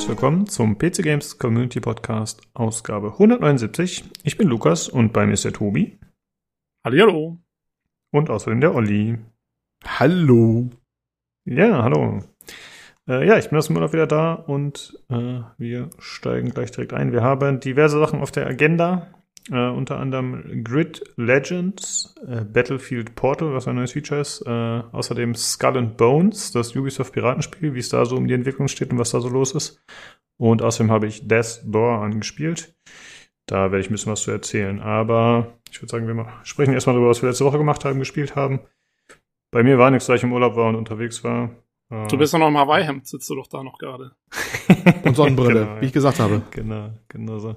Herzlich willkommen zum PC Games Community Podcast Ausgabe 179. Ich bin Lukas und bei mir ist der Tobi. Hallo. Und außerdem der Olli. Hallo. Ja, hallo. Äh, ja, ich bin aus dem Urlaub wieder da und äh, wir steigen gleich direkt ein. Wir haben diverse Sachen auf der Agenda. Äh, unter anderem Grid Legends, äh, Battlefield Portal, was ein neues Feature ist. Äh, außerdem Skull and Bones, das Ubisoft Piratenspiel, wie es da so um die Entwicklung steht und was da so los ist. Und außerdem habe ich Death Door angespielt. Da werde ich ein bisschen was zu erzählen. Aber ich würde sagen, wir sprechen erstmal darüber, was wir letzte Woche gemacht haben, gespielt haben. Bei mir war nichts, da ich im Urlaub war und unterwegs war. Äh, du bist ja noch im Hawaii-Hemd, sitzt du doch da noch gerade. und Sonnenbrille, genau, wie ich gesagt habe. Genau, genau so.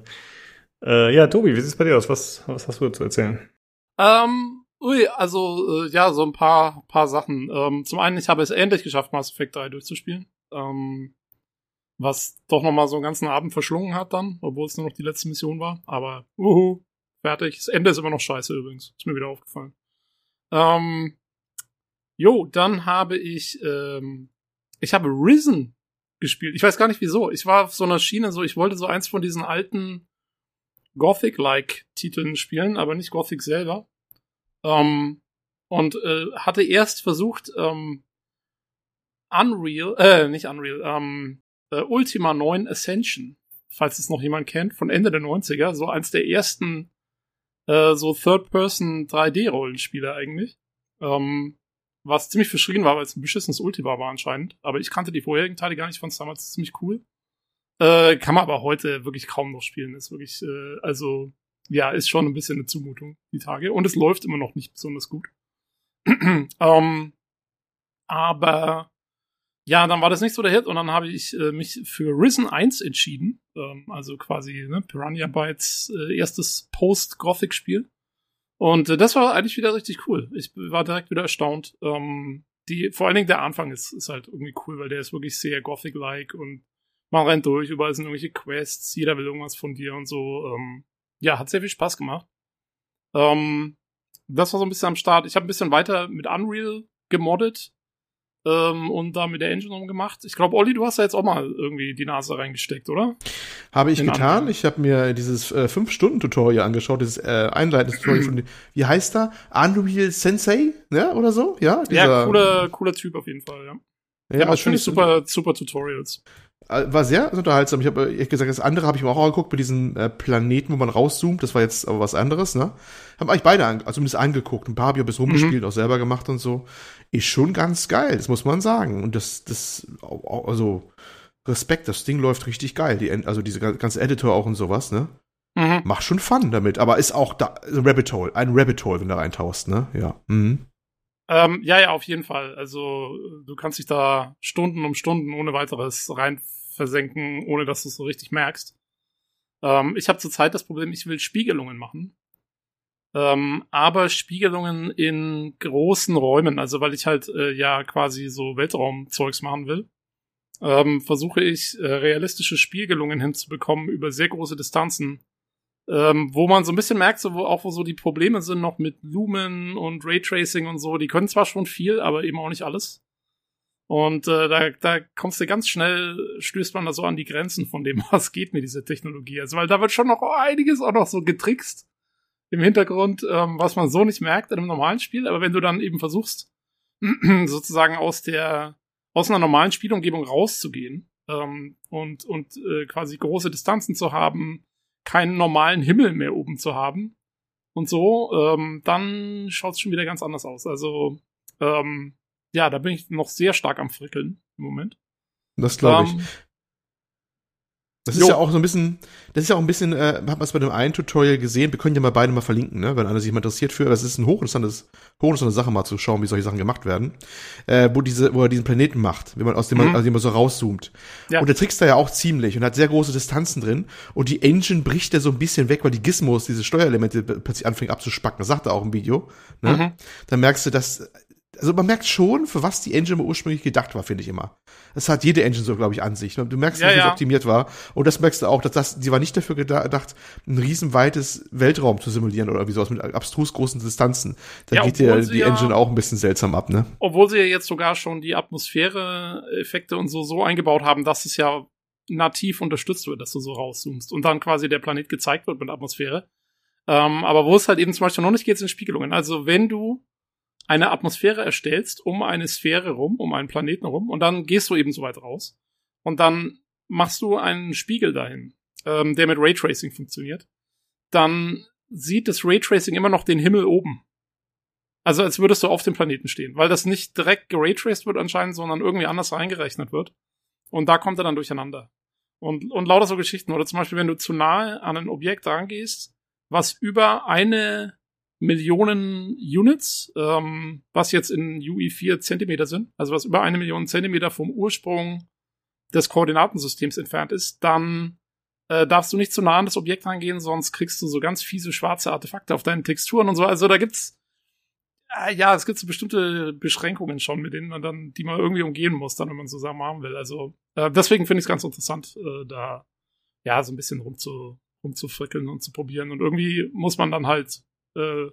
Äh, ja, Tobi, wie sieht's bei dir aus? Was, was hast du zu erzählen? Ähm, ui, also, äh, ja, so ein paar, paar Sachen. Ähm, zum einen, ich habe es endlich geschafft, Mass Effect 3 durchzuspielen. Ähm, was doch nochmal so einen ganzen Abend verschlungen hat dann, obwohl es nur noch die letzte Mission war. Aber, uhu, fertig. Das Ende ist immer noch scheiße übrigens. Ist mir wieder aufgefallen. Ähm, jo, dann habe ich, ähm, ich habe Risen gespielt. Ich weiß gar nicht wieso. Ich war auf so einer Schiene so, ich wollte so eins von diesen alten Gothic-like Titeln spielen, aber nicht Gothic selber. Ähm, und äh, hatte erst versucht, ähm, Unreal, äh, nicht Unreal, ähm, äh, Ultima 9 Ascension, falls es noch jemand kennt, von Ende der 90er, so eins der ersten äh, so Third-Person 3D-Rollenspiele eigentlich. Ähm, was ziemlich verschrien war, weil es ein beschissenes Ultima war anscheinend. Aber ich kannte die vorherigen Teile gar nicht, fand es damals ziemlich cool. Äh, kann man aber heute wirklich kaum noch spielen. Ist wirklich, äh, also, ja, ist schon ein bisschen eine Zumutung, die Tage. Und es läuft immer noch nicht besonders gut. ähm, aber ja, dann war das nicht so der Hit und dann habe ich äh, mich für Risen 1 entschieden. Ähm, also quasi ne, Piranha Bytes äh, erstes Post-Gothic-Spiel. Und äh, das war eigentlich wieder richtig cool. Ich war direkt wieder erstaunt. Ähm, die, vor allen Dingen der Anfang ist, ist halt irgendwie cool, weil der ist wirklich sehr Gothic-like und man rennt durch, überall sind irgendwelche Quests, jeder will irgendwas von dir und so. Ähm, ja, hat sehr viel Spaß gemacht. Ähm, das war so ein bisschen am Start. Ich habe ein bisschen weiter mit Unreal gemoddet ähm, und da mit der Engine rumgemacht. Ich glaube, Olli, du hast da jetzt auch mal irgendwie die Nase reingesteckt, oder? Habe ich In getan. Unreal. Ich habe mir dieses äh, 5-Stunden-Tutorial angeschaut, dieses äh, einleitende Tutorial von, wie heißt da? Unreal Sensei, ja, oder so? Ja, dieser, ja cooler, cooler Typ auf jeden Fall, ja. Ja, ja finde ich super, super Tutorials. Äh, war sehr unterhaltsam. Ich habe ehrlich gesagt, das andere habe ich mir auch angeguckt mit diesen äh, Planeten, wo man rauszoomt. Das war jetzt aber was anderes, ne? Haben eigentlich beide, an, also zumindest angeguckt. Ein paar habe ich ein bisschen rumgespielt, mhm. auch selber gemacht und so. Ist schon ganz geil, das muss man sagen. Und das, das, also Respekt, das Ding läuft richtig geil. Die, also diese ganze Editor auch und sowas, ne? Mhm. Macht schon Fun damit, aber ist auch da, ein Rabbit Hole, ein Rabbit Hole, wenn du reintauchst, ne? Ja. Mhm. Ähm, ja, ja, auf jeden Fall. Also du kannst dich da Stunden um Stunden ohne weiteres rein versenken, ohne dass du es so richtig merkst. Ähm, ich habe zurzeit das Problem, ich will Spiegelungen machen. Ähm, aber Spiegelungen in großen Räumen, also weil ich halt äh, ja quasi so Weltraumzeugs machen will, ähm, versuche ich äh, realistische Spiegelungen hinzubekommen über sehr große Distanzen ähm, wo man so ein bisschen merkt, so, wo, auch wo so die Probleme sind noch mit Lumen und Raytracing und so. Die können zwar schon viel, aber eben auch nicht alles. Und äh, da, da kommst du ganz schnell, stößt man da so an die Grenzen von dem, was geht mit dieser Technologie. Also, weil da wird schon noch einiges auch noch so getrickst im Hintergrund, ähm, was man so nicht merkt in einem normalen Spiel. Aber wenn du dann eben versuchst, sozusagen aus der, aus einer normalen Spielumgebung rauszugehen ähm, und, und äh, quasi große Distanzen zu haben, keinen normalen Himmel mehr oben zu haben und so, ähm, dann schaut es schon wieder ganz anders aus. Also, ähm, ja, da bin ich noch sehr stark am Frickeln im Moment. Das glaube ich. Das ist jo. ja auch so ein bisschen, das ist ja auch ein bisschen, äh, hat man es bei dem einen Tutorial gesehen, wir können ja mal beide mal verlinken, ne, wenn einer sich mal interessiert für, das ist ein hochinteressantes, hochinteressante Sache mal zu schauen, wie solche Sachen gemacht werden, äh, wo diese, wo er diesen Planeten macht, wie man aus dem, mhm. aus dem man so rauszoomt. Ja. Und der trickst da ja auch ziemlich und hat sehr große Distanzen drin und die Engine bricht da so ein bisschen weg, weil die Gizmos, diese Steuerelemente plötzlich anfängt abzuspacken, das sagt er auch im Video, ne? Mhm. Dann merkst du, dass also man merkt schon, für was die Engine ursprünglich gedacht war, finde ich immer. Das hat jede Engine so, glaube ich, an sich. Du merkst, ja, wie ja. es optimiert war. Und das merkst du auch, dass das, die war nicht dafür gedacht, ein riesenweites Weltraum zu simulieren oder wie sowas mit abstrus großen Distanzen. Da ja, geht dir die ja, Engine auch ein bisschen seltsam ab, ne? Obwohl sie ja jetzt sogar schon die Atmosphäre-Effekte und so so eingebaut haben, dass es ja nativ unterstützt wird, dass du so rauszoomst und dann quasi der Planet gezeigt wird mit Atmosphäre. Ähm, aber wo es halt eben zum Beispiel noch nicht geht, sind Spiegelungen. Also wenn du eine Atmosphäre erstellst um eine Sphäre rum, um einen Planeten rum, und dann gehst du eben so weit raus. Und dann machst du einen Spiegel dahin, ähm, der mit Raytracing funktioniert. Dann sieht das Raytracing immer noch den Himmel oben. Also als würdest du auf dem Planeten stehen, weil das nicht direkt geraytraced wird anscheinend, sondern irgendwie anders reingerechnet wird. Und da kommt er dann durcheinander. Und, und lauter so Geschichten. Oder zum Beispiel, wenn du zu nahe an ein Objekt rangehst, was über eine Millionen Units, ähm, was jetzt in UE4 Zentimeter sind, also was über eine Million Zentimeter vom Ursprung des Koordinatensystems entfernt ist, dann äh, darfst du nicht zu nah an das Objekt rangehen, sonst kriegst du so ganz fiese schwarze Artefakte auf deinen Texturen und so. Also da gibt's äh, ja, es gibt so bestimmte Beschränkungen schon, mit denen man dann, die man irgendwie umgehen muss, dann, wenn man zusammen haben will. Also äh, deswegen finde ich es ganz interessant, äh, da ja so ein bisschen rumzu, rumzufrickeln und zu probieren. Und irgendwie muss man dann halt äh,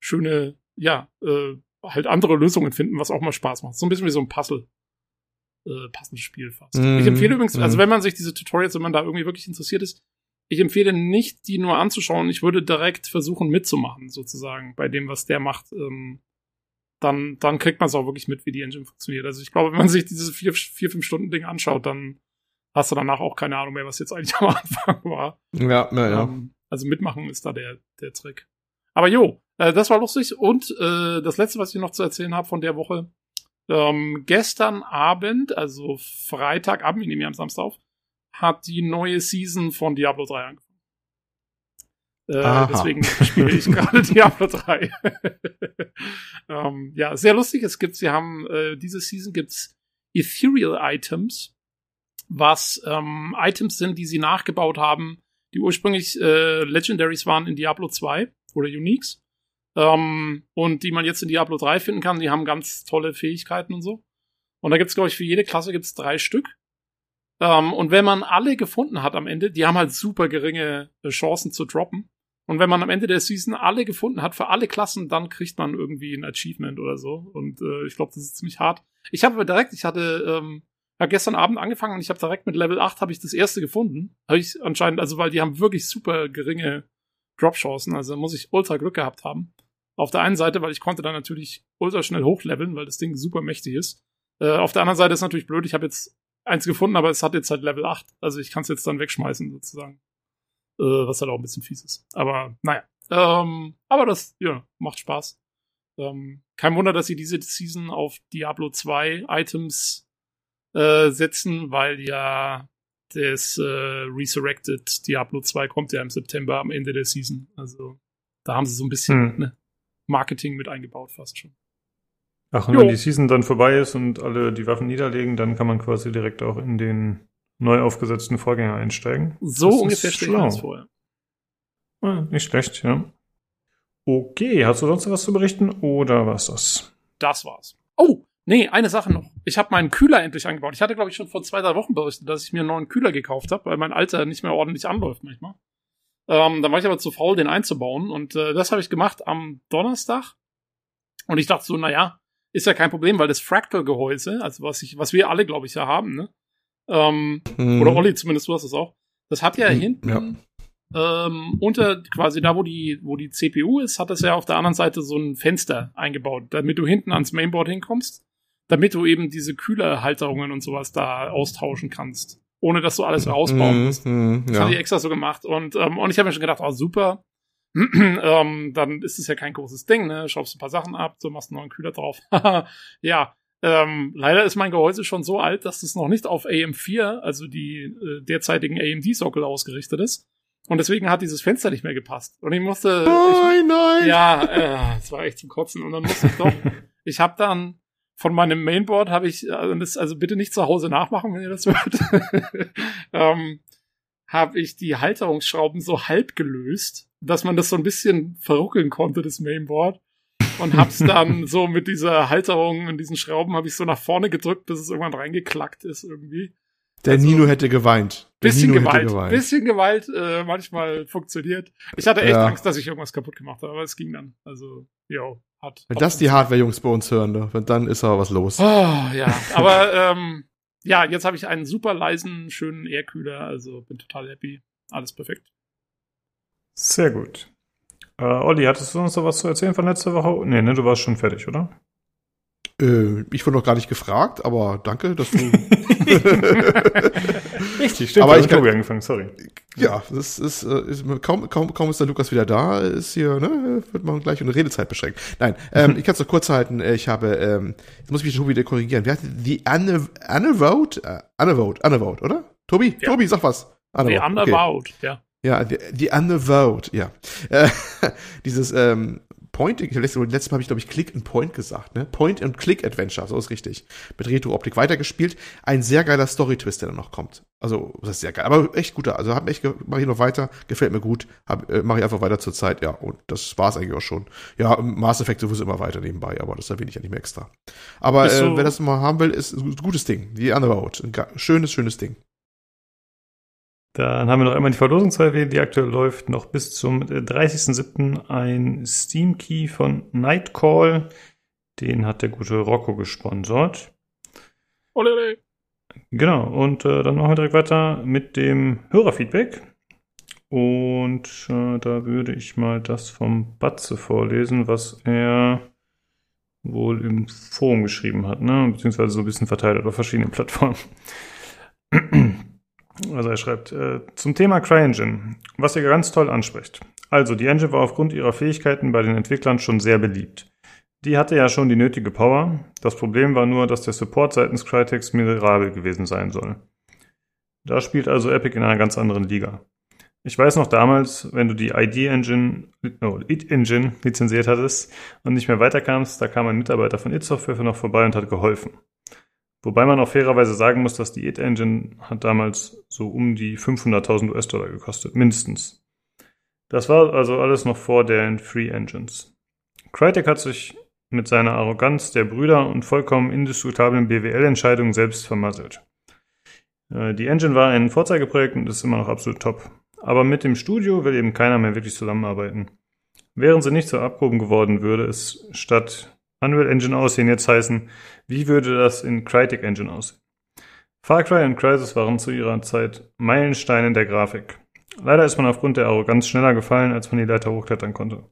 schöne, ja, äh, halt andere Lösungen finden, was auch mal Spaß macht. So ein bisschen wie so ein Puzzle. Äh, passendes Spiel fast. Mm, ich empfehle übrigens, also mhm. wenn man sich diese Tutorials, wenn man da irgendwie wirklich interessiert ist, ich empfehle nicht, die nur anzuschauen. Ich würde direkt versuchen mitzumachen, sozusagen, bei dem, was der macht. Ähm, dann, dann kriegt man es auch wirklich mit, wie die Engine funktioniert. Also ich glaube, wenn man sich dieses vier, vier fünf Stunden Ding anschaut, dann hast du danach auch keine Ahnung mehr, was jetzt eigentlich am Anfang war. Ja, ja, ja. Ähm, also mitmachen ist da der, der Trick. Aber jo, äh, das war lustig. Und äh, das letzte, was ich noch zu erzählen habe von der Woche, ähm, gestern Abend, also Freitagabend, wir nehmen ja am Samstag auf, hat die neue Season von Diablo 3 angefangen. Äh, deswegen spiele ich gerade Diablo 3. ähm, ja, sehr lustig. Es gibt, sie haben äh, diese Season gibt's Ethereal Items, was ähm, Items sind, die sie nachgebaut haben, die ursprünglich äh, Legendaries waren in Diablo 2 oder Uniques. Ähm, und die man jetzt in Diablo 3 finden kann. Die haben ganz tolle Fähigkeiten und so. Und da gibt's, glaube ich, für jede Klasse gibt's drei Stück. Ähm, und wenn man alle gefunden hat am Ende, die haben halt super geringe äh, Chancen zu droppen. Und wenn man am Ende der Season alle gefunden hat für alle Klassen, dann kriegt man irgendwie ein Achievement oder so. Und äh, ich glaube, das ist ziemlich hart. Ich habe aber direkt, ich hatte ähm, ja, gestern Abend angefangen und ich habe direkt mit Level 8 habe ich das erste gefunden. Habe ich anscheinend, also weil die haben wirklich super geringe Drop-Chancen, also muss ich ultra Glück gehabt haben. Auf der einen Seite, weil ich konnte dann natürlich ultra schnell hochleveln, weil das Ding super mächtig ist. Äh, auf der anderen Seite ist natürlich blöd, ich habe jetzt eins gefunden, aber es hat jetzt halt Level 8. Also ich kann es jetzt dann wegschmeißen, sozusagen. Äh, was halt auch ein bisschen fies ist. Aber naja. Ähm, aber das, ja, macht Spaß. Ähm, kein Wunder, dass sie diese Season auf Diablo 2 Items äh, setzen, weil ja das äh, Resurrected Diablo 2 kommt ja im September am Ende der Season. Also da haben sie so ein bisschen hm. ne, Marketing mit eingebaut, fast schon. Ach, und jo. wenn die Season dann vorbei ist und alle die Waffen niederlegen, dann kann man quasi direkt auch in den neu aufgesetzten Vorgänger einsteigen. So das ungefähr steht das vorher. Ja, nicht schlecht, ja. Okay, hast du sonst was zu berichten oder was das? Das war's. Oh, nee, eine Sache noch. Ich habe meinen Kühler endlich eingebaut. Ich hatte, glaube ich, schon vor zwei, drei Wochen berichtet, dass ich mir einen neuen Kühler gekauft habe, weil mein alter nicht mehr ordentlich anläuft manchmal. Ähm, dann war ich aber zu faul, den einzubauen. Und äh, das habe ich gemacht am Donnerstag. Und ich dachte so, naja, ist ja kein Problem, weil das Fractal-Gehäuse, also was ich, was wir alle, glaube ich, ja haben, ne? Ähm, hm. Oder Olli, zumindest du hast es auch. Das hat ja hm, hinten ja. Ähm, unter quasi da, wo die, wo die CPU ist, hat es ja auf der anderen Seite so ein Fenster eingebaut, damit du hinten ans Mainboard hinkommst, damit du eben diese Kühlerhalterungen und sowas da austauschen kannst, ohne dass du alles rausbauen musst. Mm, das ja. hatte ich extra so gemacht und ähm, und ich habe mir schon gedacht, oh super, ähm, dann ist es ja kein großes Ding, ne? Schraubst ein paar Sachen ab, so machst einen neuen Kühler drauf. ja, ähm, leider ist mein Gehäuse schon so alt, dass es noch nicht auf AM4, also die äh, derzeitigen AMD-Sockel ausgerichtet ist. Und deswegen hat dieses Fenster nicht mehr gepasst. Und ich musste. Nein, ich, nein! Ja, äh, es war echt zum Kotzen. Und dann musste ich doch. ich habe dann von meinem Mainboard habe ich, also, also bitte nicht zu Hause nachmachen, wenn ihr das hört. ähm, habe ich die Halterungsschrauben so halb gelöst, dass man das so ein bisschen verruckeln konnte, das Mainboard und hab's dann so mit dieser Halterung und diesen Schrauben habe ich so nach vorne gedrückt, bis es irgendwann reingeklackt ist irgendwie. Der also, Nino hätte geweint. Der bisschen Nino Gewalt, geweint. bisschen Gewalt, äh, manchmal funktioniert. Ich hatte echt ja. Angst, dass ich irgendwas kaputt gemacht habe, aber es ging dann. Also, ja, hat. Wenn das die Hardware-Jungs bei uns hören, ne? dann ist aber was los. Oh, ja, aber ähm, ja, jetzt habe ich einen super leisen, schönen Airkühler, also bin total happy. Alles perfekt. Sehr gut. Äh, Olli, hattest du uns noch was zu erzählen von letzter Woche? Nee, ne, du warst schon fertig, oder? Äh, ich wurde noch gar nicht gefragt, aber danke, dass du. Richtig, stimmt. Aber ich kann- angefangen, sorry. ja, das ist, äh, ist kaum, kaum, kaum ist der Lukas wieder da, ist hier, ne, wird man gleich eine Redezeit beschränkt. Nein, ähm, ich kann es noch kurz halten. Äh, Ich habe, ähm, jetzt muss ich mich schon wieder korrigieren. Wer hat die Anne, Anne Vote? Äh, Anne Vote, Anne Vote, oder? Tobi? Ja. Tobi, sag was. Anne The Vote, okay. Ja. Ja, die, die Undervote, ja. Äh, dieses ähm, Point, letztes, Mal habe ich, glaube ich, Click and Point gesagt, ne? Point and Click Adventure, so ist richtig. Mit Retro-Optik weitergespielt. Ein sehr geiler Story-Twist, der dann noch kommt. Also, das ist sehr geil, aber echt guter. Also, hab echt, ge- mach ich noch weiter, gefällt mir gut, hab, äh, mache ich einfach weiter zur Zeit, ja, und das war's eigentlich auch schon. Ja, Mass Effect sowieso immer weiter nebenbei, aber das erwähne ich ja nicht mehr extra. Aber äh, wer das mal haben will, ist ein gutes Ding. Die Undervote, ein schönes, schönes Ding. Dann haben wir noch einmal die Verlosungszeit, die aktuell läuft, noch bis zum äh, 30.07. ein Steam Key von Nightcall. Den hat der gute Rocco gesponsert. Ole, ole. Genau, und äh, dann machen wir direkt weiter mit dem Hörerfeedback. Und äh, da würde ich mal das vom Batze vorlesen, was er wohl im Forum geschrieben hat, ne? beziehungsweise so ein bisschen verteilt auf verschiedenen Plattformen. Also er schreibt, äh, zum Thema CryEngine, was ihr ganz toll anspricht. Also, die Engine war aufgrund ihrer Fähigkeiten bei den Entwicklern schon sehr beliebt. Die hatte ja schon die nötige Power. Das Problem war nur, dass der Support seitens Crytex miserabel gewesen sein soll. Da spielt also Epic in einer ganz anderen Liga. Ich weiß noch damals, wenn du die ID-Engine, no, It-Engine lizenziert hattest und nicht mehr weiterkamst, da kam ein Mitarbeiter von It Software noch vorbei und hat geholfen. Wobei man auch fairerweise sagen muss, dass die It-Engine hat damals so um die 500.000 US-Dollar gekostet, mindestens. Das war also alles noch vor den Free Engines. Crytek hat sich mit seiner Arroganz der Brüder und vollkommen indiskutablen BWL-Entscheidungen selbst vermasselt. Äh, Die Engine war ein Vorzeigeprojekt und ist immer noch absolut top. Aber mit dem Studio will eben keiner mehr wirklich zusammenarbeiten. Wären sie nicht so abgehoben geworden, würde es statt Unreal Engine aussehen jetzt heißen, wie würde das in Crytek Engine aussehen? Far Cry und Crysis waren zu ihrer Zeit Meilensteine der Grafik. Leider ist man aufgrund der Arroganz schneller gefallen, als man die Leiter hochklettern konnte.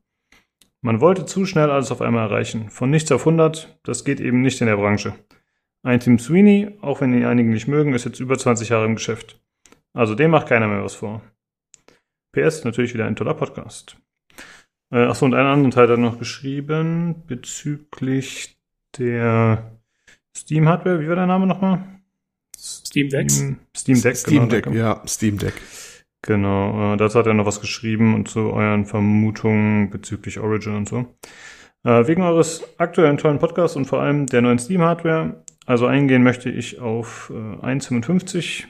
Man wollte zu schnell alles auf einmal erreichen. Von nichts auf 100, das geht eben nicht in der Branche. Ein Tim Sweeney, auch wenn ihn einige nicht mögen, ist jetzt über 20 Jahre im Geschäft. Also dem macht keiner mehr was vor. PS, natürlich wieder ein toller Podcast. Äh, achso, und einen anderen Teil hat er noch geschrieben bezüglich der Steam-Hardware. Wie war der Name nochmal? Steam Decks? Steam, Steam Deck. Steam genau, Deck, ja, Steam Deck. Genau, äh, dazu hat er noch was geschrieben und zu euren Vermutungen bezüglich Origin und so. Äh, wegen eures aktuellen tollen Podcasts und vor allem der neuen Steam-Hardware, also eingehen möchte ich auf äh, 1.55.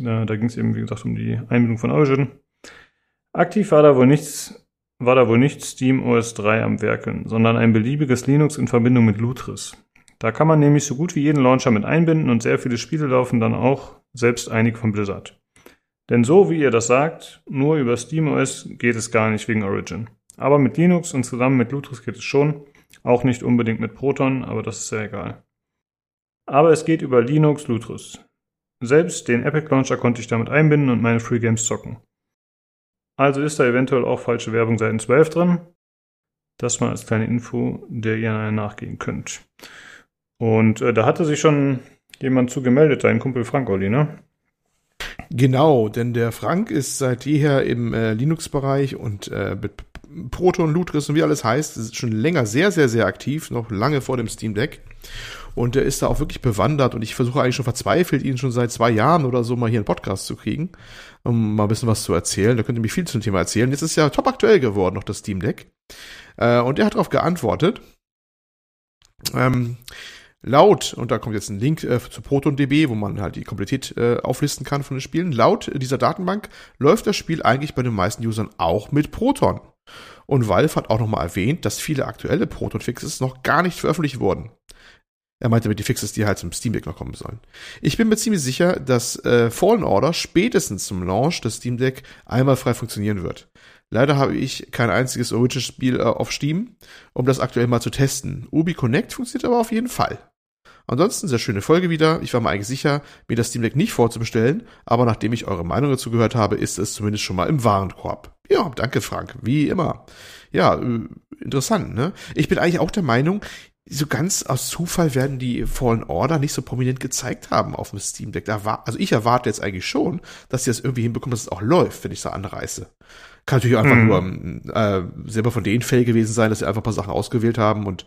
Äh, da ging es eben, wie gesagt, um die Einbindung von Origin. Aktiv war da wohl nichts, war da wohl nicht Steam OS 3 am Werkeln, sondern ein beliebiges Linux in Verbindung mit Lutris. Da kann man nämlich so gut wie jeden Launcher mit einbinden und sehr viele Spiele laufen dann auch, selbst einige von Blizzard. Denn so wie ihr das sagt, nur über SteamOS geht es gar nicht wegen Origin. Aber mit Linux und zusammen mit Lutris geht es schon. Auch nicht unbedingt mit Proton, aber das ist sehr egal. Aber es geht über Linux Lutris. Selbst den Epic Launcher konnte ich damit einbinden und meine Free Games zocken. Also ist da eventuell auch falsche Werbung seitens 12 drin. Das mal als kleine Info, der ihr nachgehen könnt. Und äh, da hatte sich schon jemand zu gemeldet, dein Kumpel Frank Olli, ne? Genau, denn der Frank ist seit jeher im äh, Linux-Bereich und äh, mit Proton, Lutris und wie alles heißt, ist schon länger sehr, sehr, sehr aktiv, noch lange vor dem Steam Deck. Und er ist da auch wirklich bewandert und ich versuche eigentlich schon verzweifelt, ihn schon seit zwei Jahren oder so mal hier einen Podcast zu kriegen, um mal ein bisschen was zu erzählen. Da könnte mich viel zum Thema erzählen. Jetzt ist ja top aktuell geworden, noch das Steam Deck. Äh, und er hat darauf geantwortet. Ähm, Laut, und da kommt jetzt ein Link äh, zu ProtonDB, wo man halt die Komplexität äh, auflisten kann von den Spielen. Laut dieser Datenbank läuft das Spiel eigentlich bei den meisten Usern auch mit Proton. Und Valve hat auch nochmal erwähnt, dass viele aktuelle Proton-Fixes noch gar nicht veröffentlicht wurden. Er meinte mit die Fixes, die halt zum Steam Deck noch kommen sollen. Ich bin mir ziemlich sicher, dass äh, Fallen Order spätestens zum Launch des Steam Deck einmal frei funktionieren wird. Leider habe ich kein einziges Origin-Spiel äh, auf Steam, um das aktuell mal zu testen. Ubi Connect funktioniert aber auf jeden Fall. Ansonsten sehr schöne Folge wieder. Ich war mir eigentlich sicher, mir das Steam Deck nicht vorzubestellen, aber nachdem ich eure Meinung dazu gehört habe, ist es zumindest schon mal im Warenkorb. Ja, danke Frank, wie immer. Ja, äh, interessant, ne? Ich bin eigentlich auch der Meinung, so ganz aus Zufall werden die Fallen Order nicht so prominent gezeigt haben auf dem Steam Deck. Da also ich erwarte jetzt eigentlich schon, dass sie das irgendwie hinbekommen, dass es auch läuft, wenn ich so anreiße. Kann natürlich einfach mhm. nur äh, selber von denen Fälle gewesen sein, dass sie einfach ein paar Sachen ausgewählt haben und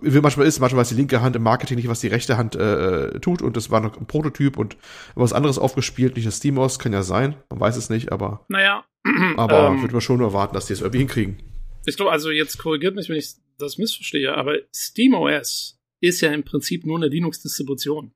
wie manchmal ist, manchmal weiß die linke Hand im Marketing nicht, was die rechte Hand äh, tut und das war noch ein Prototyp und was anderes aufgespielt, nicht das SteamOS, kann ja sein, man weiß es nicht, aber naja, aber ähm, würde man schon erwarten, dass die es irgendwie hinkriegen. Ich glaube, also jetzt korrigiert mich, wenn ich das missverstehe, aber SteamOS ist ja im Prinzip nur eine Linux-Distribution.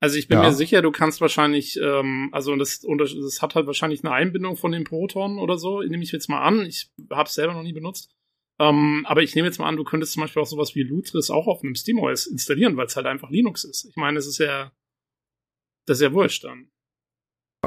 Also ich bin ja. mir sicher, du kannst wahrscheinlich, ähm, also das, das hat halt wahrscheinlich eine Einbindung von den Proton oder so, nehme ich jetzt mal an. Ich habe es selber noch nie benutzt. Ähm, aber ich nehme jetzt mal an, du könntest zum Beispiel auch sowas wie Lutris auch auf einem SteamOS installieren, weil es halt einfach Linux ist. Ich meine, es ist ja, das ist ja wurscht dann.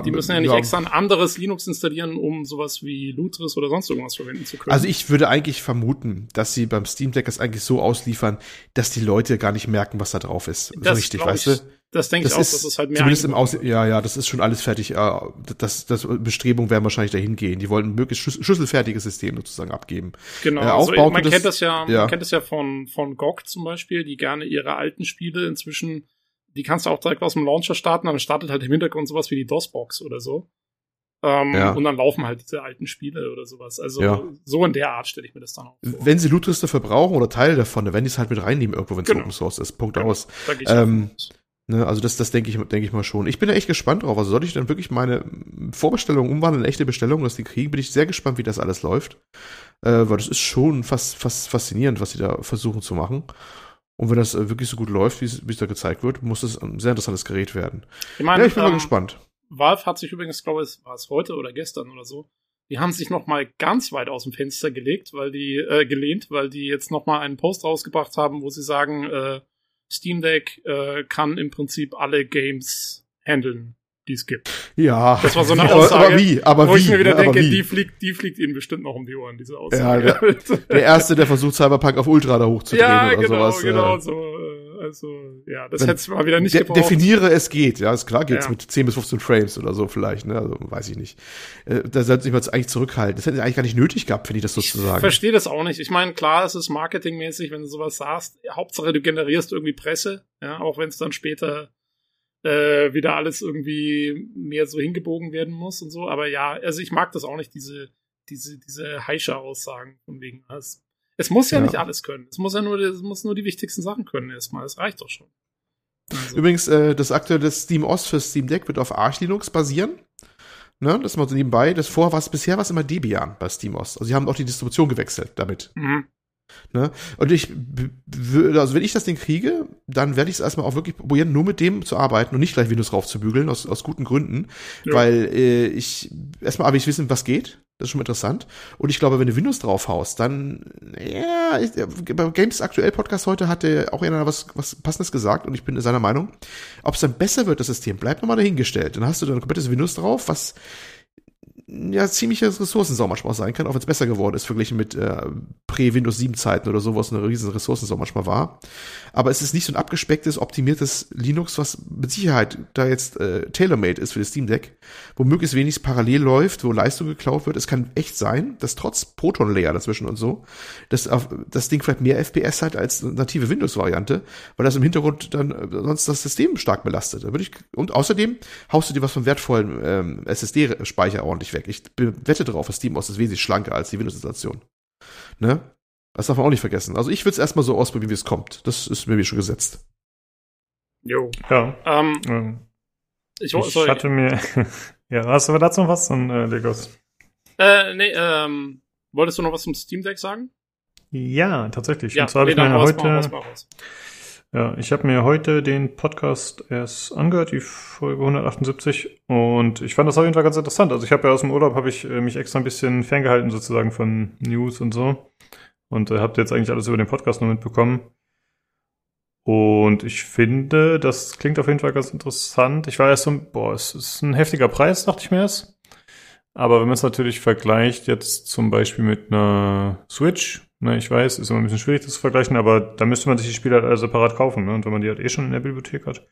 Die müssen ja nicht ja. extra ein anderes Linux installieren, um sowas wie Lutris oder sonst irgendwas verwenden zu können. Also ich würde eigentlich vermuten, dass sie beim Steam Deck das eigentlich so ausliefern, dass die Leute gar nicht merken, was da drauf ist. Das so richtig, weißt ich, du? Das denke ich auch, ist, dass es halt mehr Zumindest im Aus ja, ja, das ist schon alles fertig. Das, das Bestrebungen werden wahrscheinlich dahin gehen. Die wollen ein möglichst schlüsselfertiges System sozusagen abgeben. Genau. Äh, also man das, kennt das ja, ja, man kennt das ja von, von GOG zum Beispiel, die gerne ihre alten Spiele inzwischen, die kannst du auch direkt aus dem Launcher starten, dann startet halt im Hintergrund sowas wie die DOS-Box oder so. Ähm, ja. Und dann laufen halt diese alten Spiele oder sowas. Also ja. so in der Art stelle ich mir das dann auch vor. Wenn sie Lootriste verbrauchen oder Teile davon, dann werden die es halt mit reinnehmen irgendwo, wenn es genau. Open Source ist. Punkt genau. aus. Ähm, ne, also das, das denke ich, denke ich mal schon. Ich bin da echt gespannt drauf. Also soll ich dann wirklich meine Vorbestellung umwandeln in echte Bestellung, dass die kriegen, bin ich sehr gespannt, wie das alles läuft. Äh, weil das ist schon fast, fast faszinierend, was sie da versuchen zu machen. Und wenn das äh, wirklich so gut läuft, wie es da gezeigt wird, muss das ein sehr interessantes Gerät werden. Ich meine, ja, ich bin ähm, mal gespannt. Valve hat sich übrigens, glaube ich, war es heute oder gestern oder so, die haben sich noch mal ganz weit aus dem Fenster gelegt, weil die äh, gelehnt, weil die jetzt noch mal einen Post rausgebracht haben, wo sie sagen, äh, Steam Deck äh, kann im Prinzip alle Games handeln, die es gibt. Ja. Das war so eine Aussage. Aber wie? Aber wo wie? ich mir wieder denke, die fliegt, die fliegt ihnen bestimmt noch um die Ohren, diese Aussage. Ja, der, der erste, der versucht Cyberpunk auf Ultra da hochzudrehen ja, oder genau, sowas. Genau, so. Äh, also, ja, das hätte es mal wieder nicht de gebraucht. Definiere, es geht. Ja, ist klar, geht's ja. mit 10 bis 15 Frames oder so vielleicht, ne? Also, weiß ich nicht. Äh, da sollte sich mal eigentlich zurückhalten. Das hätte eigentlich gar nicht nötig gehabt, finde ich das sozusagen. Ich verstehe das auch nicht. Ich meine, klar, es ist marketingmäßig, wenn du sowas sagst. Hauptsache, du generierst irgendwie Presse, ja, auch wenn es dann später äh, wieder alles irgendwie mehr so hingebogen werden muss und so. Aber ja, also ich mag das auch nicht, diese, diese, diese Heischer-Aussagen von wegen. Es, es muss ja, ja, nicht alles können. Es muss ja nur, es muss nur die wichtigsten Sachen können erstmal. Das reicht doch schon. Also. Übrigens, äh, das aktuelle Steam OS für Steam Deck wird auf Arch Linux basieren. Ne, das mal so nebenbei. Das vorher war es bisher was immer Debian bei SteamOS. Also sie haben auch die Distribution gewechselt damit. Mhm. Ne? Und ich würde, also wenn ich das Ding kriege, dann werde ich es erstmal auch wirklich probieren, nur mit dem zu arbeiten und nicht gleich Windows raufzubügeln, aus, aus guten Gründen. Ja. Weil äh, ich erstmal habe ich wissen, was geht. Das ist schon mal interessant. Und ich glaube, wenn du Windows draufhaust, dann, ja, ich, beim Games Aktuell Podcast heute hatte auch einer was, was Passendes gesagt und ich bin seiner Meinung. Ob es dann besser wird, das System, bleibt nochmal dahingestellt. Dann hast du dann ein komplettes Windows drauf, was ja ziemliches Ressourcensau manchmal sein kann, auch wenn es besser geworden ist, verglichen mit äh, Prä-Windows 7 Zeiten oder so, was eine riesen Ressourcensau manchmal war. Aber es ist nicht so ein abgespecktes, optimiertes Linux, was mit Sicherheit da jetzt äh, tailor-made ist für das Steam Deck, wo möglichst wenig parallel läuft, wo Leistung geklaut wird. Es kann echt sein, dass trotz Proton-Layer dazwischen und so, dass das Ding vielleicht mehr FPS hat als native Windows-Variante, weil das im Hintergrund dann äh, sonst das System stark belastet. Da würde ich, und außerdem haust du dir was vom wertvollen ähm, SSD-Speicher ordentlich weg. Ich wette drauf, das SteamOS ist wesentlich schlanker als die Windows-Installation. Ne? Das darf man auch nicht vergessen. Also ich würde es erstmal so ausprobieren, wie es kommt. Das ist mir schon gesetzt. Jo. Ja. Ähm, ähm, ich, ich hatte mir. ja, hast du dazu noch was? Dann äh, leg los. Äh, nee, ähm, wolltest du noch was zum Steam Deck sagen? Ja, tatsächlich. Ja, Und zwar habe ich mir heute. Mal ja, ich habe mir heute den Podcast erst angehört, die Folge 178, und ich fand das auf jeden Fall ganz interessant. Also ich habe ja aus dem Urlaub habe ich äh, mich extra ein bisschen ferngehalten sozusagen von News und so und äh, habt jetzt eigentlich alles über den Podcast nur mitbekommen. Und ich finde, das klingt auf jeden Fall ganz interessant. Ich war erst so, boah, es ist ein heftiger Preis, dachte ich mir erst. Aber wenn man es natürlich vergleicht, jetzt zum Beispiel mit einer Switch, ne, ich weiß, ist immer ein bisschen schwierig, das zu vergleichen, aber da müsste man sich die Spiele halt alle separat kaufen, ne? Und wenn man die halt eh schon in der Bibliothek hat.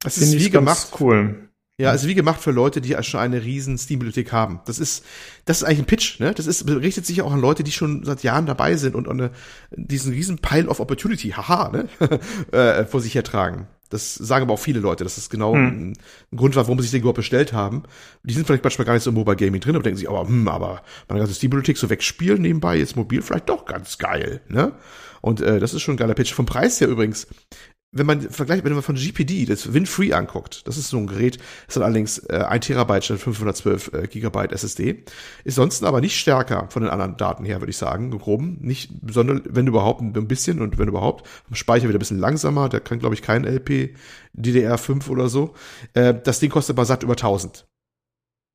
Das ist wie gemacht. Cool. Ja, also wie gemacht für Leute, die schon eine riesen Steam-Bibliothek haben. Das ist, das ist eigentlich ein Pitch, ne? Das ist, richtet sich auch an Leute, die schon seit Jahren dabei sind und eine, diesen riesen Pile of Opportunity, haha, ne? äh, vor sich hertragen. Das sagen aber auch viele Leute, dass das genau hm. ein, ein, Grund war, warum sie sich den überhaupt bestellt haben. Die sind vielleicht manchmal gar nicht so im Mobile Gaming drin, aber denken sich, aber, hm, aber meine ganze Steam-Bibliothek so wegspielen nebenbei, jetzt mobil vielleicht doch ganz geil, ne? Und äh, das ist schon ein geiler Pitch. Vom Preis her übrigens, wenn man vergleicht, wenn man von GPD das Win-Free anguckt, das ist so ein Gerät, ist dann allerdings äh, 1 Terabyte statt 512 äh, Gigabyte SSD, ist sonst aber nicht stärker von den anderen Daten her, würde ich sagen, im Groben, nicht besonders, wenn überhaupt ein bisschen und wenn überhaupt, vom Speicher wieder ein bisschen langsamer, der kann glaube ich kein LP DDR5 oder so. Äh, das Ding kostet aber satt über 1000.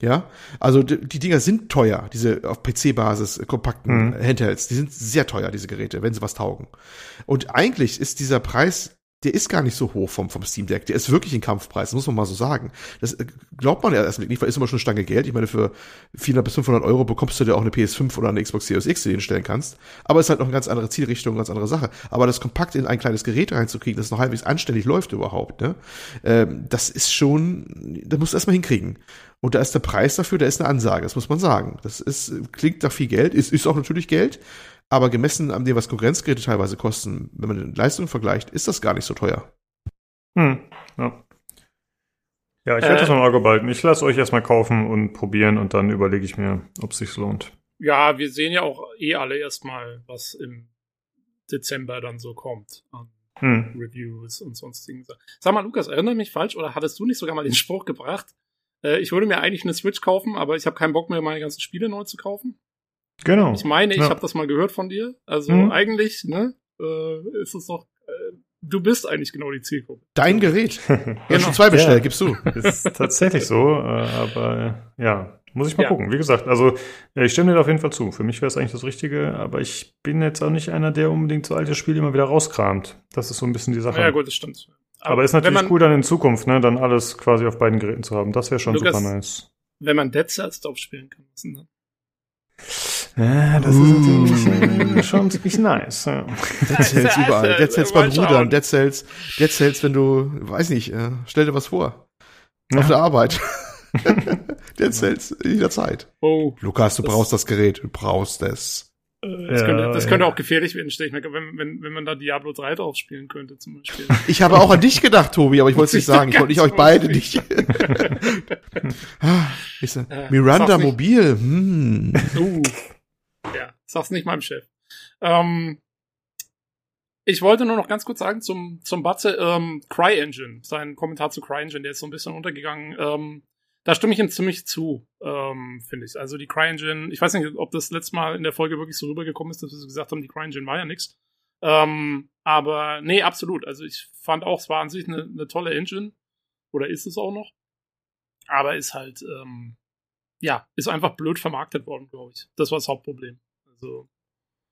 Ja, also die, die Dinger sind teuer, diese auf PC-Basis kompakten mhm. Handhelds. Die sind sehr teuer, diese Geräte, wenn sie was taugen. Und eigentlich ist dieser Preis der ist gar nicht so hoch vom, vom Steam Deck. Der ist wirklich ein Kampfpreis, muss man mal so sagen. Das äh, glaubt man ja erst nicht, weil ist immer schon eine Stange Geld. Ich meine, für 400 bis 500 Euro bekommst du dir auch eine PS5 oder eine Xbox Series X, die du hinstellen kannst. Aber es ist halt noch eine ganz andere Zielrichtung, eine ganz andere Sache. Aber das kompakt in ein kleines Gerät reinzukriegen, das noch halbwegs anständig läuft überhaupt, ne? Ähm, das ist schon, da musst du erstmal hinkriegen. Und da ist der Preis dafür, da ist eine Ansage, das muss man sagen. Das ist, klingt nach viel Geld, ist, ist auch natürlich Geld, aber gemessen an dem, was Konkurrenzgeräte teilweise kosten, wenn man die Leistung vergleicht, ist das gar nicht so teuer. Hm, ja. Ja, ich werde äh, das mal im Auge behalten. Ich lasse euch erstmal kaufen und probieren und dann überlege ich mir, ob es sich lohnt. Ja, wir sehen ja auch eh alle erstmal, was im Dezember dann so kommt an hm. Reviews und sonstigen Sachen. Sag mal, Lukas, erinnere mich falsch oder hattest du nicht sogar mal den Spruch gebracht? Äh, ich würde mir eigentlich eine Switch kaufen, aber ich habe keinen Bock mehr, meine ganzen Spiele neu zu kaufen. Genau. Ich meine, ich ja. habe das mal gehört von dir. Also mhm. eigentlich, ne, äh, ist es doch, äh, du bist eigentlich genau die Zielgruppe. Dein Gerät. ja, genau. schon zwei bestellt, ja, gibst du. Ist tatsächlich so, äh, aber ja, muss ich mal ja. gucken. Wie gesagt, also ich stimme dir auf jeden Fall zu. Für mich wäre es eigentlich das Richtige, aber ich bin jetzt auch nicht einer, der unbedingt so alte Spiele immer wieder rauskramt. Das ist so ein bisschen die Sache. Ja, gut, das stimmt. Aber, aber ist natürlich man, cool, dann in Zukunft, ne, dann alles quasi auf beiden Geräten zu haben. Das wäre schon Lukas, super nice. Wenn man Dead Cells drauf spielen kann, dann? Ja, das ist natürlich äh, schon ziemlich nice. Ja. Dead Cells überall. Dead Cells beim Rudern. Dead Cells, Dead Cells, wenn du, weiß nicht, äh, stell dir was vor. Ja. Auf der Arbeit. Dead Cells, jederzeit. Oh. Lukas, du brauchst das Gerät. Du brauchst es. Das, ja, könnte, das ja. könnte auch gefährlich werden, stelle ich mir, wenn, wenn, wenn man da Diablo 3 drauf spielen könnte, zum Beispiel. Ich habe auch an dich gedacht, Tobi, aber ich wollte es nicht sagen. Ich wollte nicht euch beide nicht. Ah, ich sag, Miranda Mobil. Hm. Uh. Sag's nicht meinem Chef. Ähm, ich wollte nur noch ganz kurz sagen zum, zum Batze, ähm, CryEngine, sein Kommentar zu CryEngine, der ist so ein bisschen untergegangen. Ähm, da stimme ich ihm ziemlich zu, ähm, finde ich. Also die CryEngine, ich weiß nicht, ob das letzte Mal in der Folge wirklich so rübergekommen ist, dass wir gesagt haben, die CryEngine war ja nix. Ähm, aber nee, absolut. Also ich fand auch, es war an sich eine, eine tolle Engine. Oder ist es auch noch. Aber ist halt, ähm, ja, ist einfach blöd vermarktet worden, glaube ich. Das war das Hauptproblem. Also,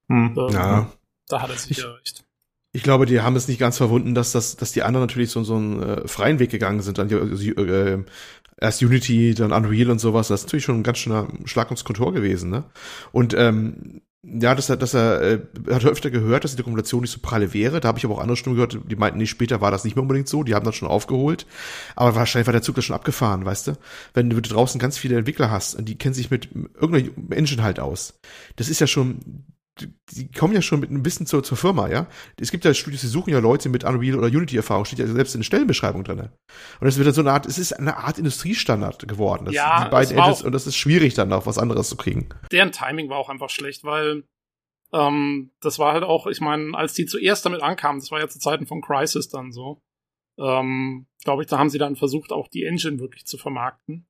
hm. ähm, ja. da hat er sich recht. Ich glaube, die haben es nicht ganz verwunden, dass das, dass die anderen natürlich so, so einen äh, freien Weg gegangen sind. Dann, äh, erst Unity, dann Unreal und sowas. Das ist natürlich schon ein ganz schöner Schlag ins Kontor gewesen, ne? Und ähm, ja, dass er, dass er, äh, hat öfter gehört, dass die Dokumentation nicht so pralle wäre. Da habe ich aber auch andere Stimmen gehört, die meinten, nee, später war das nicht mehr unbedingt so. Die haben das schon aufgeholt. Aber wahrscheinlich war der Zug da schon abgefahren, weißt du? Wenn du draußen ganz viele Entwickler hast und die kennen sich mit irgendeiner Engine halt aus. Das ist ja schon die kommen ja schon mit ein bisschen zur, zur Firma, ja. Es gibt ja Studios, die suchen ja Leute mit Unreal oder Unity-Erfahrung, steht ja selbst in der Stellenbeschreibung drin. Und es wird dann so eine Art, es ist eine Art Industriestandard geworden. Das, ja, die beiden Edges, und das ist schwierig dann auch was anderes zu kriegen. Deren Timing war auch einfach schlecht, weil ähm, das war halt auch, ich meine, als die zuerst damit ankamen, das war ja zu Zeiten von Crisis dann so, ähm, glaube ich, da haben sie dann versucht, auch die Engine wirklich zu vermarkten.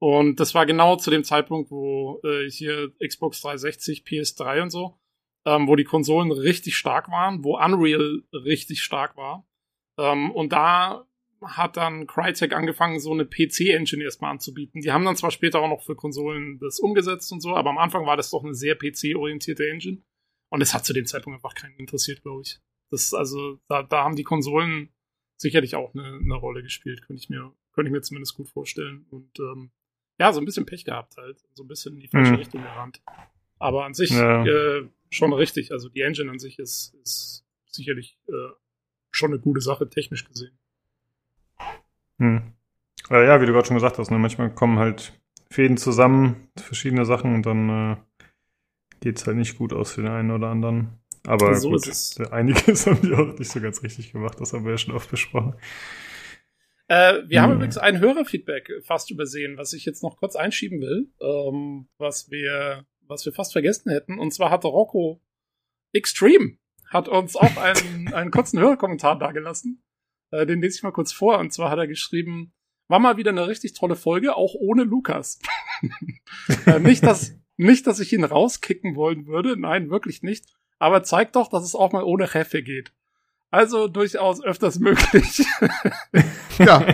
Und das war genau zu dem Zeitpunkt, wo äh, hier Xbox 360, PS3 und so, ähm, wo die Konsolen richtig stark waren, wo Unreal richtig stark war. Ähm, und da hat dann Crytek angefangen, so eine PC-Engine erstmal anzubieten. Die haben dann zwar später auch noch für Konsolen das umgesetzt und so, aber am Anfang war das doch eine sehr PC-orientierte Engine. Und es hat zu dem Zeitpunkt einfach keinen interessiert, glaube ich. Das, also, da, da haben die Konsolen sicherlich auch eine, eine Rolle gespielt, könnte ich mir, könnte ich mir zumindest gut vorstellen. Und ähm, ja, so ein bisschen Pech gehabt halt. So ein bisschen in die falsche Hm. Richtung gerannt. Aber an sich Ja. äh, schon richtig. Also die Engine an sich ist, ist sicherlich äh, schon eine gute Sache, technisch gesehen. Hm. Äh, ja, wie du gerade schon gesagt hast, ne, manchmal kommen halt Fäden zusammen, verschiedene Sachen und dann äh, geht's halt nicht gut aus für den einen oder anderen. Aber So gut, ist es. einiges haben die auch nicht so ganz richtig gemacht, das haben wir ja schon oft besprochen. Äh, wir haben Hm. übrigens ein Hörerfeedback fast übersehen, was ich jetzt noch kurz einschieben will, ähm, was wir, was wir fast vergessen hätten. Und zwar hatte Rocco Extreme hat uns auch einen, einen kurzen Hörerkommentar dagelassen. Äh, den lese ich mal kurz vor. Und zwar hat er geschrieben, war mal wieder eine richtig tolle Folge, auch ohne Lukas. äh, nicht, dass, nicht, dass ich ihn rauskicken wollen würde. Nein, wirklich nicht. Aber zeigt doch, dass es auch mal ohne Chefe geht. Also durchaus öfters möglich. Ja,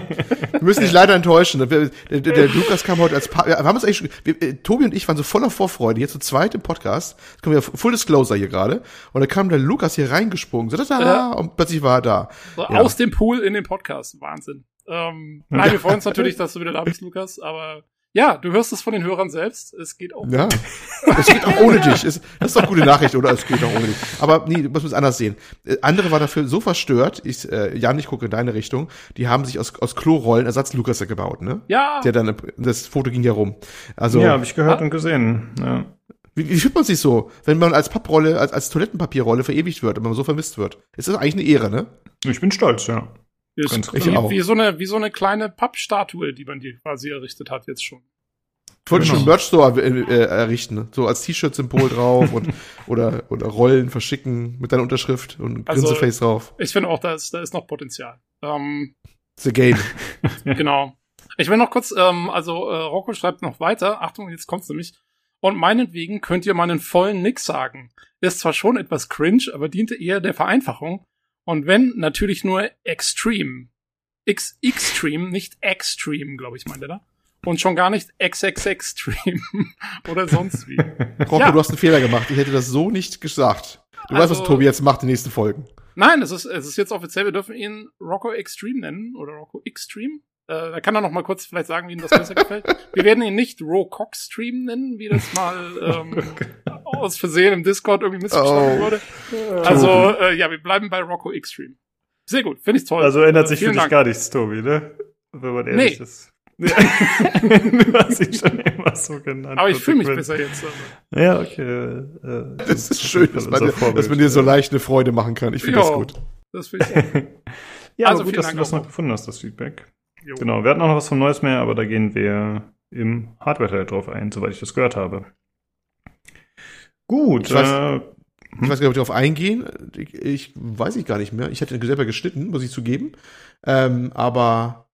wir müssen dich leider enttäuschen. Der, der, der Lukas kam heute als pa wir haben uns eigentlich schon, wir, äh, Tobi und ich waren so voller Vorfreude, hier zu zweit im Podcast. Das kommen wir Full Disclosure hier gerade. Und da kam der Lukas hier reingesprungen, so, da, da, Ja. und plötzlich war er da. So, Ja. Aus dem Pool in den Podcast. Wahnsinn. Ähm, nein, wir freuen uns natürlich, dass du wieder da bist, Lukas. Aber ja, du hörst es von den Hörern selbst. Es geht auch. Ja. Es geht auch ohne dich. Es, das ist doch gute Nachricht, oder? Es geht auch ohne dich. Aber nee, du musst es anders sehen. Äh, Andere waren dafür so verstört, ich, äh, Jan, ich gucke in deine Richtung, die haben sich aus, aus Klorollen Ersatz Lukas gebaut, ne? Ja, Der dann, das Foto ging ja rum. Also, ja, habe ich gehört und gesehen. Ja. wie, wie fühlt man sich so, wenn man als Papprolle, als, als Toilettenpapierrolle verewigt wird und man so vermisst wird? Ist das eigentlich eine Ehre, ne? Ich bin stolz, ja. Ist ganz ich wie, auch. wie, so eine, wie so eine kleine Pappstatue, die man dir quasi errichtet hat jetzt schon. Ich wollte Genau. schon Merch Store äh, äh, errichten, ne? so als T-Shirt-Symbol drauf und oder oder Rollen verschicken mit deiner Unterschrift und Also- Grinseface drauf. Ich finde auch, da ist, da ist noch Potenzial. Ähm, It's a game. genau. Ich will noch kurz, ähm, also äh, Rocco schreibt noch weiter. Achtung, jetzt kommt's nämlich. Und meinetwegen könnt ihr meinen vollen Nix sagen. Ist zwar schon etwas cringe, aber diente eher der Vereinfachung. Und wenn, natürlich nur Extreme. X Extreme, nicht Extreme, glaube ich, meint er da. Und schon gar nicht XXXtreme oder sonst wie. Rocco, Ja. du hast einen Fehler gemacht. Ich hätte das so nicht gesagt. Du weißt, Also- was Tobi jetzt macht in den nächsten Folgen. Nein, es ist, es ist jetzt offiziell, wir dürfen ihn Rocco Extreme nennen oder Rocco Extreme. Äh, da kann er noch mal kurz vielleicht sagen, wie ihm das besser gefällt. Wir werden ihn nicht Rocock Stream nennen, wie das mal ähm, aus Versehen im Discord irgendwie missverstanden Oh. wurde. Also, äh, ja, wir bleiben bei Rocco Extreme. Sehr gut, finde ich toll. Also ändert Äh, sich für vielen dich Dank. gar nichts, Tobi, ne? Wenn man ehrlich Nee. ist. du hast ihn schon immer so genannt. Aber ich fühle mich besser jetzt. Also. Ja, okay. Äh, Das ist schön, dass man, dir, Vorbild, dass man dir so leicht eine Freude machen kann. Ich finde das gut. Das finde ich auch. Ja, Also also gut, vielen dass Dank du das noch gefunden hast, das Feedback. Jo. Genau, wir hatten auch noch was vom Neues mehr, aber da gehen wir im Hardware-Teil drauf ein, soweit ich das gehört habe. Gut, Ich weiß- äh, Ich weiß gar nicht, ob wir darauf eingehen. Ich, ich weiß ich gar nicht mehr. Ich hätte selber geschnitten, muss ich zugeben. Ähm, aber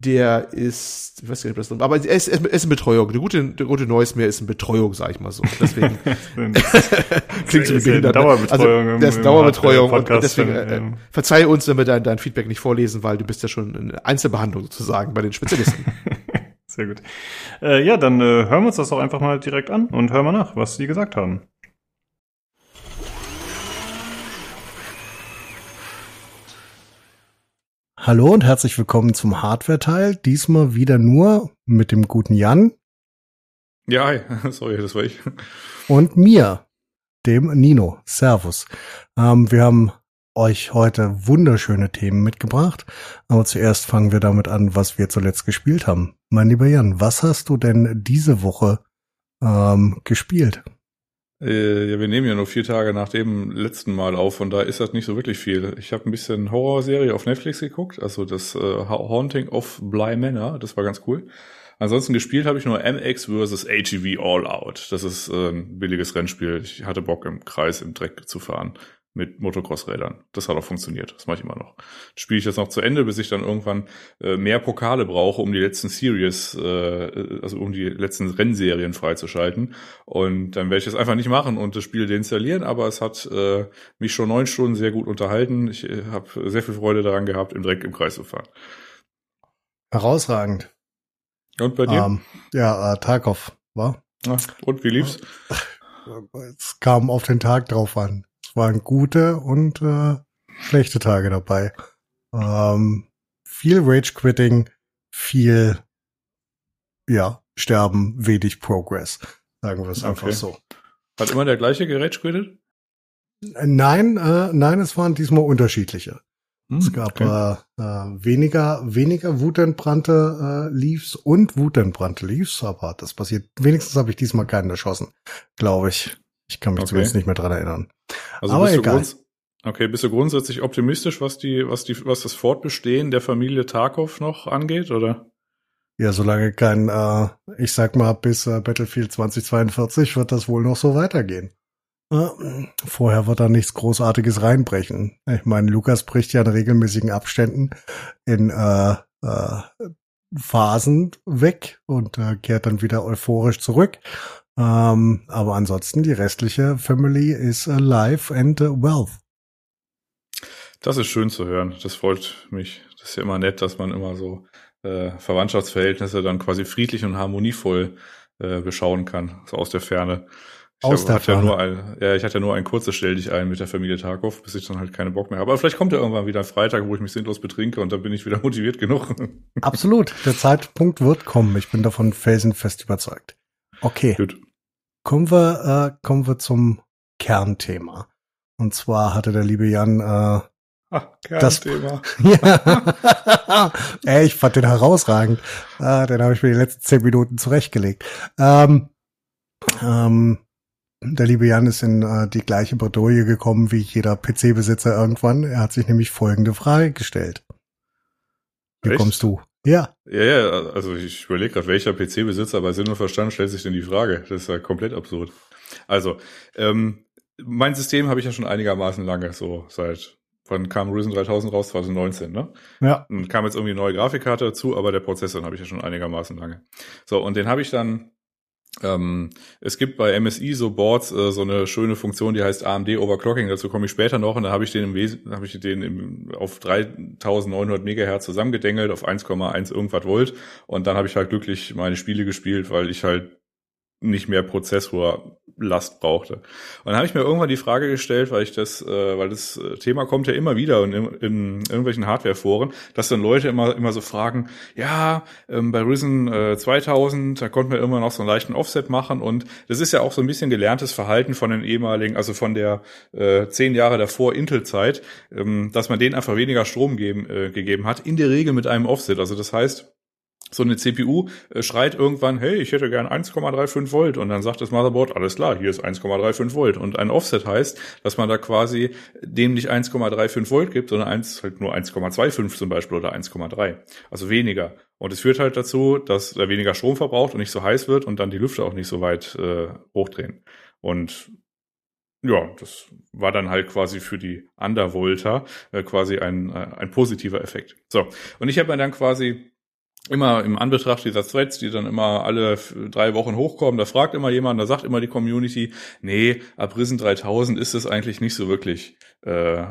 der ist, ich weiß gar nicht, ob das drin aber er ist, er ist eine Betreuung. Der gute, der gute Neues mehr ist eine Betreuung, sag ich mal so. Deswegen klingt so wie behindert. ne? Dauerbetreuung also, im- das ist Dauerbetreuung und, deswegen äh, ja. verzeih uns, wenn wir dein, dein Feedback nicht vorlesen, weil du bist ja schon in Einzelbehandlung sozusagen bei den Spezialisten. Sehr gut. Äh, ja, dann äh, hören wir uns das auch einfach mal direkt an und hören mal nach, was Sie gesagt haben. Hallo und herzlich willkommen zum Hardware-Teil. Diesmal wieder nur mit dem guten Jan Ja, hi. Sorry, das war ich. und mir, dem Nino. Servus. Ähm, wir haben euch heute wunderschöne Themen mitgebracht. Aber zuerst fangen wir damit an, was wir zuletzt gespielt haben. Mein lieber Jan, was hast du denn diese Woche ähm, gespielt? Äh, ja, wir nehmen ja nur vier Tage nach dem letzten Mal auf und da ist das nicht so wirklich viel. Ich habe ein bisschen Horrorserie auf Netflix geguckt, also das äh, Ha- Haunting of Bly Manor, das war ganz cool. Ansonsten gespielt habe ich nur MX vs. ATV All Out. Das ist äh, ein billiges Rennspiel. Ich hatte Bock im Kreis im Dreck zu fahren mit Motocross-Rädern. Das hat auch funktioniert. Das mache ich immer noch. Das spiele ich jetzt noch zu Ende, bis ich dann irgendwann äh, mehr Pokale brauche, um die letzten Series, äh, also um die letzten Rennserien freizuschalten. Und dann werde ich das einfach nicht machen und das Spiel deinstallieren, aber es hat äh, mich schon neun Stunden sehr gut unterhalten. Ich äh, habe sehr viel Freude daran gehabt, im Dreck im Kreis zu fahren. Herausragend. Und bei dir? Ähm, ja, äh, Tarkov, war? Und wie lief's? Es kam auf den Tag drauf an. Waren gute und äh, schlechte Tage dabei. Ähm, viel Rage-Quitting, viel, ja, sterben, wenig Progress. Sagen wir es okay. einfach so. Hat immer der gleiche geredet? Nein, äh, nein, es waren diesmal unterschiedliche. Hm, es gab okay. äh, äh, weniger, weniger wutentbrannte äh, Leaves und wutentbrannte Leaves, aber das passiert. Wenigstens habe ich diesmal keinen erschossen, glaube ich. Ich kann mich okay. zumindest nicht mehr dran erinnern. Also aber egal. Okay, bist du grundsätzlich optimistisch, was die, was die, was das Fortbestehen der Familie Tarkov noch angeht, oder? Ja, solange kein, äh, ich sag mal, bis äh, Battlefield 2042 wird das wohl noch so weitergehen. Äh, vorher wird da nichts Großartiges reinbrechen. Ich meine, Lukas bricht ja in regelmäßigen Abständen in äh, äh, Phasen weg und äh, kehrt dann wieder euphorisch zurück. Ähm, aber ansonsten, die restliche Family is alive and wealth. Das ist schön zu hören. Das freut mich. Das ist ja immer nett, dass man immer so äh, Verwandtschaftsverhältnisse dann quasi friedlich und harmonievoll äh, beschauen kann, so aus der Ferne. Ich aus hab, der hatte ja nur ein, ja, ich hatte ja nur ein kurzes Stell dich ein mit der Familie Tarkov, bis ich dann halt keine Bock mehr habe. Aber vielleicht kommt ja irgendwann wieder ein Freitag, wo ich mich sinnlos betrinke und dann bin ich wieder motiviert genug. Absolut. Der Zeitpunkt wird kommen. Ich bin davon felsenfest überzeugt. Okay. Gut. Kommen wir, äh, kommen wir zum Kernthema. Und zwar hatte der liebe Jan äh, Ach, Kernthema. Das, ja. Ey, ich fand den herausragend. Ah, den habe ich mir die letzten zehn Minuten zurechtgelegt. Ähm, ähm, der liebe Jan ist in äh, die gleiche Bredouille gekommen wie jeder PC-Besitzer irgendwann. Er hat sich nämlich folgende Frage gestellt. Wie Echt? kommst du? Ja. Ja, ja, also ich überlege gerade, welcher PC-Besitzer bei Sinn und Verstand stellt sich denn die Frage? Das ist ja komplett absurd. Also, ähm, mein System habe ich ja schon einigermaßen lange, so seit Wann kam Risen 3000 raus? 2019, ne? Ja. Dann kam jetzt irgendwie eine neue Grafikkarte dazu, aber der Prozessor habe ich ja schon einigermaßen lange. So, und den habe ich dann ähm, es gibt bei MSI so Boards äh, so eine schöne Funktion, die heißt AMD Overclocking. Dazu komme ich später noch und da habe ich den im Wesen, habe ich den im, auf 3900 Megahertz zusammengedengelt auf 1,1 irgendwas Volt und dann habe ich halt glücklich meine Spiele gespielt, weil ich halt nicht mehr Prozessorlast brauchte. Und dann habe ich mir irgendwann die Frage gestellt, weil ich das, äh, weil das Thema kommt ja immer wieder in, in irgendwelchen Hardware-Foren, dass dann Leute immer immer so fragen, ja, ähm, bei Risen äh, 2000, da konnte man immer noch so einen leichten Offset machen und das ist ja auch so ein bisschen gelerntes Verhalten von den ehemaligen, also von der äh, zehn Jahre davor Intel-Zeit, ähm, dass man denen einfach weniger Strom geben, äh, gegeben hat, in der Regel mit einem Offset. Also das heißt, so eine CPU äh, schreit irgendwann, hey, ich hätte gern 1,35 Volt und dann sagt das Motherboard, alles klar, hier ist 1,35 Volt und ein Offset heißt, dass man da quasi dem nicht 1,35 Volt gibt, sondern eins, halt nur 1,25 zum Beispiel oder 1,3, also weniger. Und es führt halt dazu, dass er weniger Strom verbraucht und nicht so heiß wird und dann die Lüfter auch nicht so weit äh, hochdrehen. Und ja, das war dann halt quasi für die Undervolter äh, quasi ein, äh, ein positiver Effekt. So, und ich habe mir dann quasi immer im Anbetracht dieser Threads, die dann immer alle drei Wochen hochkommen, da fragt immer jemand, da sagt immer die Community, nee, ab Risen 3000 ist es eigentlich nicht so wirklich äh,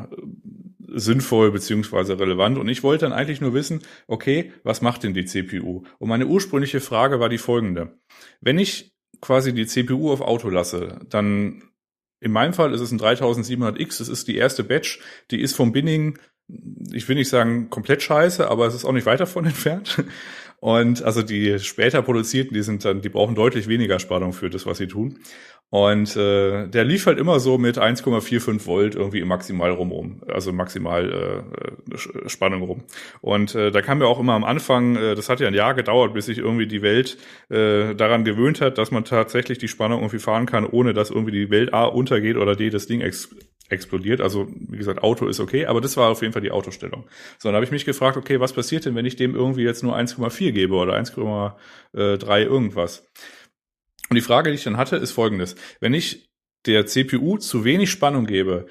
sinnvoll beziehungsweise relevant. Und ich wollte dann eigentlich nur wissen, okay, was macht denn die CPU? Und meine ursprüngliche Frage war die folgende. Wenn ich quasi die CPU auf Auto lasse, dann in meinem Fall ist es ein 3700X, das ist die erste Batch, die ist vom Binning ich will nicht sagen komplett scheiße, aber es ist auch nicht weit davon entfernt. Und also die später produzierten, die sind dann, die brauchen deutlich weniger Spannung für das, was sie tun. Und äh, der lief halt immer so mit 1,45 Volt irgendwie maximal rum rum, also maximal äh, Spannung rum. Und äh, da kam ja auch immer am Anfang, äh, das hat ja ein Jahr gedauert, bis sich irgendwie die Welt äh, daran gewöhnt hat, dass man tatsächlich die Spannung irgendwie fahren kann, ohne dass irgendwie die Welt A untergeht oder D das Ding ex explodiert. Also wie gesagt, Auto ist okay, aber das war auf jeden Fall die Autostellung. So, dann habe ich mich gefragt, okay, was passiert denn, wenn ich dem irgendwie jetzt nur 1,4 gebe oder 1,3 irgendwas? Und die Frage, die ich dann hatte, ist folgendes. Wenn ich der CPU zu wenig Spannung gebe,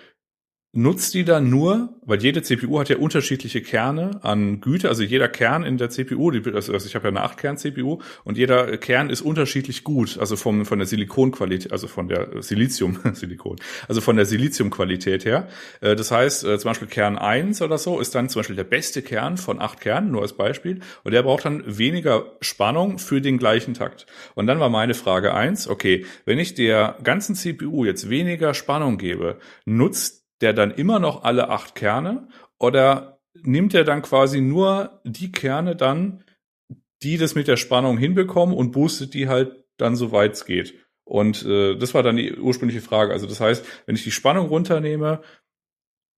nutzt die dann nur, weil jede CPU hat ja unterschiedliche Kerne an Güte, also jeder Kern in der CPU, die, also ich habe ja eine 8-Kern-CPU und jeder Kern ist unterschiedlich gut, also vom, von der Silikonqualität, also von der Silizium, Silikon, also von der Siliziumqualität her. Äh, das heißt, äh, zum Beispiel Kern 1 oder so ist dann zum Beispiel der beste Kern von 8 Kernen, nur als Beispiel, und der braucht dann weniger Spannung für den gleichen Takt. Und dann war meine Frage 1, okay, wenn ich der ganzen CPU jetzt weniger Spannung gebe, nutzt der dann immer noch alle acht Kerne oder nimmt er dann quasi nur die Kerne dann, die das mit der Spannung hinbekommen und boostet die halt dann so weit es geht. Und äh, das war dann die ursprüngliche Frage. Also das heißt, wenn ich die Spannung runternehme,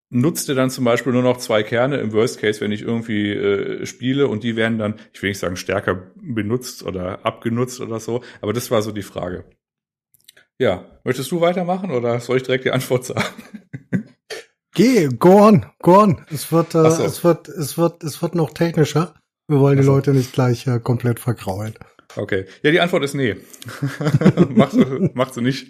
nutzt er dann zum Beispiel nur noch zwei Kerne im Worst Case, wenn ich irgendwie äh, spiele und die werden dann, ich will nicht sagen stärker benutzt oder abgenutzt oder so, aber das war so die Frage. Ja, möchtest du weitermachen oder soll ich direkt die Antwort sagen? Geh, go on, go on. Es wird, äh, so. es wird, es wird, es wird noch technischer. Wir wollen die so. Leute nicht gleich äh, komplett vergraulen. Okay. Ja, die Antwort ist nee. macht, macht sie nicht.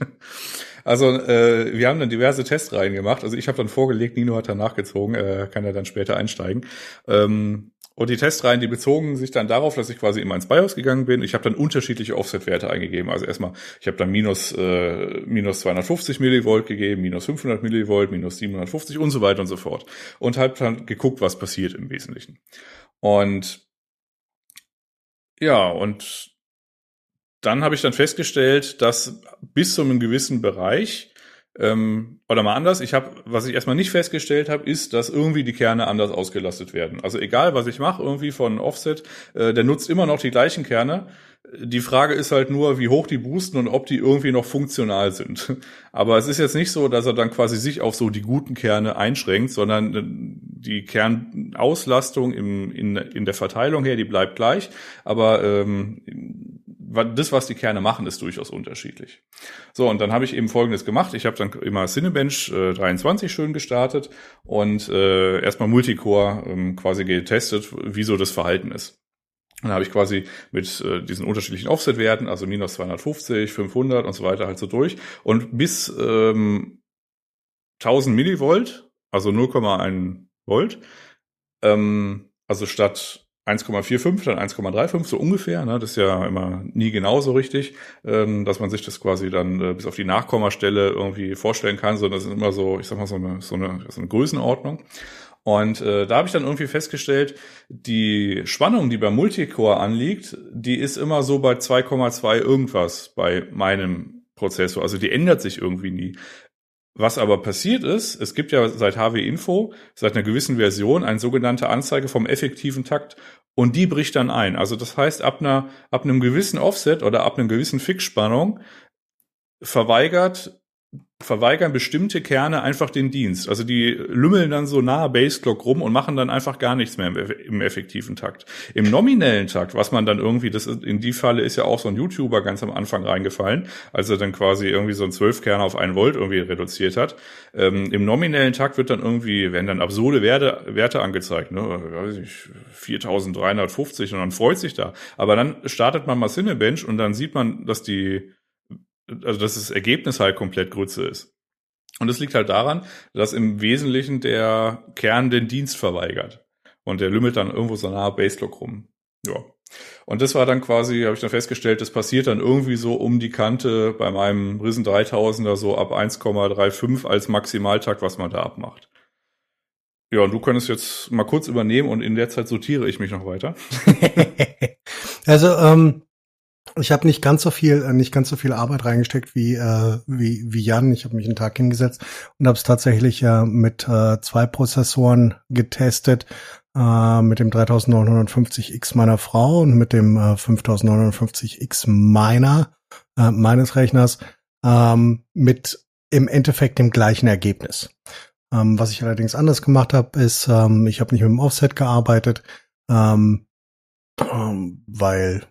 Also äh, wir haben dann diverse Testreihen gemacht. Also ich habe dann vorgelegt, Nino hat dann nachgezogen, äh, kann er dann später einsteigen. Ähm, und die Testreihen, die bezogen sich dann darauf, dass ich quasi immer ins BIOS gegangen bin. Ich habe dann unterschiedliche Offset-Werte eingegeben. Also erstmal, ich habe dann minus, äh, minus 250 Millivolt gegeben, minus 500 Millivolt, minus 750 und so weiter und so fort. Und halt dann geguckt, was passiert im Wesentlichen. Und ja, und dann habe ich dann festgestellt, dass bis zu einem gewissen Bereich ähm, oder mal anders, ich habe, was ich erstmal nicht festgestellt habe, ist, dass irgendwie die Kerne anders ausgelastet werden. Also egal, was ich mache, irgendwie von Offset, äh, der nutzt immer noch die gleichen Kerne. Die Frage ist halt nur, wie hoch die boosten und ob die irgendwie noch funktional sind. Aber es ist jetzt nicht so, dass er dann quasi sich auf so die guten Kerne einschränkt, sondern äh, die Kernauslastung im, in, in der Verteilung her, die bleibt gleich. Aber ähm, das, was die Kerne machen, ist durchaus unterschiedlich. So, und dann habe ich eben Folgendes gemacht. Ich habe dann immer Cinebench äh, 23 schön gestartet und äh, erstmal Multicore ähm, quasi getestet, wie so das Verhalten ist. Dann habe ich quasi mit äh, diesen unterschiedlichen Offset-Werten, also minus 250, 500 und so weiter halt so durch. Und bis ähm, 1000 Millivolt, also 0,1 Volt, ähm, also statt 1,45, dann 1,35, so ungefähr. Ne? Das ist ja immer nie genau so richtig, ähm, dass man sich das quasi dann äh, bis auf die Nachkommastelle irgendwie vorstellen kann, sondern das ist immer so, ich sag mal, so eine, so eine, so eine Größenordnung. Und äh, da habe ich dann irgendwie festgestellt, die Spannung, die bei Multicore anliegt, die ist immer so bei 2,2 irgendwas bei meinem Prozessor. Also die ändert sich irgendwie nie. Was aber passiert ist, es gibt ja seit HW Info, seit einer gewissen Version, eine sogenannte Anzeige vom effektiven Takt und die bricht dann ein. Also das heißt, ab einer, ab einem gewissen Offset oder ab einem gewissen Fixspannung verweigert verweigern bestimmte Kerne einfach den Dienst. Also die lümmeln dann so nahe Baseclock rum und machen dann einfach gar nichts mehr im, effektiven Takt. Im nominellen Takt, was man dann irgendwie, das in die Falle ist ja auch so ein YouTuber ganz am Anfang reingefallen, als er dann quasi irgendwie so ein 12 Kerne auf einen Volt irgendwie reduziert hat. Ähm, Im nominellen Takt wird dann irgendwie, werden dann absurde Werte, Werte angezeigt, ne? weiß ich, 4350 und dann freut sich da. Aber dann startet man mal Cinebench und dann sieht man, dass die also dass das Ergebnis halt komplett Grütze ist. Und das liegt halt daran, dass im Wesentlichen der Kern den Dienst verweigert. Und der lümmelt dann irgendwo so nah Baselock rum. Ja. Und das war dann quasi, habe ich dann festgestellt, das passiert dann irgendwie so um die Kante bei meinem Risen 3000er so ab 1,35 als Maximaltakt, was man da abmacht. Ja, und du könntest jetzt mal kurz übernehmen und in der Zeit sortiere ich mich noch weiter. also, ähm, ich habe nicht ganz so viel, äh, nicht ganz so viel Arbeit reingesteckt wie äh, wie wie Jan. Ich habe mich einen Tag hingesetzt und habe es tatsächlich äh, mit äh, zwei Prozessoren getestet, äh, mit dem 3950X meiner Frau und mit dem äh, 5950X meiner äh, meines Rechners ähm, mit im Endeffekt dem gleichen Ergebnis. Ähm, was ich allerdings anders gemacht habe, ist, ähm, ich habe nicht mit dem Offset gearbeitet, ähm, ähm weil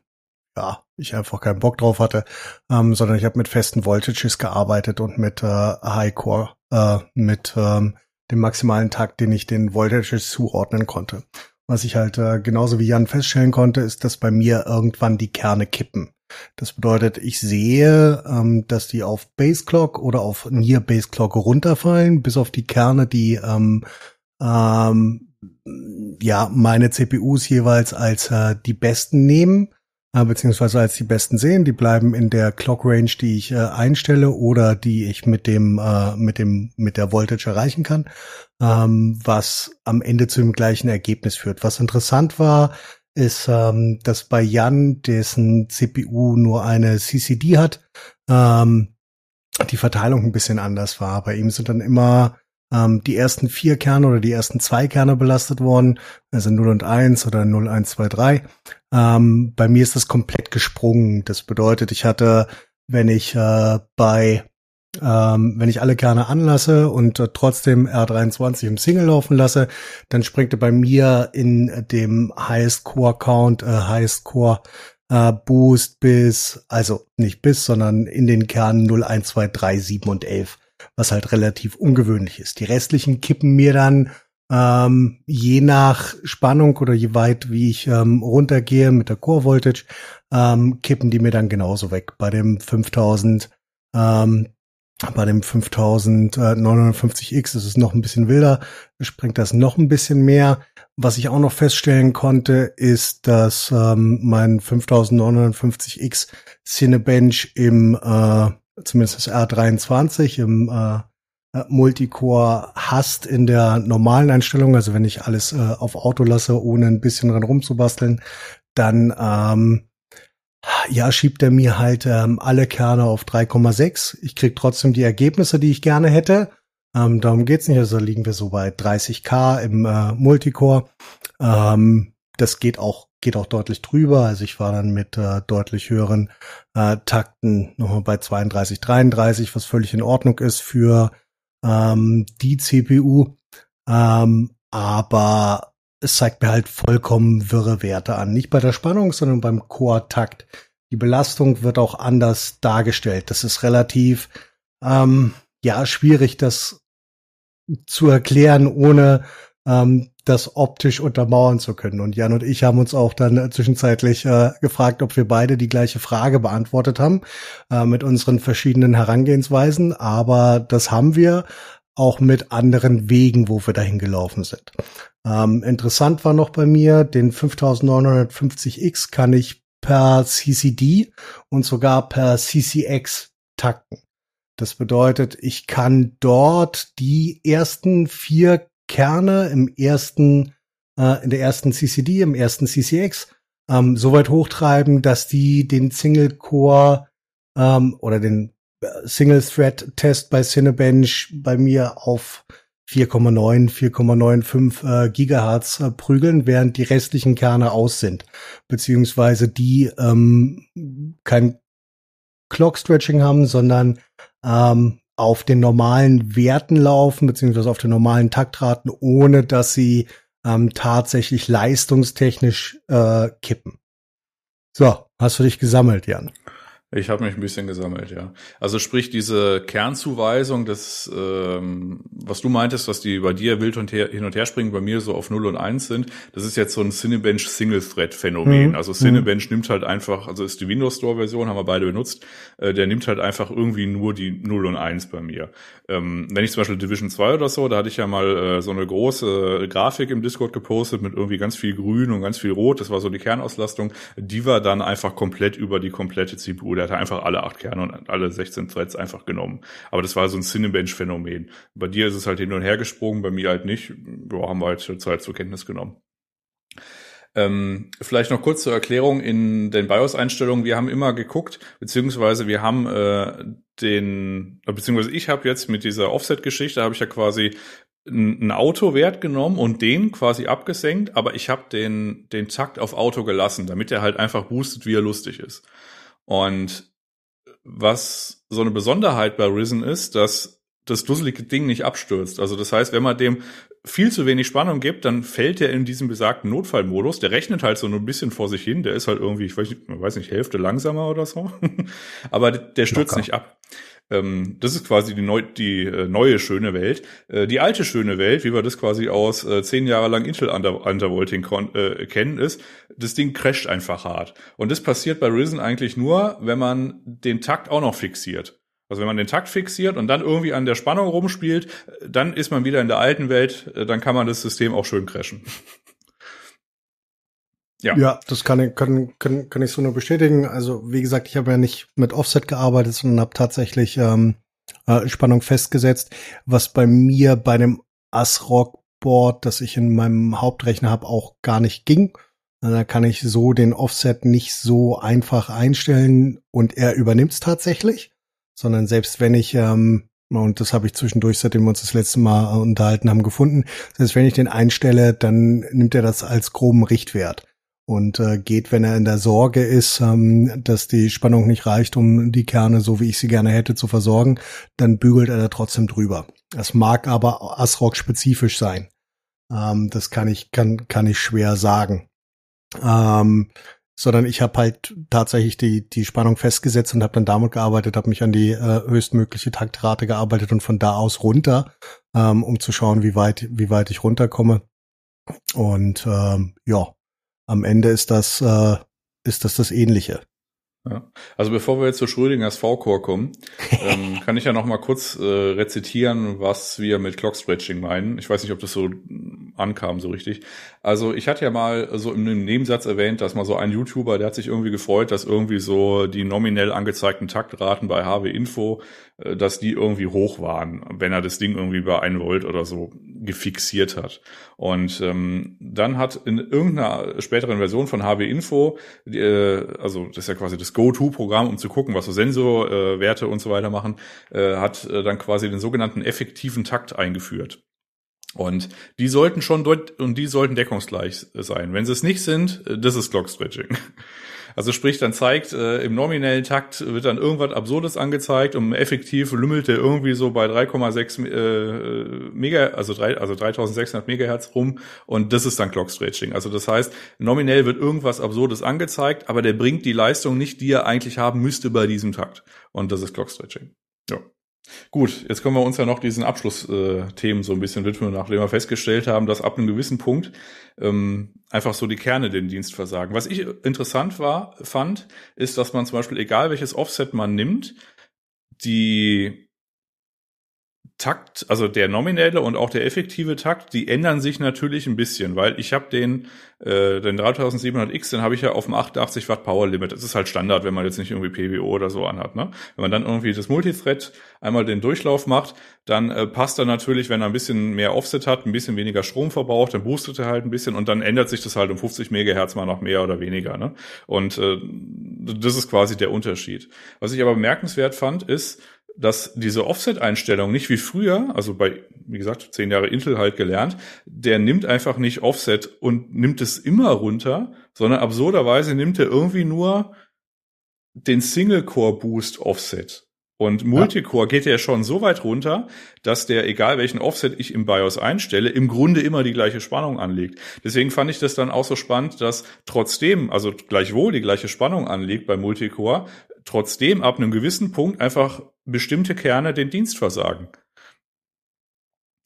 ja, ich einfach keinen Bock drauf hatte, ähm, sondern ich habe mit festen Voltages gearbeitet und mit äh, Highcore, äh, mit ähm, dem maximalen Takt, den ich den Voltages zuordnen konnte. Was ich halt äh, genauso wie Jan feststellen konnte, ist, dass bei mir irgendwann die Kerne kippen. Das bedeutet, ich sehe, ähm, dass die auf Base Clock oder auf Near Base Clock runterfallen, bis auf die Kerne, die ähm, ähm, ja meine CPUs jeweils als äh, die besten nehmen beziehungsweise als die besten sehen. Die bleiben in der Clock Range, die ich äh, einstelle oder die ich mit dem äh, mit dem mit der Voltage erreichen kann, ähm, was am Ende zu dem gleichen Ergebnis führt. Was interessant war, ist, ähm, dass bei Jan, dessen CPU nur eine CCD hat, ähm, die Verteilung ein bisschen anders war. Bei ihm sind dann immer ähm, die ersten vier Kerne oder die ersten zwei Kerne belastet worden, also 0 und 1 oder 0, 1, 2, 3. Ähm, bei mir ist das komplett gesprungen. Das bedeutet, ich hatte, wenn ich äh, bei ähm, wenn ich alle Kerne anlasse und äh, trotzdem R23 im Single laufen lasse, dann springt er bei mir in dem Highest Core Count, äh, Highest Core äh, Boost bis, also nicht bis, sondern in den Kernen 0, 1, 2, 3, 7 und 11, was halt relativ ungewöhnlich ist. Die restlichen kippen mir dann ähm, je nach Spannung oder je weit wie ich ähm, runtergehe mit der Core Voltage, ähm, kippen die mir dann genauso weg. Bei dem 5000 ähm, bei dem 5059X ist es noch ein bisschen wilder, springt das noch ein bisschen mehr. Was ich auch noch feststellen konnte, ist, dass ähm, mein 5950X Cinebench im, äh, zumindest das R23 im äh, Multicore hasst in der normalen Einstellung, also wenn ich alles äh, auf Auto lasse, ohne ein bisschen dran rumzubasteln, dann ähm, ja, schiebt er mir halt ähm, alle Kerne auf 3,6. Ich krieg trotzdem die Ergebnisse, die ich gerne hätte. Ähm, darum geht's nicht. Also liegen wir so bei 30k im äh, Multicore. Ähm, das geht auch geht auch deutlich drüber. Also ich war dann mit äh, deutlich höheren äh, Takten nochmal bei 32, 33, was völlig in Ordnung ist für ähm, die CPU. Ähm, aber es zeigt mir halt vollkommen wirre Werte an. Nicht bei der Spannung, sondern beim Core-Takt. Die Belastung wird auch anders dargestellt. Das ist relativ, ähm, ja, schwierig, das zu erklären, ohne ähm, das optisch untermauern zu können. Und Jan und ich haben uns auch dann zwischenzeitlich äh, gefragt, ob wir beide die gleiche Frage beantwortet haben äh, mit unseren verschiedenen Herangehensweisen. Aber das haben wir auch mit anderen Wegen, wo wir dahin gelaufen sind. Ähm, interessant war noch bei mir, den 5950X kann ich per CCD und sogar per CCX takten. Das bedeutet, ich kann dort die ersten vier Kerne im ersten, äh, in der ersten CCD, im ersten CCX ähm, so weit hochtreiben, dass die den Single Core ähm, oder den äh, Single Thread Test bei Cinebench bei mir auf 4,9, 4,95 äh, Gigahertz äh, prügeln, während die restlichen Kerne aus sind, beziehungsweise die ähm, kein Clock Stretching haben, sondern ähm, auf den normalen Werten laufen, beziehungsweise auf den normalen Taktraten, ohne dass sie ähm, tatsächlich leistungstechnisch äh, kippen. So, hast du dich gesammelt, Jan? Ich habe mich ein bisschen gesammelt, ja. Also sprich diese Kernzuweisung, das, ähm, was du meintest, dass die bei dir wild und her, hin und her springen, bei mir so auf 0 und 1 sind, das ist jetzt so ein Cinebench Single-Thread-Phänomen. Mhm. Also Cinebench mhm. nimmt halt einfach, also ist die Windows Store-Version, haben wir beide benutzt, äh, der nimmt halt einfach irgendwie nur die 0 und 1 bei mir. Ähm, wenn ich zum Beispiel Division 2 oder so, da hatte ich ja mal äh, so eine große Grafik im Discord gepostet mit irgendwie ganz viel Grün und ganz viel Rot, das war so die Kernauslastung, die war dann einfach komplett über die komplette CPU der hat einfach alle acht Kerne und alle 16 Threads einfach genommen. Aber das war so ein Cinebench-Phänomen. Bei dir ist es halt hin und her gesprungen, bei mir halt nicht. Ja, haben wir halt zur Zeit zur Kenntnis genommen. Ähm, vielleicht noch kurz zur Erklärung in den BIOS-Einstellungen. Wir haben immer geguckt, beziehungsweise wir haben äh, den, beziehungsweise ich habe jetzt mit dieser Offset-Geschichte, habe ich ja quasi einen Autowert genommen und den quasi abgesenkt, aber ich habe den, den Takt auf Auto gelassen, damit er halt einfach boostet, wie er lustig ist. Und was so eine Besonderheit bei Risen ist, dass das dusselige Ding nicht abstürzt. Also das heißt, wenn man dem viel zu wenig Spannung gibt, dann fällt er in diesem besagten Notfallmodus. Der rechnet halt so nur ein bisschen vor sich hin. Der ist halt irgendwie, ich weiß nicht, weiß nicht Hälfte langsamer oder so. Aber der stürzt Locker. nicht ab. Ähm, das ist quasi die, neu, die äh, neue schöne Welt. Äh, die alte schöne Welt, wie wir das quasi aus äh, zehn Jahre lang Intel Under Undervolting äh, kennen, ist, das Ding crasht einfach hart. Und das passiert bei Risen eigentlich nur, wenn man den Takt auch noch fixiert. Also wenn man den Takt fixiert und dann irgendwie an der Spannung rumspielt, äh, dann ist man wieder in der alten Welt, äh, dann kann man das System auch schön crashen. Ja. ja, das kann ich, kann, kann, kann ich so nur bestätigen. Also wie gesagt, ich habe ja nicht mit Offset gearbeitet, sondern habe tatsächlich ähm, äh, Spannung festgesetzt, was bei mir bei dem ASRock Board, das ich in meinem Hauptrechner habe, auch gar nicht ging. Da kann ich so den Offset nicht so einfach einstellen und er übernimmt es tatsächlich, sondern selbst wenn ich ähm, und das habe ich zwischendurch, seitdem wir uns das letzte Mal unterhalten haben, gefunden. Selbst wenn ich den einstelle, dann nimmt er das als groben Richtwert. Und äh, geht, wenn er in der Sorge ist, ähm, dass die Spannung nicht reicht, um die Kerne, so wie ich sie gerne hätte, zu versorgen, dann bügelt er da trotzdem drüber. Das mag aber Asrock spezifisch sein. Ähm, das kann ich kann kann ich schwer sagen. Ähm, sondern ich habe halt tatsächlich die die Spannung festgesetzt und habe dann damit gearbeitet, habe mich an die äh, höchstmögliche Taktrate gearbeitet und von da aus runter, ähm, um zu schauen, wie weit wie weit ich runterkomme. Und ähm, ja, am Ende ist das, äh, ist das das Ähnliche. Ja. Also bevor wir jetzt zu Schrödingers V-Core kommen, ähm, kann ich ja noch mal kurz äh, rezitieren, was wir mit Clock Stretching meinen. Ich weiß nicht, ob das so ankam so richtig. Also ich hatte ja mal so im Nebensatz erwähnt, dass mal so ein YouTuber, der hat sich irgendwie gefreut, dass irgendwie so die nominell angezeigten Taktraten bei HW Info, dass die irgendwie hoch waren, wenn er das Ding irgendwie bei 1 Volt oder so gefixiert hat. Und ähm, dann hat in irgendeiner späteren Version von HW Info, äh, also das ist ja quasi das Go-To-Programm, um zu gucken, was so Sensorwerte äh, und so weiter machen, äh, hat äh, dann quasi den sogenannten effektiven Takt eingeführt. Und die sollten schon deut und die sollten deckungsgleich sein. Wenn sie es nicht sind, äh, das ist Clock Stretching. Also sprich, dann zeigt äh, im nominellen Takt wird dann irgendwas Absurdes angezeigt und effektiv lümmelt der irgendwie so bei 3,6 äh, Mega, also, 3, also 3600 Megahertz rum und das ist dann Clock Stretching. Also das heißt, nominell wird irgendwas Absurdes angezeigt, aber der bringt die Leistung nicht, die er eigentlich haben müsste bei diesem Takt. Und das ist Clock Stretching. Ja. Gut, jetzt können wir uns ja noch diesen Abschlussthemen so ein bisschen widmen, nachdem wir festgestellt haben, dass ab einem gewissen Punkt ähm, einfach so die Kerne den Dienst versagen. Was ich interessant war, fand, ist, dass man zum Beispiel, egal welches Offset man nimmt, die Takt, also der nominelle und auch der effektive Takt, die ändern sich natürlich ein bisschen, weil ich habe den äh, den 3700X, den habe ich ja auf dem 88 Watt Power Limit. Das ist halt Standard, wenn man jetzt nicht irgendwie PWO oder so anhat. Ne? Wenn man dann irgendwie das Multithread einmal den Durchlauf macht, dann äh, passt er natürlich, wenn er ein bisschen mehr Offset hat, ein bisschen weniger Strom verbraucht, dann boostet er halt ein bisschen und dann ändert sich das halt um 50 Megahertz mal noch mehr oder weniger. Ne? Und äh, das ist quasi der Unterschied. Was ich aber bemerkenswert fand, ist, dass diese Offset-Einstellung nicht wie früher, also bei, wie gesagt, zehn Jahre Intel halt gelernt, der nimmt einfach nicht Offset und nimmt es immer runter, sondern absurderweise nimmt er irgendwie nur den Single-Core-Boost Offset. Und Multicore ja. geht ja schon so weit runter, dass der, egal welchen Offset ich im BIOS einstelle, im Grunde immer die gleiche Spannung anlegt. Deswegen fand ich das dann auch so spannend, dass trotzdem, also gleichwohl die gleiche Spannung anlegt bei Multicore, trotzdem ab einem gewissen Punkt einfach bestimmte Kerne den Dienst versagen.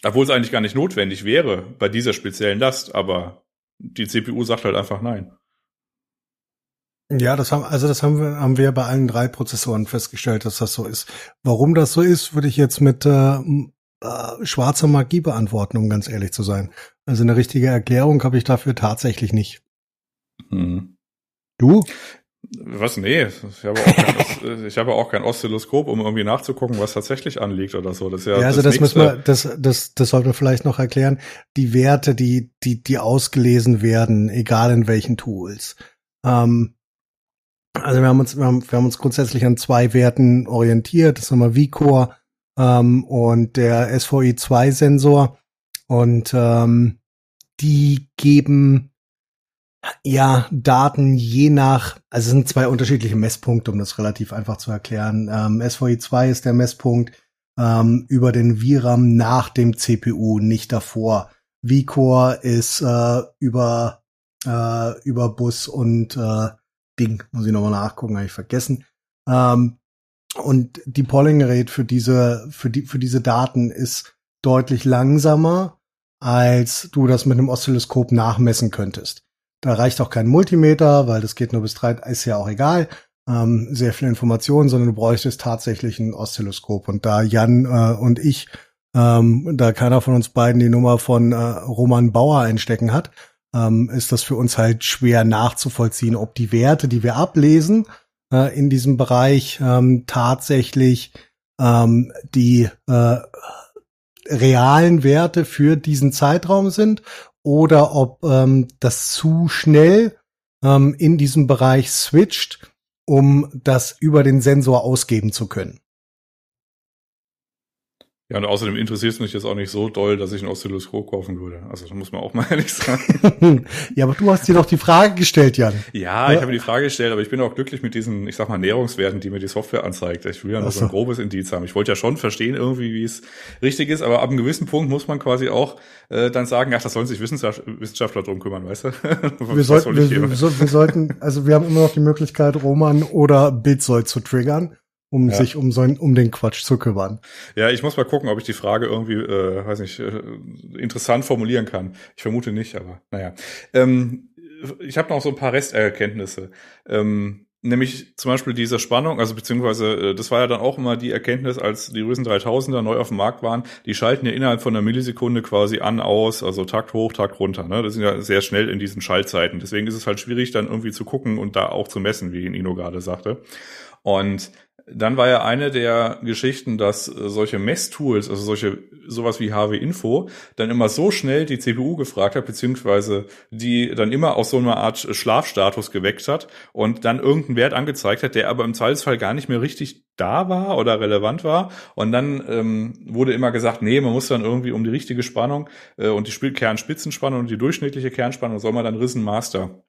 Obwohl es eigentlich gar nicht notwendig wäre bei dieser speziellen Last, aber die CPU sagt halt einfach nein. Ja, das haben, also das haben wir, haben wir bei allen drei Prozessoren festgestellt, dass das so ist. Warum das so ist, würde ich jetzt mit äh, äh, schwarzer Magie beantworten, um ganz ehrlich zu sein. Also eine richtige Erklärung habe ich dafür tatsächlich nicht. Hm. Du? Was? Nee, ich habe, auch kein, ich habe auch kein Oszilloskop, um irgendwie nachzugucken, was tatsächlich anliegt oder so. Das ist ja, ja also das, das müssen wir, das, das, das sollten wir vielleicht noch erklären. Die Werte, die, die, die ausgelesen werden, egal in welchen Tools. Ähm, also wir haben uns, wir haben, wir haben uns grundsätzlich an zwei Werten orientiert. Das ist nochmal VCore ähm, und der SVI2-Sensor. Und ähm, die geben ja, Daten je nach, also es sind zwei unterschiedliche Messpunkte, um das relativ einfach zu erklären. Ähm, SVI2 ist der Messpunkt ähm, über den VRAM nach dem CPU, nicht davor. VCore ist äh, über äh, über Bus und äh, Ding, muss ich nochmal nachgucken, habe ich vergessen. Ähm, und die Polling Rate für diese für die für diese Daten ist deutlich langsamer, als du das mit einem Oszilloskop nachmessen könntest. Da reicht auch kein Multimeter, weil das geht nur bis drei, ist ja auch egal. Ähm, sehr viel Informationen, sondern du bräuchtest tatsächlich ein Oszilloskop. Und da Jan äh, und ich, ähm, da keiner von uns beiden die Nummer von äh, Roman Bauer einstecken hat, ähm, ist das für uns halt schwer nachzuvollziehen, ob die Werte, die wir ablesen äh, in diesem Bereich, ähm, tatsächlich ähm, die äh, realen Werte für diesen Zeitraum sind oder ob ähm, das zu schnell ähm, in diesem Bereich switcht, um das über den Sensor ausgeben zu können. Ja, und außerdem interessiert es mich jetzt auch nicht so doll, dass ich ein Oszilloskop kaufen würde. Also da muss man auch mal ehrlich sagen. ja, aber du hast dir doch die Frage gestellt, Jan. Ja, ich habe mir die Frage gestellt, aber ich bin auch glücklich mit diesen, ich sag mal, Näherungswerten, die mir die Software anzeigt. Ich will ja noch so. so ein grobes Indiz haben. Ich wollte ja schon verstehen irgendwie, wie es richtig ist, aber ab einem gewissen Punkt muss man quasi auch äh, dann sagen, ach, das sollen sich Wissenschaftler drum kümmern, weißt du? wir, sollten, wir, wir, wir, sollten, also wir haben immer noch die Möglichkeit, Roman oder Bitsoy zu triggern um ja. sich um so um den Quatsch zu kümmern. Ja, ich muss mal gucken, ob ich die Frage irgendwie, äh, weiß nicht, äh, interessant formulieren kann. Ich vermute nicht, aber naja. Ähm, ich habe noch so ein paar Resterkenntnisse. Ähm, nämlich zum Beispiel diese Spannung, also beziehungsweise äh, das war ja dann auch immer die Erkenntnis, als die Rösen 3000er neu auf dem Markt waren, die schalten ja innerhalb von einer Millisekunde quasi an, aus, also Takt hoch, Takt runter. Ne? Das sind ja sehr schnell in diesen Schaltzeiten. Deswegen ist es halt schwierig, dann irgendwie zu gucken und da auch zu messen, wie Ino gerade sagte. Und dann war ja eine der Geschichten, dass äh, solche Messtools, also solche sowas wie HW Info, dann immer so schnell die CPU gefragt hat, beziehungsweise die dann immer aus so einer Art Schlafstatus geweckt hat und dann irgendeinen Wert angezeigt hat, der aber im Zweifelsfall gar nicht mehr richtig da war oder relevant war. Und dann ähm, wurde immer gesagt, nee, man muss dann irgendwie um die richtige Spannung äh, und die Kernspitzenspannung und die durchschnittliche Kernspannung soll man dann Risen Master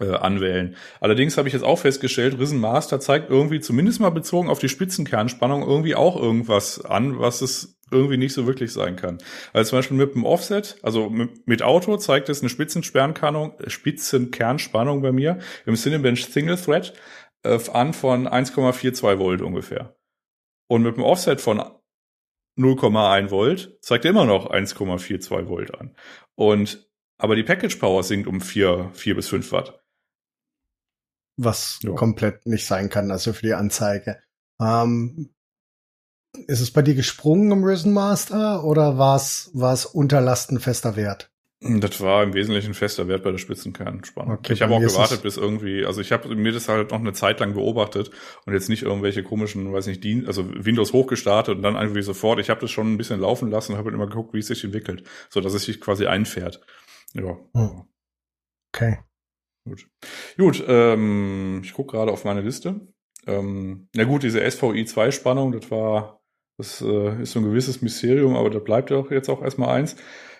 äh, anwählen. Allerdings habe ich jetzt auch festgestellt, Risen Master zeigt irgendwie zumindest mal bezogen auf die Spitzenkernspannung irgendwie auch irgendwas an, was es irgendwie nicht so wirklich sein kann. Also zum Beispiel mit dem Offset, also mit, Auto zeigt es eine Spitzenkernspannung, Spitzenkernspannung bei mir im Cinebench Single Thread äh, an von 1,42 Volt ungefähr. Und mit dem Offset von 0,1 Volt zeigt er immer noch 1,42 Volt an. Und aber die Package Power sinkt um 4, 4 bis 5 Watt was ja. komplett nicht sein kann, also für die Anzeige. Ähm, ist es bei dir gesprungen im Risen Master oder war es unterlastenfester Wert? Das war im Wesentlichen fester Wert bei der Spitzenkernspannung. Okay, ich habe auch gewartet, bis irgendwie, also ich habe mir das halt noch eine Zeit lang beobachtet und jetzt nicht irgendwelche komischen, weiß nicht, Dien also Windows hochgestartet und dann irgendwie sofort. Ich habe das schon ein bisschen laufen lassen und habe immer geguckt, wie es sich entwickelt, so dass es sich quasi einfährt. Ja. Hm. Okay. Gut. Gut, ähm, ich gucke gerade auf meine Liste. Ähm, na gut, diese SVI-2-Spannung, das war, das äh, ist so ein gewisses Mysterium, aber da bleibt ja auch jetzt auch erstmal eins.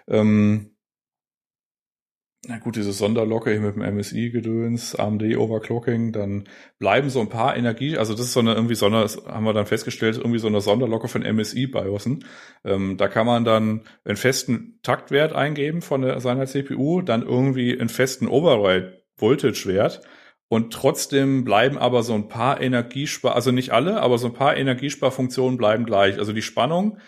Ähm, na gut, diese Sonderlocke hier mit dem MSI-Gedöns, AMD-Overclocking, dann bleiben so ein paar Energie, also das ist so eine irgendwie Sonder, haben wir dann festgestellt, irgendwie so eine Sonderlocke von MSI-BIOSen. Ähm, da kann man dann einen festen Taktwert eingeben von der, seiner CPU, dann irgendwie einen festen Override Voltage-Wert. Und trotzdem bleiben aber so ein paar Energiespar, also nicht alle, aber so ein paar Energiesparfunktionen bleiben gleich. Also die Spannung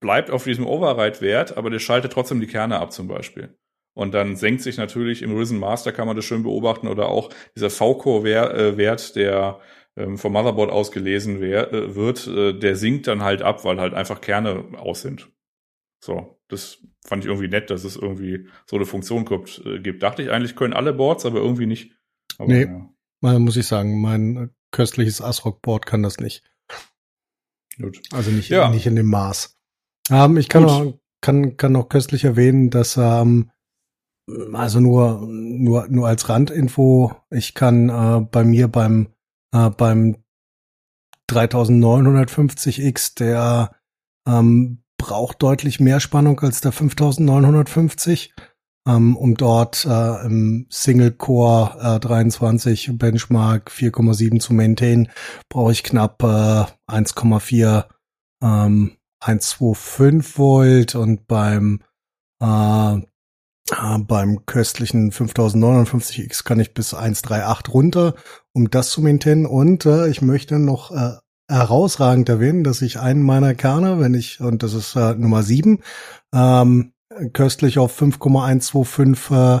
bleibt auf diesem Override-Wert, aber der schaltet trotzdem die Kerne ab zum Beispiel. Und dann senkt sich natürlich im Risen Master kann man das schön beobachten oder auch dieser V-Core-Wert, der ähm, vom Motherboard ausgelesen äh, wird, äh, der sinkt dann halt ab, weil halt einfach Kerne aus sind. So, das fand ich irgendwie nett, dass es irgendwie so eine Funktion gibt. Äh, gibt. Dachte ich eigentlich, können alle Boards, aber irgendwie nicht. Aber, nee, ja. mal muss ich sagen, mein köstliches ASRock-Board kann das nicht. Gut. Also nicht, ja. nicht in dem Maß. Ähm, ich kann noch, kann, kann noch köstlich erwähnen, dass ähm, also nur, nur, nur als Randinfo, ich kann äh, bei mir beim, äh, beim 3950X, der ähm, braucht deutlich mehr Spannung als der 5950, ähm, um dort äh, im Single Core äh, 23 Benchmark 4,7 zu maintain, brauche ich knapp äh, 1,4 ähm, 125 Volt. Und beim äh, beim köstlichen 5059X kann ich bis 138 runter, um das zu maintainen. Und äh, ich möchte noch äh, herausragend erwähnen, dass ich einen meiner Kerne, wenn ich, und das ist äh, Nummer 7, ähm, köstlich auf 5,125 äh,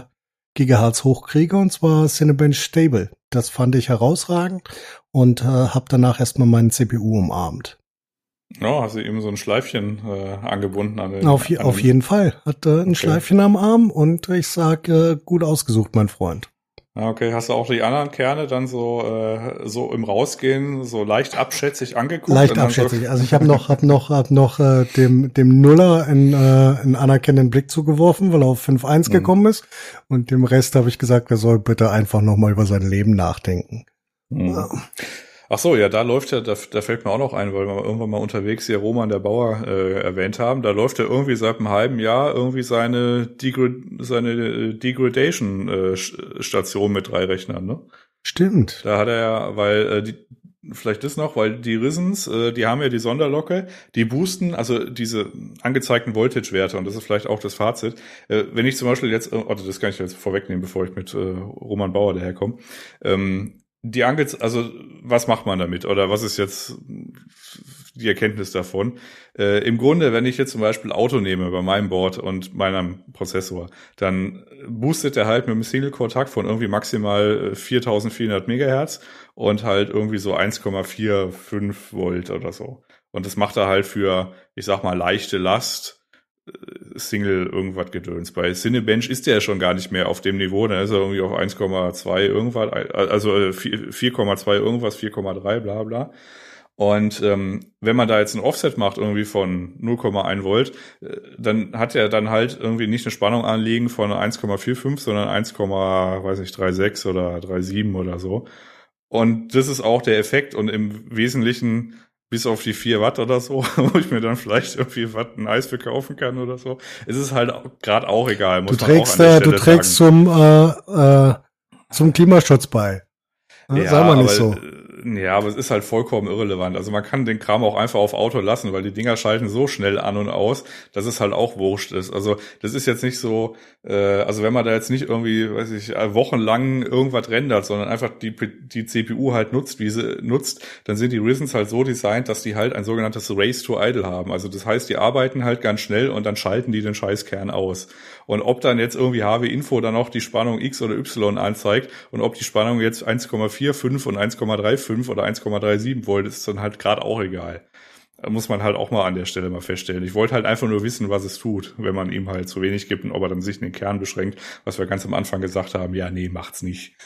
Gigahertz hochkriege, und zwar Cinebench Stable. Das fand ich herausragend und äh, habe danach erstmal meinen CPU umarmt. Oh, hast du eben so ein Schleifchen äh, angebunden an den, Auf, an auf den jeden Fall. Hat äh, ein okay. Schleifchen am Arm und ich sag, äh, gut ausgesucht, mein Freund. Okay, hast du auch die anderen Kerne dann so äh, so im Rausgehen so leicht abschätzig angeguckt? Leicht abschätzig. So also ich habe noch hab noch hab noch äh, dem dem Nuller einen, äh, einen anerkennenden Blick zugeworfen, weil er auf 5-1 mhm. gekommen ist und dem Rest habe ich gesagt, er soll bitte einfach noch mal über sein Leben nachdenken. Mhm. Ja. Ach so, ja, da läuft ja, da, da fällt mir auch noch ein, weil wir irgendwann mal unterwegs hier Roman der Bauer äh, erwähnt haben. Da läuft ja irgendwie seit einem halben Jahr irgendwie seine, Degra seine äh, Degradation-Station äh, mit drei Rechnern, ne? Stimmt. Da hat er ja, weil äh, die, vielleicht das noch, weil die Risens, äh, die haben ja die Sonderlocke, die boosten, also diese angezeigten Voltage-Werte, und das ist vielleicht auch das Fazit. Äh, wenn ich zum Beispiel jetzt, oh, das kann ich jetzt vorwegnehmen, bevor ich mit äh, Roman Bauer daherkomme, ähm, die Angez also was macht man damit oder was ist jetzt die Erkenntnis davon? Äh, Im Grunde, wenn ich jetzt zum Beispiel Auto nehme bei meinem Board und meinem Prozessor, dann boostet er halt mit einem Single-Core-Takt von irgendwie maximal 4400 äh, Megahertz und halt irgendwie so 1,45 Volt oder so. Und das macht er halt für, ich sag mal, leichte Last Single irgendwas gedöns. Bei Cinebench ist der ja schon gar nicht mehr auf dem Niveau, da ist er irgendwie auf 1,2 irgendwas, also 4,2 äh, irgendwas, 4,3 bla bla. Und ähm, wenn man da jetzt ein Offset macht, irgendwie von 0,1 Volt, äh, dann hat er dann halt irgendwie nicht eine Spannung anliegen von 1,45, sondern 1, weiß ich, 3,6 oder 3,7 oder so. Und das ist auch der Effekt. Und im Wesentlichen bis auf die vier Watt oder so, wo ich mir dann vielleicht irgendwie Watt ein Eis verkaufen kann oder so. Es ist halt gerade auch egal. Muss du trägst, äh, du trägst zum, äh, äh, zum Klimaschutz bei. Ja, Sei mal nicht so. Äh, ja, aber es ist halt vollkommen irrelevant. Also man kann den Kram auch einfach auf Auto lassen, weil die Dinger schalten so schnell an und aus, dass es halt auch wurscht ist. Also das ist jetzt nicht so, äh, also wenn man da jetzt nicht irgendwie, weiß ich, wochenlang irgendwas rendert, sondern einfach die, die CPU halt nutzt, wie sie nutzt, dann sind die Risens halt so designt, dass die halt ein sogenanntes Race to Idle haben. Also das heißt, die arbeiten halt ganz schnell und dann schalten die den Scheißkern aus. Und ob dann jetzt irgendwie HW Info dann auch die Spannung X oder Y anzeigt und ob die Spannung jetzt 1,45 und 1,35 oder 1,37 Volt ist dann halt gerade auch egal. Da muss man halt auch mal an der Stelle mal feststellen. Ich wollte halt einfach nur wissen, was es tut, wenn man ihm halt zu wenig gibt und ob er dann sich in den Kern beschränkt, was wir ganz am Anfang gesagt haben, ja, nee, macht's nicht.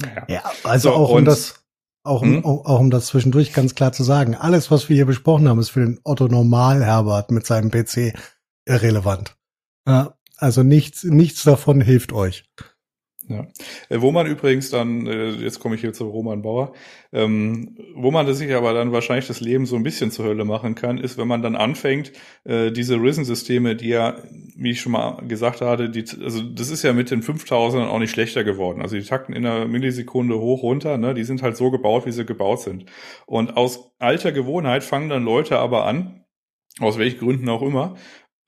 Ja, ja also so, auch um das, auch, um, hm? auch, auch um das zwischendurch ganz klar zu sagen, alles, was wir hier besprochen haben, ist für den Otto Normal Herbert mit seinem PC irrelevant. Ja, also nichts, nichts davon hilft euch. Ja. Äh, wo man übrigens dann, äh, jetzt komme ich hier zu Roman Bauer, ähm, wo man sich aber dann wahrscheinlich das Leben so ein bisschen zur Hölle machen kann, ist, wenn man dann anfängt, äh, diese Risen-Systeme, die ja, wie ich schon mal gesagt hatte, die, also das ist ja mit den 5000 auch nicht schlechter geworden. Also die takten in einer Millisekunde hoch runter, ne, die sind halt so gebaut, wie sie gebaut sind. Und aus alter Gewohnheit fangen dann Leute aber an, aus welchen Gründen auch immer,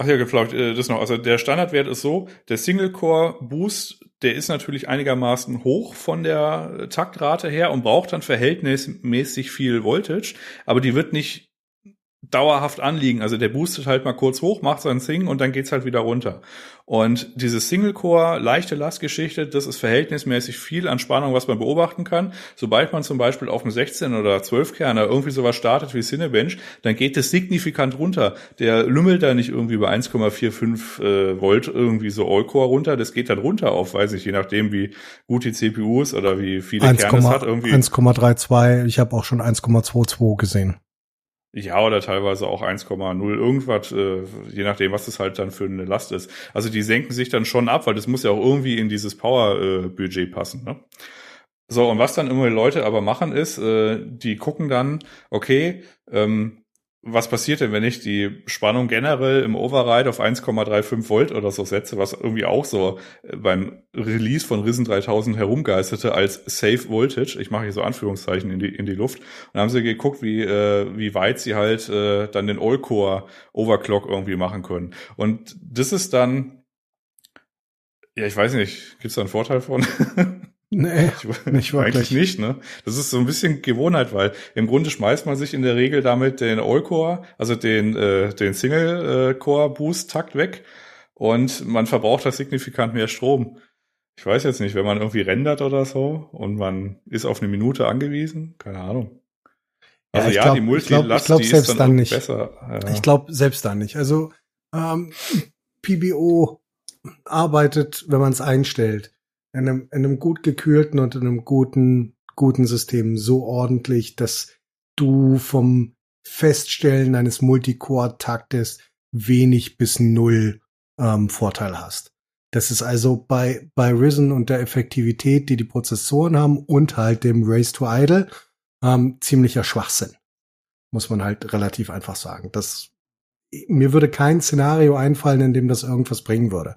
Ach ja, vielleicht äh, das noch. Also der Standardwert ist so, der Single-Core-Boost, der ist natürlich einigermaßen hoch von der Taktrate her und braucht dann verhältnismäßig viel Voltage, aber die wird nicht dauerhaft anliegen. Also der boostet halt mal kurz hoch, macht sein Sing und dann geht's halt wieder runter. Und diese Single-Core, leichte Lastgeschichte, das ist verhältnismäßig viel an Spannung, was man beobachten kann. Sobald man zum Beispiel auf einem 16 oder 12 Kerner irgendwie sowas startet wie Cinebench, dann geht es signifikant runter. Der lümmelt da nicht irgendwie über 1,45 äh, Volt irgendwie so All-Core runter. Das geht dann runter auf, weiß ich, je nachdem wie gut die CPU ist oder wie viele 1, Kerne es hat. Irgendwie 1,32, ich habe auch schon 1,22 gesehen. Ja, oder teilweise auch 1,0 irgendwas, äh, je nachdem, was das halt dann für eine Last ist. Also die senken sich dann schon ab, weil das muss ja auch irgendwie in dieses Power-Budget äh, passen. Ne? So, und was dann immer die Leute aber machen ist, äh, die gucken dann, okay, ähm, was passiert denn, wenn ich die Spannung generell im Override auf 1,35 Volt oder so setze, was irgendwie auch so äh, beim Release von Risen 3000 herumgeisterte als Safe Voltage. Ich mache hier so Anführungszeichen in die, in die Luft. Und dann haben sie geguckt, wie, äh, wie weit sie halt äh, dann den All-Core Overclock irgendwie machen können. Und das ist dann, ja, ich weiß nicht, gibt es da einen Vorteil von? Nee, nicht wirklich. Eigentlich nicht, ne? Das ist so ein bisschen Gewohnheit, weil im Grunde schmeißt man sich in der Regel damit den All-Core, also den, äh, den Single-Core-Boost-Takt weg und man verbraucht da signifikant mehr Strom. Ich weiß jetzt nicht, wenn man irgendwie rendert oder so und man ist auf eine Minute angewiesen, keine Ahnung. Also ja, ja glaub, die Multilast, ich ich glaub, die ist dann, dann nicht. besser. Ja. Ich glaube selbst dann nicht. Also ähm, PBO arbeitet, wenn man es einstellt in einem, in einem gut gekühlten und in einem guten, guten System so ordentlich, dass du vom Feststellen eines Multicore-Taktes wenig bis null ähm, Vorteil hast. Das ist also bei, bei Risen und der Effektivität, die die Prozessoren haben und halt dem Race to Idle, ähm, ziemlicher Schwachsinn. Muss man halt relativ einfach sagen. Das, mir würde kein Szenario einfallen, in dem das irgendwas bringen würde.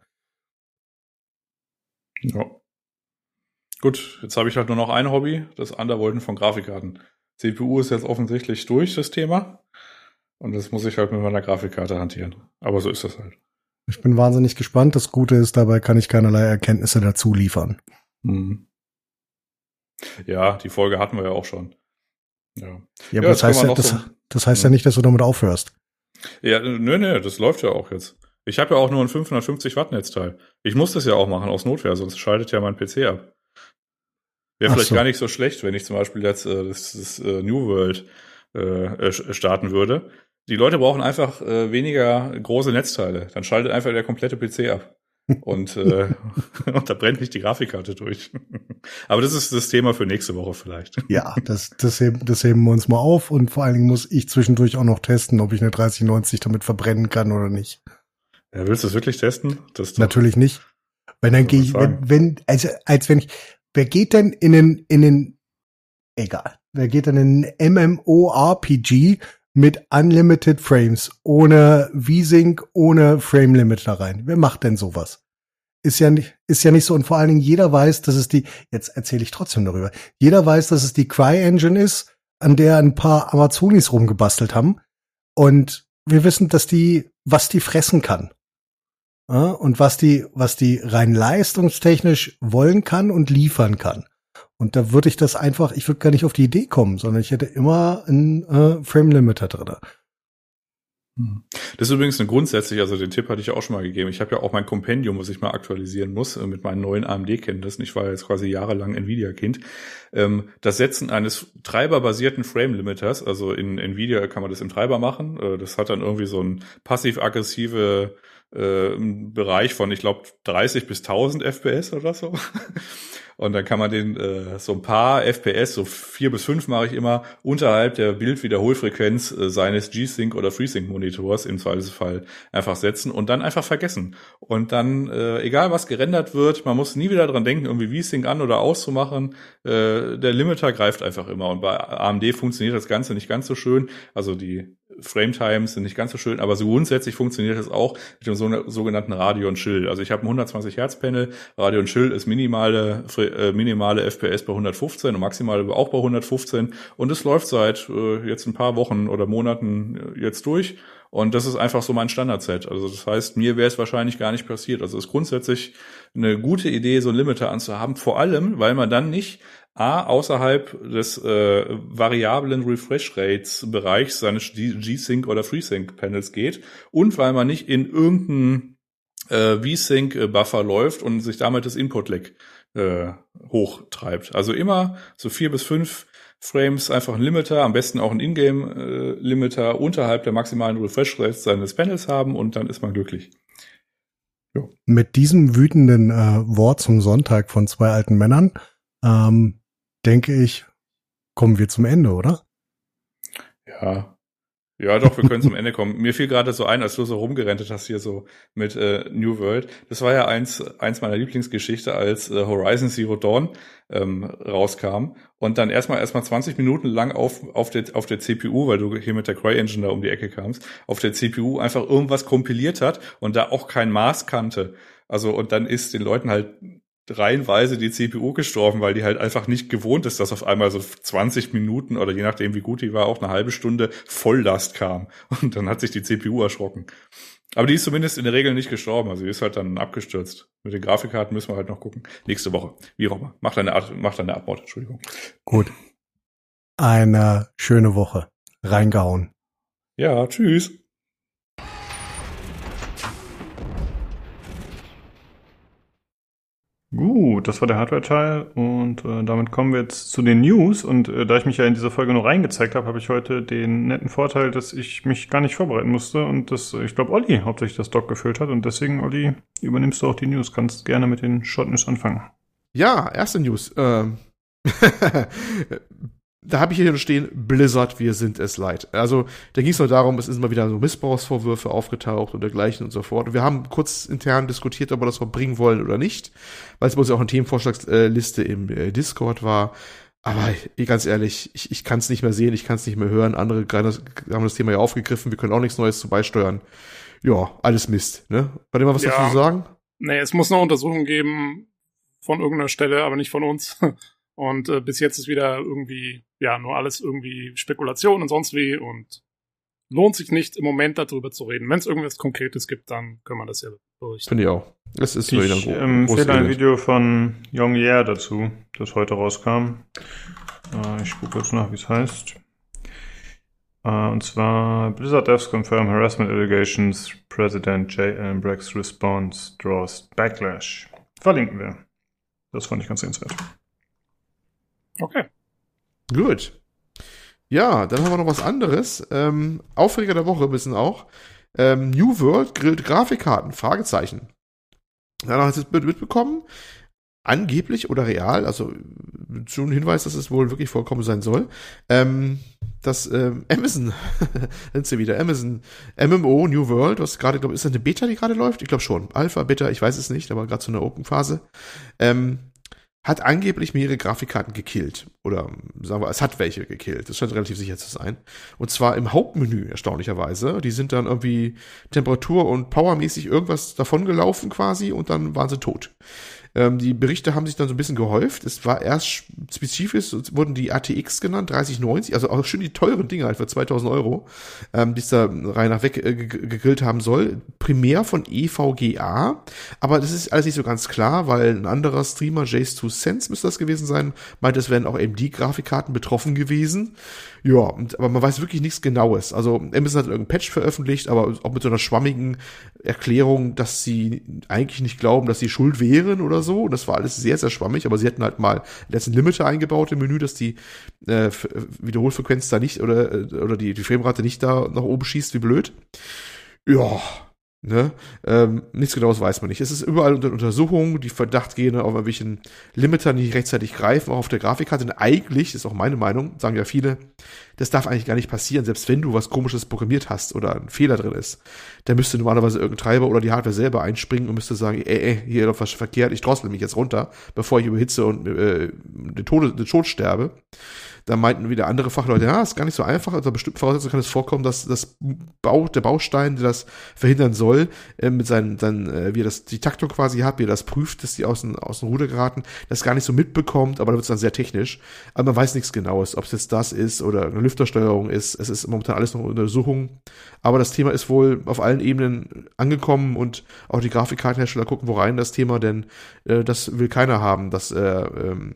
Ja. Gut, jetzt habe ich halt nur noch ein Hobby, das Undervolten von Grafikkarten. CPU ist jetzt offensichtlich durch, das Thema. Und das muss ich halt mit meiner Grafikkarte hantieren. Aber so ist das halt. Ich bin wahnsinnig gespannt. Das Gute ist, dabei kann ich keinerlei Erkenntnisse dazu liefern. Hm. Ja, die Folge hatten wir ja auch schon. Ja, ja aber das heißt, ja, das, so, das heißt ja hm. nicht, dass du damit aufhörst. Ja, nö, nö, das läuft ja auch jetzt. Ich habe ja auch nur ein 550 Watt Netzteil. Ich muss das ja auch machen aus Notwehr, sonst schaltet ja mein PC ab. Wäre vielleicht so. gar nicht so schlecht, wenn ich zum Beispiel jetzt äh, das, das äh, New World äh, starten würde. Die Leute brauchen einfach äh, weniger große Netzteile. Dann schaltet einfach der komplette PC ab. und, äh, und da brennt nicht die Grafikkarte durch. Aber das ist das Thema für nächste Woche vielleicht. Ja, das, das, heben, das heben wir uns mal auf und vor allen Dingen muss ich zwischendurch auch noch testen, ob ich eine 3090 damit verbrennen kann oder nicht. Ja, willst du es wirklich testen? Das Natürlich nicht. Wenn dann gehe ich, wenn, wenn, also als wenn ich, wer geht denn in den, in den, egal, wer geht denn in ein MMORPG mit Unlimited Frames, ohne V-Sync, ohne Frame Limit da rein? Wer macht denn sowas? Ist ja nicht, ist ja nicht so. Und vor allen Dingen jeder weiß, dass es die, jetzt erzähle ich trotzdem darüber. Jeder weiß, dass es die Cry Engine ist, an der ein paar Amazonis rumgebastelt haben. Und wir wissen, dass die, was die fressen kann. Und was die, was die rein leistungstechnisch wollen kann und liefern kann. Und da würde ich das einfach, ich würde gar nicht auf die Idee kommen, sondern ich hätte immer einen äh, Frame Limiter drin. Hm. Das ist übrigens eine grundsätzlich, also den Tipp hatte ich auch schon mal gegeben. Ich habe ja auch mein Kompendium, was ich mal aktualisieren muss äh, mit meinen neuen AMD-Kenntnissen. Ich war jetzt quasi jahrelang Nvidia-Kind. Ähm, das Setzen eines treiberbasierten Frame-Limiters, also in Nvidia kann man das im Treiber machen. Äh, das hat dann irgendwie so ein passiv-aggressive äh, Bereich von, ich glaube, 30 bis 1000 FPS oder so. Und dann kann man den äh, so ein paar FPS, so vier bis fünf mache ich immer, unterhalb der Bildwiederholfrequenz äh, seines G-Sync oder FreeSync-Monitors im Zweifelsfall einfach setzen und dann einfach vergessen. Und dann, äh, egal was gerendert wird, man muss nie wieder dran denken, irgendwie V-Sync an oder auszumachen. Äh, der Limiter greift einfach immer. Und bei AMD funktioniert das Ganze nicht ganz so schön. Also die Frame Times sind nicht ganz so schön, aber so grundsätzlich funktioniert das auch mit dem sogenannten Radeon Chill. Also ich habe ein 120 Hertz Panel, Radeon Chill ist minimale äh, minimale FPS bei 115 und maximale auch bei 115 und es läuft seit äh, jetzt ein paar Wochen oder Monaten äh, jetzt durch und das ist einfach so mein Standardset. Also das heißt, mir wäre es wahrscheinlich gar nicht passiert. Also es ist grundsätzlich eine gute Idee, so ein Limiter anzuhaben, vor allem, weil man dann nicht A, außerhalb des äh, variablen Refresh Rates Bereichs seines G-Sync oder FreeSync Panels geht und weil man nicht in irgendeinen äh, V-Sync Buffer läuft und sich damit das Input Lag äh, hochtreibt. Also immer so vier bis fünf Frames einfach ein Limiter, am besten auch ein Ingame-Limiter äh, unterhalb der maximalen Refresh Rates seines Panels haben und dann ist man glücklich. Jo. Mit diesem wütenden äh, Wort zum Sonntag von zwei alten Männern ähm, denke ich, kommen wir zum Ende, oder? Ja, ja, doch, wir können zum Ende kommen. Mir fiel gerade so ein, als du so rumgerentet hast hier so mit äh, New World. Das war ja eins, eins meiner Lieblingsgeschichte, als äh, Horizon Zero Dawn ähm, rauskam und dann erstmal erstmal 20 Minuten lang auf, auf, der, auf der CPU, weil du hier mit der Cry Engine da um die Ecke kamst, auf der CPU einfach irgendwas kompiliert hat und da auch kein Maß kannte. Also, und dann ist den Leuten halt reihenweise die CPU gestorben, weil die halt einfach nicht gewohnt ist, dass auf einmal so 20 Minuten oder je nachdem wie gut die war, auch eine halbe Stunde Volllast kam. Und dann hat sich die CPU erschrocken. Aber die ist zumindest in der Regel nicht gestorben. Also die ist halt dann abgestürzt. Mit den Grafikkarten müssen wir halt noch gucken. Nächste Woche. Wie auch immer. Mach deine, Art, mach deine Abmord, Entschuldigung. Gut. Eine schöne Woche. Reingehauen. Ja, tschüss. Gut, das war der Hardware-Teil und äh, damit kommen wir jetzt zu den News. Und äh, da ich mich ja in dieser Folge nur reingezeigt habe, habe ich heute den netten Vorteil, dass ich mich gar nicht vorbereiten musste und dass, ich glaube, Olli hauptsächlich das Doc gefüllt hat. Und deswegen, Olli, übernimmst du auch die News, kannst gerne mit den Short News anfangen. Ja, erste News. Ähm da habe ich hier stehen, Blizzard, wir sind es leid. Also da ging es nur darum, es ist immer wieder so Missbrauchsvorwürfe aufgetaucht und dergleichen und so fort. Und wir haben kurz intern diskutiert, ob wir das noch bringen wollen oder nicht, weil es bei uns ja auch eine Themenvorschlagsliste im äh, Discord war. Aber ganz ehrlich, ich, ich kann es nicht mehr sehen, ich kann es nicht mehr hören. Andere haben das Thema ja aufgegriffen, wir können auch nichts Neues zu beisteuern. Ja, alles Mist. Ne? Bei dem mal was ja. dazu sagen? Nee, es muss eine Untersuchung geben von irgendeiner Stelle, aber nicht von uns. Und äh, bis jetzt ist wieder irgendwie, ja, nur alles irgendwie Spekulation und sonst wie und lohnt sich nicht im Moment darüber zu reden. Wenn es irgendwas Konkretes gibt, dann können wir das ja berichten. Finde ich auch. Es ist ich empfehle ein Video von Young Year dazu, das heute rauskam. Äh, ich gucke jetzt nach, wie es heißt. Äh, und zwar Blizzard Devs confirm harassment allegations. President J. Allen Braggs response draws backlash. Verlinken wir. Das fand ich ganz sehenswert. Okay. Gut. Ja, dann haben wir noch was anderes. Ähm, Aufreger der Woche wissen auch. Ähm, New World grillt Grafikkarten? Fragezeichen. Danach hat es mitbekommen, angeblich oder real, also schon ein Hinweis, dass es wohl wirklich vorkommen sein soll, ähm, dass ähm, Amazon, sind sie wieder, Amazon, MMO, New World, was gerade, glaube ist das eine Beta, die gerade läuft? Ich glaube schon. Alpha, Beta, ich weiß es nicht, aber gerade so eine Open-Phase. Ähm, hat angeblich mehrere Grafikkarten gekillt. Oder sagen wir, es hat welche gekillt. Das scheint relativ sicher zu sein. Und zwar im Hauptmenü, erstaunlicherweise. Die sind dann irgendwie Temperatur- und Powermäßig irgendwas davon gelaufen quasi und dann waren sie tot. Ähm, die Berichte haben sich dann so ein bisschen gehäuft. Es war erst spezifisch, wurden die ATX genannt, 3090, also auch schön die teuren Dinge halt für 2000 Euro, ähm, die es da rein nach weg äh, gegrillt haben soll. Primär von EVGA, aber das ist alles nicht so ganz klar, weil ein anderer Streamer, Jace2 Sense müsste das gewesen sein, meint, es wären auch eben die Grafikkarten betroffen gewesen. Ja, und, aber man weiß wirklich nichts Genaues. Also Amazon hat irgendein Patch veröffentlicht, aber auch mit so einer schwammigen Erklärung, dass sie eigentlich nicht glauben, dass sie schuld wären oder so. Und das war alles sehr, sehr schwammig, aber sie hätten halt mal letzten Limiter eingebaut im Menü, dass die äh, Wiederholfrequenz da nicht oder, äh, oder die, die Framerate nicht da nach oben schießt, wie blöd. Ja, Ne? Ähm, nichts genaues weiß man nicht. Es ist überall unter Untersuchung, die Verdacht gehen auf irgendwelchen Limiter, die rechtzeitig greifen, auch auf der Grafikkarte. Und eigentlich, ist auch meine Meinung, sagen ja viele, das darf eigentlich gar nicht passieren, selbst wenn du was komisches programmiert hast oder ein Fehler drin ist. Da müsste normalerweise irgendein Treiber oder die Hardware selber einspringen und müsste sagen, ey, ey, hier läuft was verkehrt, ich drossel mich jetzt runter, bevor ich überhitze und äh, den, Tod, den Tod sterbe. Da meinten wieder andere Fachleute, ja, ist gar nicht so einfach. Unter bestimmten Voraussetzungen kann es vorkommen, dass das Bau, der Baustein, der das verhindern soll, äh, mit seinen, seinen äh, wie er das, die Taktung quasi hat, wie er das prüft, dass die aus dem, aus dem Ruder geraten, das gar nicht so mitbekommt, aber da wird es dann sehr technisch. Aber man weiß nichts Genaues, ob es jetzt das ist oder eine Lüftersteuerung ist. Es ist momentan alles noch in Untersuchung. Aber das Thema ist wohl auf allen Ebenen angekommen und auch die Grafikkartenhersteller gucken wo rein das Thema, denn äh, das will keiner haben, dass äh, ähm,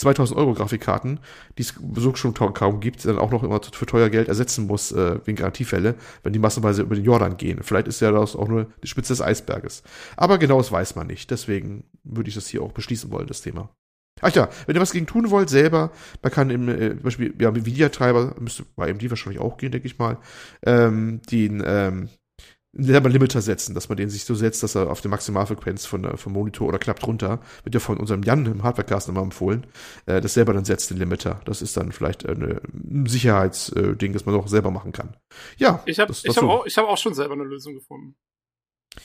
2000 Euro Grafikkarten, die es so schon kaum gibt, dann auch noch immer für teuer Geld ersetzen muss, äh, wegen Garantiefälle, wenn die massenweise über den Jordan gehen. Vielleicht ist ja das auch nur die Spitze des Eisberges. Aber genau das weiß man nicht. Deswegen würde ich das hier auch beschließen wollen, das Thema. Ach ja, wenn ihr was gegen tun wollt, selber, man kann im äh, Beispiel, ja, Nvidia-Treiber, müsste bei AMD wahrscheinlich auch gehen, denke ich mal, ähm, den, ähm, selber Limiter setzen, dass man den sich so setzt, dass er auf der Maximalfrequenz von, äh, vom Monitor oder knapp drunter, wird ja von unserem Jan im Hardwarecast immer empfohlen, äh, das selber dann setzt, den Limiter. Das ist dann vielleicht ein Sicherheitsding, das man auch selber machen kann. Ja. Ich habe hab auch, ich hab auch schon selber eine Lösung gefunden.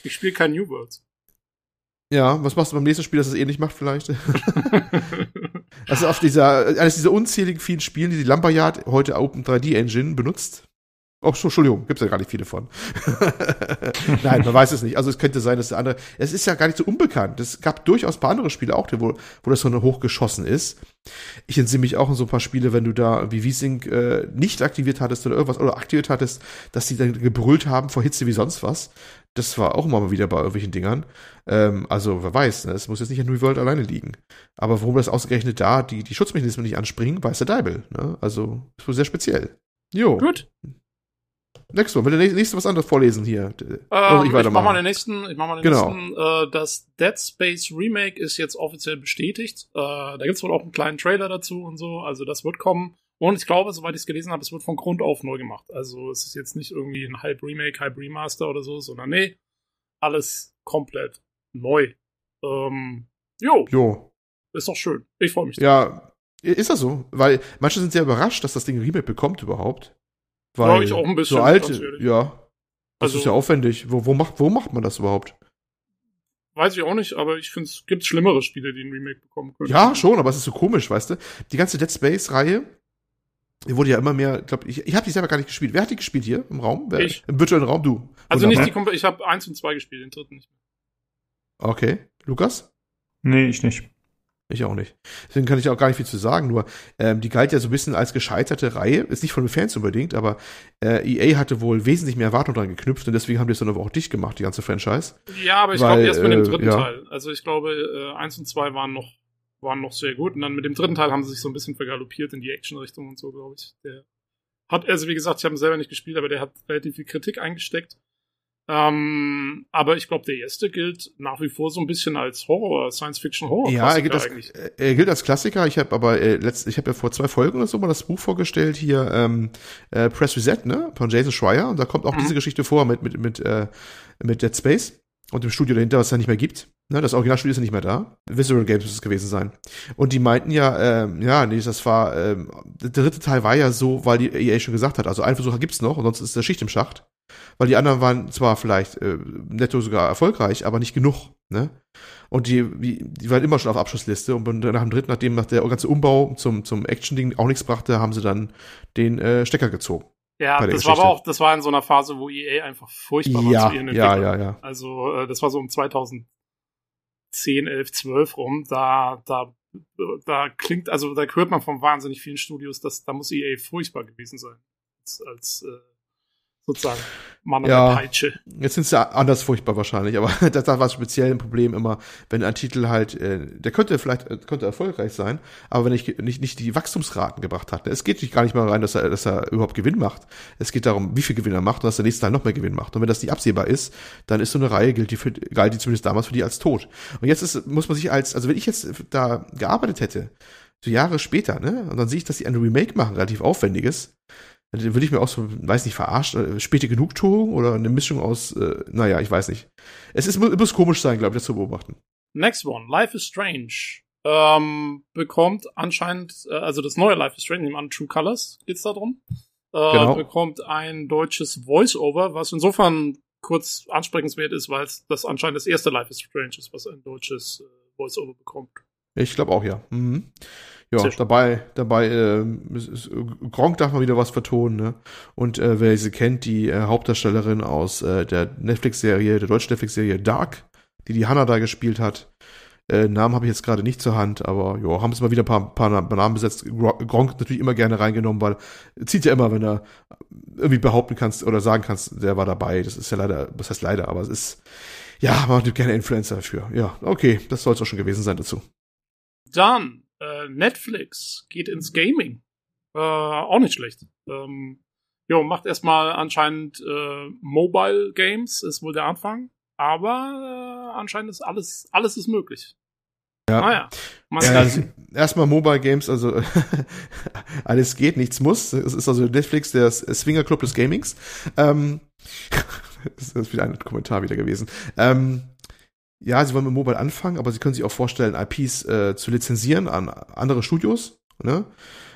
Ich spiele kein New Worlds. Ja, was machst du beim nächsten Spiel, dass es ähnlich macht vielleicht? also auf dieser, eines dieser unzähligen vielen Spielen, die die Lumberyard heute Open 3D Engine benutzt, Oh, Entschuldigung, gibt's ja gar nicht viele von. Nein, man weiß es nicht. Also es könnte sein, dass der andere. Es ist ja gar nicht so unbekannt. Es gab durchaus ein paar andere Spiele auch, wo, wo das so hochgeschossen ist. Ich entsinne mich auch in so ein paar Spiele, wenn du da wie V-Sync äh, nicht aktiviert hattest oder irgendwas oder aktiviert hattest, dass die dann gebrüllt haben vor Hitze wie sonst was. Das war auch immer mal wieder bei irgendwelchen Dingern. Ähm, also wer weiß, ne? es muss jetzt nicht an New World alleine liegen. Aber warum das ausgerechnet da die, die Schutzmechanismen nicht anspringen, weiß der Deibel. Ne? Also ist wohl sehr speziell. Jo. Gut. Nächstes Mal, will der nächste was anderes vorlesen hier? Ähm, also ich, ich mach mal den nächsten, ich mach mal den genau. nächsten. Äh, das Dead Space Remake ist jetzt offiziell bestätigt. Äh, da gibt's wohl auch einen kleinen Trailer dazu und so, also das wird kommen. Und ich glaube, soweit ich es gelesen habe, es wird von Grund auf neu gemacht. Also es ist jetzt nicht irgendwie ein Halb Remake, Halb Remaster oder so, sondern nee, alles komplett neu. Ähm, jo. Jo. Ist doch schön. Ich freue mich. Ja, ist das so? Weil manche sind sehr überrascht, dass das Ding Remake bekommt überhaupt. Weil ich auch ein bisschen. So alt, ja. Das also, ist ja aufwendig. Wo, wo, macht, wo macht man das überhaupt? weiß ich auch nicht, aber ich finde, es gibt schlimmere Spiele, die ein Remake bekommen können. Ja, schon, aber es ist so komisch, weißt du? Die ganze Dead Space-Reihe, die wurde ja immer mehr, ich glaube, ich, ich habe die selber gar nicht gespielt. Wer hat die gespielt hier im Raum? Wer, Ich. Im virtuellen Raum, du. Also nicht die Wunderbar. Komp ich habe eins und zwei gespielt, den dritten nicht. Okay. Lukas? Nee, ich nicht. Ich auch nicht. Deswegen kann ich auch gar nicht viel zu sagen. Nur, ähm, die galt ja so ein bisschen als gescheiterte Reihe. Ist nicht von den Fans unbedingt, aber äh, EA hatte wohl wesentlich mehr Erwartungen dran geknüpft und deswegen haben die es dann aber auch dicht gemacht, die ganze Franchise. Ja, aber ich glaube erst mit dem äh, dritten ja. Teil. Also ich glaube, äh, eins und zwei waren noch, waren noch sehr gut. Und dann mit dem dritten Teil haben sie sich so ein bisschen vergaloppiert in die Action-Richtung und so, glaube ich. Der hat, also wie gesagt, ich habe ihn selber nicht gespielt, aber der hat relativ viel Kritik eingesteckt. Ähm, aber ich glaube, der erste gilt nach wie vor so ein bisschen als Horror, Science-Fiction-Horror. ja, er gilt, als, eigentlich. er gilt als Klassiker. Ich habe aber äh, letzt, ich habe ja vor zwei Folgen oder so mal das Buch vorgestellt hier ähm, äh, Press Reset, ne, von Jason Schreier und da kommt auch Mhm. diese Geschichte vor mit mit mit äh, mit Dead Space und dem Studio dahinter, was es ja nicht mehr gibt. Ne, das Originalstudio ist ja nicht mehr da. Visceral Games muss es gewesen sein. Und die meinten ja, ähm, ja, nee, das war, ähm, der dritte Teil war ja so, weil die EA schon gesagt hat, also einen Versucher gibt's noch und sonst ist der Schicht im Schacht. Weil die anderen waren zwar vielleicht äh, netto sogar erfolgreich, aber nicht genug, ne? Und die, die, waren immer schon auf Abschlussliste und nach dem dritten, nachdem nach der ganze Umbau zum, zum Action-Ding auch nichts brachte, haben sie dann den äh, Stecker gezogen. Ja, das war aber Geschichte. auch, das war in so einer Phase, wo EA einfach furchtbar war Ja, zu ihren ja, Entwicklern. ja, ja. Also äh, das war so um 2010, 11, 12 rum. Da, da, da klingt, also da hört man von wahnsinnig vielen Studios, dass da muss EA furchtbar gewesen sein. Als, als äh, sozusagen Mann an Ja. Peitsche. Jetzt sind sie anders furchtbar wahrscheinlich, aber das, das war speziell ein Problem immer, wenn ein Titel halt, äh, der könnte vielleicht äh, könnte erfolgreich sein, aber wenn ich nicht nicht die Wachstumsraten gebracht hat. Es geht nicht gar nicht mal rein, dass er dass er überhaupt Gewinn macht. Es geht darum, wie viel Gewinn er macht und dass der nächste Teil noch mehr Gewinn macht. Und wenn das nicht absehbar ist, dann ist so eine Reihe gilt die für, galt die zumindest damals für die als tot. Und jetzt ist muss man sich als also wenn ich jetzt da gearbeitet hätte, so Jahre später, ne, und dann sehe ich, dass die ein Remake machen, relativ aufwendiges. Dann würde ich mir auch so, weiß nicht, verarscht, äh, späte Genugtuung oder eine Mischung aus, äh, naja, ich weiß nicht. Es ist, muss komisch sein, glaube ich, das zu beobachten. Next one, Life is Strange. Ähm, bekommt anscheinend, äh, also das neue Life is Strange, nehmen an True Colors geht's da drum. Äh, Genau. Bekommt ein deutsches Voice-Over, was insofern kurz ansprechenswert ist, weil es das anscheinend das erste Life is Strange ist, was ein deutsches äh, Voice-Over bekommt. Ich glaube auch, ja. Mhm. Ja, Sehr dabei, dabei, ist, ist, Gronk darf mal wieder was vertonen, ne? Und äh, wer sie kennt, die äh, Hauptdarstellerin aus äh, der Netflix-Serie, der deutschen Netflix-Serie Dark, die die Hannah da gespielt hat. Äh, Namen habe ich jetzt gerade nicht zur Hand, aber ja, haben sie mal wieder ein paar, paar Namen besetzt. Gro- Gronk natürlich immer gerne reingenommen, weil zieht ja immer, wenn er irgendwie behaupten kannst oder sagen kannst, der war dabei. Das ist ja leider, was heißt leider, aber es ist, ja, man nimmt gerne Influencer dafür. Ja, okay, das soll es auch schon gewesen sein dazu. Dann, äh, Netflix geht ins Gaming. Äh, auch nicht schlecht. Ähm, jo, macht erstmal anscheinend äh, Mobile Games, ist wohl der Anfang. Aber äh, anscheinend ist alles, alles ist möglich. Ja. Naja. Ja, also erstmal Mobile Games, also alles geht, nichts muss. Es ist also Netflix, der Swinger Club des Gamings. Ähm, das ist wieder ein Kommentar wieder gewesen. Ähm, ja, sie wollen mit Mobile anfangen, aber sie können sich auch vorstellen, IPs äh, zu lizenzieren an andere Studios. Ne?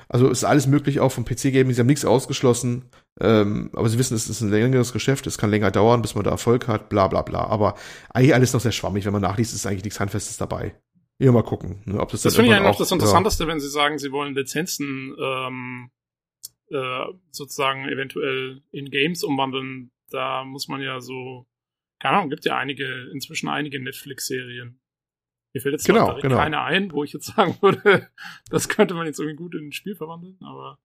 Also ist alles möglich auch vom PC-Gaming. Sie haben nichts ausgeschlossen, ähm, aber sie wissen, es ist ein längeres Geschäft, es kann länger dauern, bis man da Erfolg hat, bla bla bla. Aber eigentlich alles noch sehr schwammig. Wenn man nachliest, ist eigentlich nichts Handfestes dabei. Ja, mal gucken, ne, ob das, Das finde ich eigentlich auch- das Interessanteste, wenn Sie sagen, Sie wollen Lizenzen ähm, äh, sozusagen eventuell in Games umwandeln. Da muss man ja so, keine Ahnung, gibt ja einige, inzwischen einige Netflix-Serien. Mir fällt jetzt Genau, genau. keine ein, wo ich jetzt sagen würde, das könnte man jetzt irgendwie gut in ein Spiel verwandeln, aber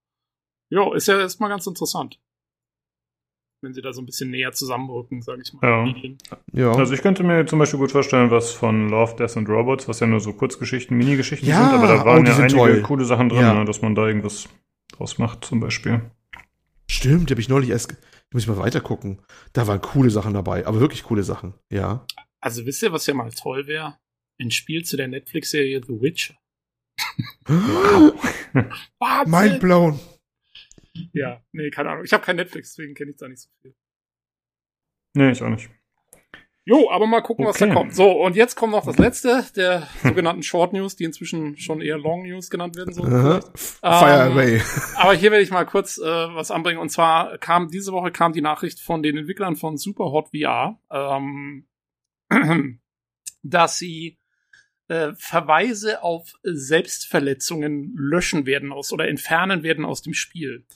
ja, ist ja erstmal ganz interessant. Wenn sie da so ein bisschen näher zusammenrücken, sage ich mal. Ja. Ja, Also ich könnte mir zum Beispiel gut vorstellen, was von Love, Death and Robots, was ja nur so Kurzgeschichten, Minigeschichten Ja, sind, aber da oh, waren die ja sind einige toll. coole Sachen drin, Ja. ne, dass man da irgendwas draus macht zum Beispiel. stimmt, habe ich neulich erst, ge- ich muss mal weiter gucken. Da waren coole Sachen dabei, aber wirklich coole Sachen, ja. Also wisst ihr, was ja mal toll wäre? Ein Spiel zu der Netflix-Serie The Witcher. Wahnsinn! Mind blown. Ja, nee, keine Ahnung. Ich habe kein Netflix, deswegen kenne ich da nicht so viel. Nee, ich auch nicht. Jo, aber mal gucken, was da Okay. kommt. So, und jetzt kommt noch das letzte der sogenannten Short News, die inzwischen schon eher Long News genannt werden sollen. Aha. vielleicht. F- Fire Ähm, away. Aber hier werde ich mal kurz äh, was anbringen. Und zwar kam diese Woche kam die Nachricht von den Entwicklern von Superhot VR. Ähm, dass sie äh, Verweise auf Selbstverletzungen löschen werden aus oder entfernen werden aus dem Spiel.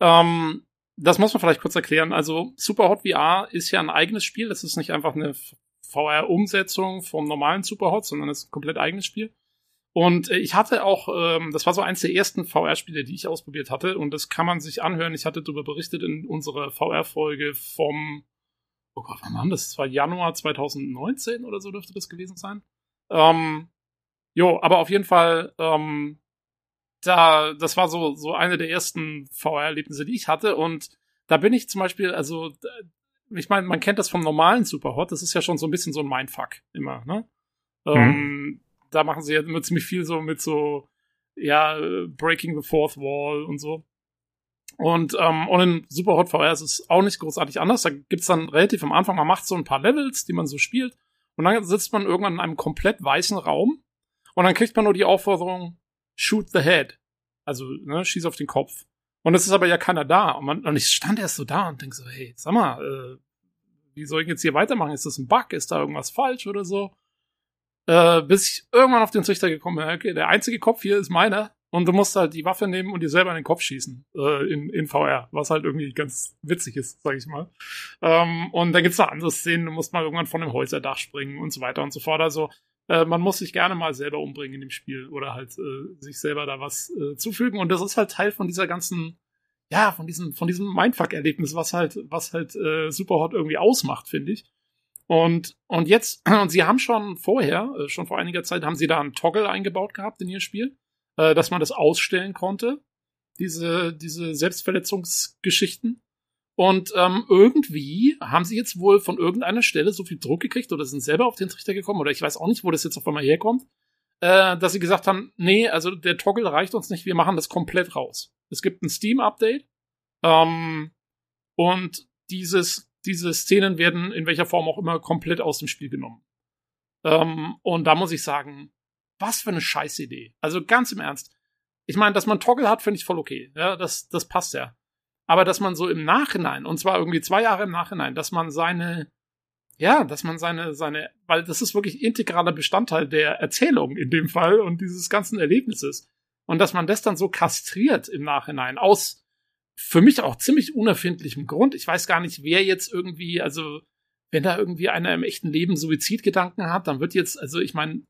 Ähm, das muss man vielleicht kurz erklären. Also Superhot VR ist ja ein eigenes Spiel. Das ist nicht einfach eine VR-Umsetzung vom normalen Superhot, sondern es ist ein komplett eigenes Spiel. Und äh, ich hatte auch, ähm, das war so eins der ersten VR-Spiele, die ich ausprobiert hatte. Und das kann man sich anhören. Ich hatte darüber berichtet in unserer VR-Folge vom, oh Gott, wann war das? Das war Januar 2019 oder so dürfte das gewesen sein. Ähm, jo, aber auf jeden Fall, ähm, da, das war so, so eine der ersten VR-Erlebnisse, die ich hatte. Und da bin ich zum Beispiel, also, ich meine, man kennt das vom normalen Superhot, das ist ja schon so ein bisschen so ein Mindfuck immer, ne? Mhm. Ähm, da machen sie ja immer ziemlich viel so mit so, ja, Breaking the Fourth Wall und so. Und, ähm, und in Superhot VR ist es auch nicht großartig anders. Da gibt's dann relativ am Anfang, man macht so ein paar Levels, die man so spielt. Und dann sitzt man irgendwann in einem komplett weißen Raum. Und dann kriegt man nur die Aufforderung, shoot the head. Also, ne, schieß auf den Kopf. Und es ist aber ja keiner da. Und, man, und ich stand erst so da und denk so, hey, sag mal, äh, wie soll ich jetzt hier weitermachen? Ist das ein Bug? Ist da irgendwas falsch oder so? Äh, bis ich irgendwann auf den Trichter gekommen bin, okay, der einzige Kopf hier ist meiner. Und du musst halt die Waffe nehmen und dir selber in den Kopf schießen äh, in, in VR, was halt irgendwie ganz witzig ist, sag ich mal. Ähm, und dann gibt's noch andere Szenen, du musst mal irgendwann von einem Häuserdach springen und so weiter und so fort. Also äh, man muss sich gerne mal selber umbringen in dem Spiel oder halt äh, sich selber da was äh, zufügen. Und das ist halt Teil von dieser ganzen, ja, von diesem, von diesem Mindfuck-Erlebnis, was halt, was halt äh, Superhot irgendwie ausmacht, finde ich. Und, und jetzt, und sie haben schon vorher, äh, schon vor einiger Zeit, haben sie da einen Toggle eingebaut gehabt in ihr Spiel, äh, dass man das ausstellen konnte, diese, diese Selbstverletzungsgeschichten. Und ähm, irgendwie haben sie jetzt wohl von irgendeiner Stelle so viel Druck gekriegt oder sind selber auf den Trichter gekommen oder ich weiß auch nicht, wo das jetzt auf einmal herkommt, äh, dass sie gesagt haben, nee, also der Toggle reicht uns nicht, wir machen das komplett raus. Es gibt ein Steam-Update ähm, und dieses, diese Szenen werden in welcher Form auch immer komplett aus dem Spiel genommen. Ähm, und da muss ich sagen, was für eine Scheißidee. Also ganz im Ernst. Ich meine, dass man Toggle hat, finde ich voll okay. Ja, das, das passt ja aber dass man so im Nachhinein, und zwar irgendwie zwei Jahre im Nachhinein, dass man seine, ja, dass man seine, seine, weil das ist wirklich integraler Bestandteil der Erzählung in dem Fall und dieses ganzen Erlebnisses. Und dass man das dann so kastriert im Nachhinein aus für mich auch ziemlich unerfindlichem Grund. Ich weiß gar nicht, wer jetzt irgendwie, also wenn da irgendwie einer im echten Leben Suizidgedanken hat, dann wird jetzt, also ich meine,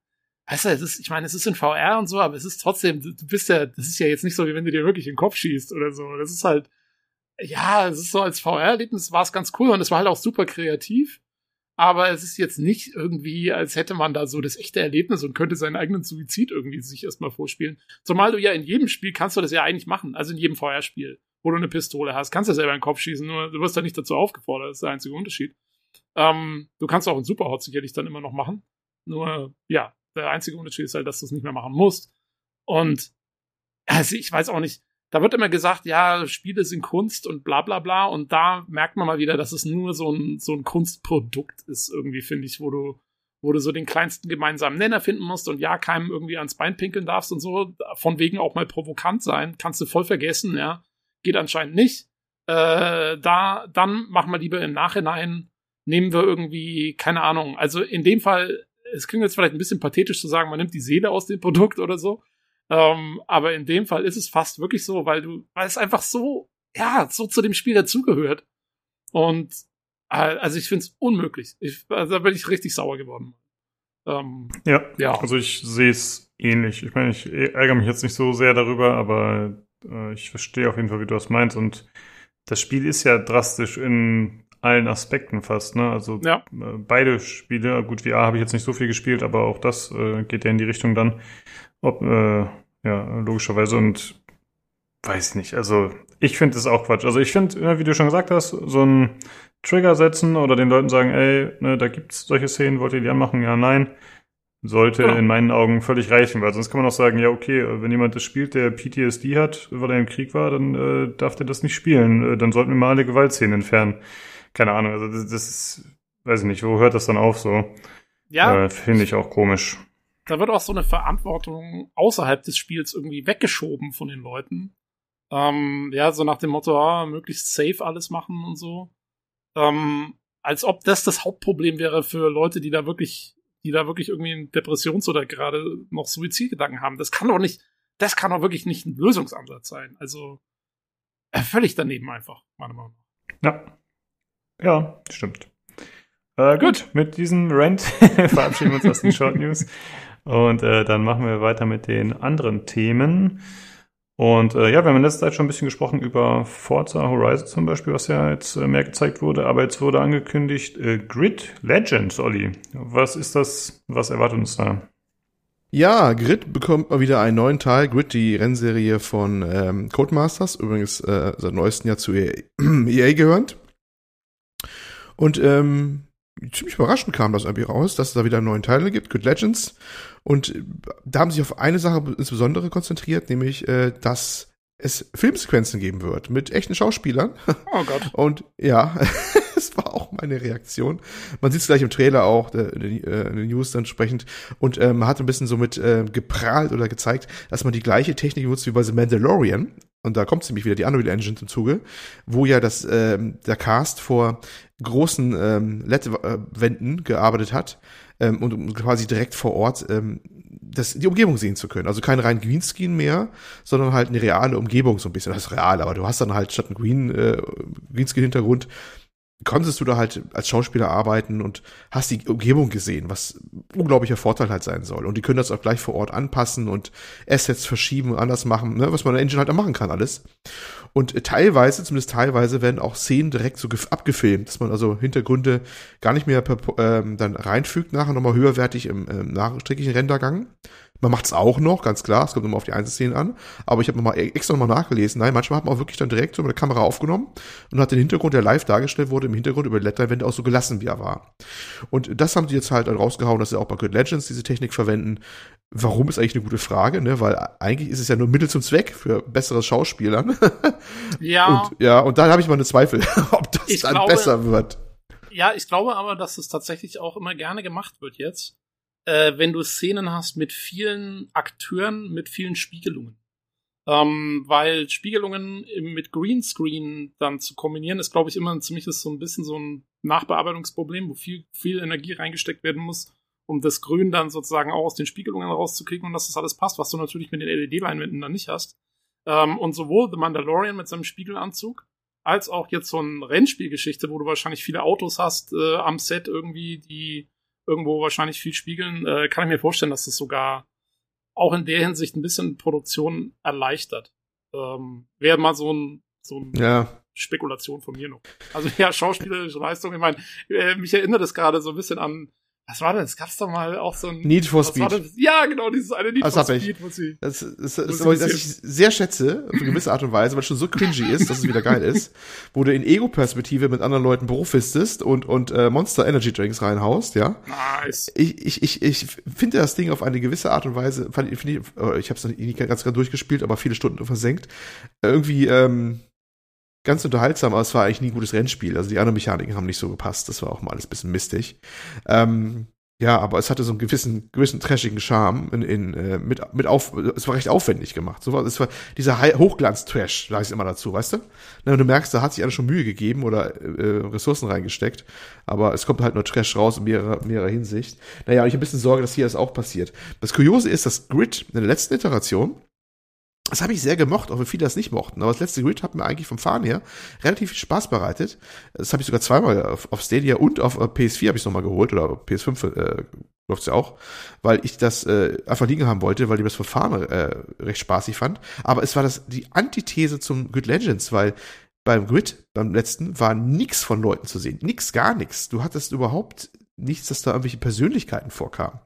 weißt du, es ist, ich meine, es ist in VR und so, aber es ist trotzdem, du bist ja, das ist ja jetzt nicht so, wie wenn du dir wirklich in den Kopf schießt oder so. Das ist halt, ja, es ist so als VR-Erlebnis war es ganz cool und es war halt auch super kreativ. Aber es ist jetzt nicht irgendwie, als hätte man da so das echte Erlebnis und könnte seinen eigenen Suizid irgendwie sich erstmal vorspielen. Zumal du ja in jedem Spiel kannst du das ja eigentlich machen. Also in jedem VR-Spiel, wo du eine Pistole hast, kannst du selber in den Kopf schießen, nur du wirst da nicht dazu aufgefordert. Das ist der einzige Unterschied. Ähm, du kannst auch in Superhot sicherlich dann immer noch machen. Nur, ja, der einzige Unterschied ist halt, dass du es nicht mehr machen musst. Und also ich weiß auch nicht, da wird immer gesagt, ja, Spiele sind Kunst und bla bla bla. Und da merkt man mal wieder, dass es nur so ein, so ein Kunstprodukt ist, irgendwie, finde ich, wo du, wo du so den kleinsten gemeinsamen Nenner finden musst und ja, keinem irgendwie ans Bein pinkeln darfst und so. Von wegen auch mal provokant sein. Kannst du voll vergessen, ja. Geht anscheinend nicht. Äh, da, dann machen wir lieber im Nachhinein, nehmen wir irgendwie, keine Ahnung. Also in dem Fall, es klingt jetzt vielleicht ein bisschen pathetisch zu sagen, man nimmt die Seele aus dem Produkt oder so. Ähm, aber in dem Fall ist es fast wirklich so, weil du, weil es einfach so, ja, so zu dem Spiel dazugehört. Und äh, also ich finde es unmöglich. Ich, also da bin ich richtig sauer geworden. Ähm, ja, ja, also ich sehe es ähnlich. Ich meine, ich ärgere mich jetzt nicht so sehr darüber, aber äh, ich verstehe auf jeden Fall, wie du das meinst. Und das Spiel ist ja drastisch in allen Aspekten fast. Ne? Also ja. äh, beide Spiele, gut, VR habe ich jetzt nicht so viel gespielt, aber auch das äh, geht ja in die Richtung dann. Ob, äh, ja, logischerweise und weiß nicht. Also ich finde es auch Quatsch. Also ich finde, wie du schon gesagt hast, so ein Trigger setzen oder den Leuten sagen, ey, ne, da gibt's solche Szenen, wollt ihr die anmachen? Ja, nein. Sollte ja. in meinen Augen völlig reichen, weil sonst kann man auch sagen, ja, okay, wenn jemand das spielt, der PTSD hat, weil er im Krieg war, dann äh, darf der das nicht spielen. Äh, dann sollten wir mal alle Gewaltszenen entfernen. Keine Ahnung, also das, das ist, weiß ich nicht, wo hört das dann auf so? Ja. Äh, Finde ich auch komisch da wird auch so eine Verantwortung außerhalb des Spiels irgendwie weggeschoben von den Leuten. Ähm, ja, so nach dem Motto, ah, möglichst safe alles machen und so. Ähm, als ob das das Hauptproblem wäre für Leute, die da wirklich die da wirklich irgendwie Depressions- oder gerade noch Suizidgedanken haben. Das kann doch nicht, das kann doch wirklich nicht ein Lösungsansatz sein. Also äh, völlig daneben einfach, meiner Meinung nach. Ja. Ja, stimmt. Äh, gut, mit diesem Rant verabschieden wir uns aus den Short News. Und äh, dann machen wir weiter mit den anderen Themen. Und äh, ja, wir haben in letzter Zeit schon ein bisschen gesprochen über Forza Horizon zum Beispiel, was ja jetzt äh, mehr gezeigt wurde. Aber jetzt wurde angekündigt äh, Grid Legends, Olli. Was ist das? Was erwartet uns da? Ja, Grid bekommt mal wieder einen neuen Teil. Grid, die Rennserie von ähm, Codemasters, übrigens äh, seit neuestem Jahr zu EA, EA gehörend. Und ähm, ziemlich überraschend kam das irgendwie raus, dass es da wieder neuen Teile gibt, Good Legends. Und äh, da haben sie sich auf eine Sache insbesondere konzentriert, nämlich, äh, dass es Filmsequenzen geben wird mit echten Schauspielern. Oh Gott. Und ja, das war auch meine Reaktion. Man sieht es gleich im Trailer auch, äh, in den News entsprechend. Und äh, man hat ein bisschen so mit äh, geprahlt oder gezeigt, dass man die gleiche Technik nutzt wie bei The Mandalorian. Und da kommt ziemlich wieder die Unreal Engine zum Zuge, wo ja das ähm, der Cast vor großen ähm, LED-Wänden gearbeitet hat ähm, und quasi direkt vor Ort ähm, das, die Umgebung sehen zu können. Also kein rein Greenscreen mehr, sondern halt eine reale Umgebung so ein bisschen. Das ist real, aber du hast dann halt statt einem Green, äh, Greenscreen-Hintergrund konntest du da halt als Schauspieler arbeiten und hast die Umgebung gesehen, was unglaublicher Vorteil halt sein soll. Und die können das auch gleich vor Ort anpassen und Assets verschieben und anders machen, ne, was man in der Engine halt auch machen kann alles. Und teilweise, zumindest teilweise, werden auch Szenen direkt so abgefilmt, dass man also Hintergründe gar nicht mehr per, ähm, dann reinfügt, nachher nochmal höherwertig im, im nachträglichen Rendergang. Man macht es auch noch, ganz klar, es kommt immer auf die Einzelszenen an, aber ich habe nochmal extra nochmal nachgelesen. Nein, manchmal hat man auch wirklich dann direkt so mit der Kamera aufgenommen und hat den Hintergrund, der live dargestellt wurde, im Hintergrund über die LED-Leinwände auch so gelassen, wie er war. Und das haben sie jetzt halt rausgehauen, dass sie auch bei Good Legends diese Technik verwenden. Warum ist eigentlich eine gute Frage, ne? Weil eigentlich ist es ja nur Mittel zum Zweck für bessere Schauspielern. Ja. Und, ja, und da habe ich mal eine Zweifel, ob das Ich dann glaube- besser wird. Ja, ich glaube aber, dass es tatsächlich auch immer gerne gemacht wird jetzt, äh, wenn du Szenen hast mit vielen Akteuren, mit vielen Spiegelungen. Ähm, weil Spiegelungen mit Greenscreen dann zu kombinieren, ist, glaube ich, immer ein ziemliches so ein bisschen so ein Nachbearbeitungsproblem, wo viel, viel Energie reingesteckt werden muss, um das Grün dann sozusagen auch aus den Spiegelungen rauszukriegen und dass das alles passt, was du natürlich mit den LED-Leinwänden dann nicht hast. Ähm, und sowohl The Mandalorian mit seinem Spiegelanzug, als auch jetzt so eine Rennspielgeschichte, wo du wahrscheinlich viele Autos hast äh, am Set irgendwie, die irgendwo wahrscheinlich viel spiegeln, äh, kann ich mir vorstellen, dass das sogar auch in der Hinsicht ein bisschen Produktion erleichtert. Ähm, Wäre mal so ein, so ein Ja, Spekulation von mir noch. Also ja, schauspielerische Leistung, ich meine, äh, mich erinnert es gerade so ein bisschen an, was war das? Gab's da mal auch so ein Need for Speed. das? Ja, genau, dieses eine Need Das for ich. Speed, Das ist, das Muss ist ein was bisschen- ich sehr schätze, auf eine gewisse Art und Weise, weil es schon so cringy ist, dass es wieder geil ist, wo du in Ego-Perspektive mit anderen Leuten brofistest und, und äh, Monster Energy Drinks reinhaust, ja. nice. Ich, ich, ich, ich finde das Ding auf eine gewisse Art und Weise, fand, ich- find ich, äh, ich habe es noch nie ganz, ganz durchgespielt, aber viele Stunden versenkt, irgendwie ähm, ganz unterhaltsam, aber es war eigentlich nie ein gutes Rennspiel. Also die anderen Mechaniken haben nicht so gepasst, das war auch mal alles ein bisschen mistig. Ähm, ja, aber es hatte so einen gewissen, gewissen trashigen Charme in, in, äh, mit, mit auf, es war recht aufwendig gemacht. So war, es war dieser Hochglanz-Trash, sag ich immer dazu, weißt du? Na, du merkst, da hat sich einer schon Mühe gegeben oder äh, Ressourcen reingesteckt, aber es kommt halt nur Trash raus in mehrerer, mehrerer Hinsicht. Naja, und ich habe ein bisschen Sorge, dass hier das auch passiert. Das Kuriose ist, dass Grid in der letzten Iteration das habe ich sehr gemocht, auch wenn viele das nicht mochten. Aber das letzte Grid hat mir eigentlich vom Fahren her relativ viel Spaß bereitet. Das habe ich sogar zweimal auf, auf Stadia und auf äh, PS4 habe ich noch mal geholt oder auf PS5 äh, läuft's ja auch, weil ich das äh, einfach liegen haben wollte, weil ich das Verfahren äh, recht spaßig fand. Aber es war das die Antithese zum Grid Legends, weil beim Grid, beim letzten, war nix von Leuten zu sehen. Nix, gar nichts. Du hattest überhaupt nichts, dass da irgendwelche Persönlichkeiten vorkamen.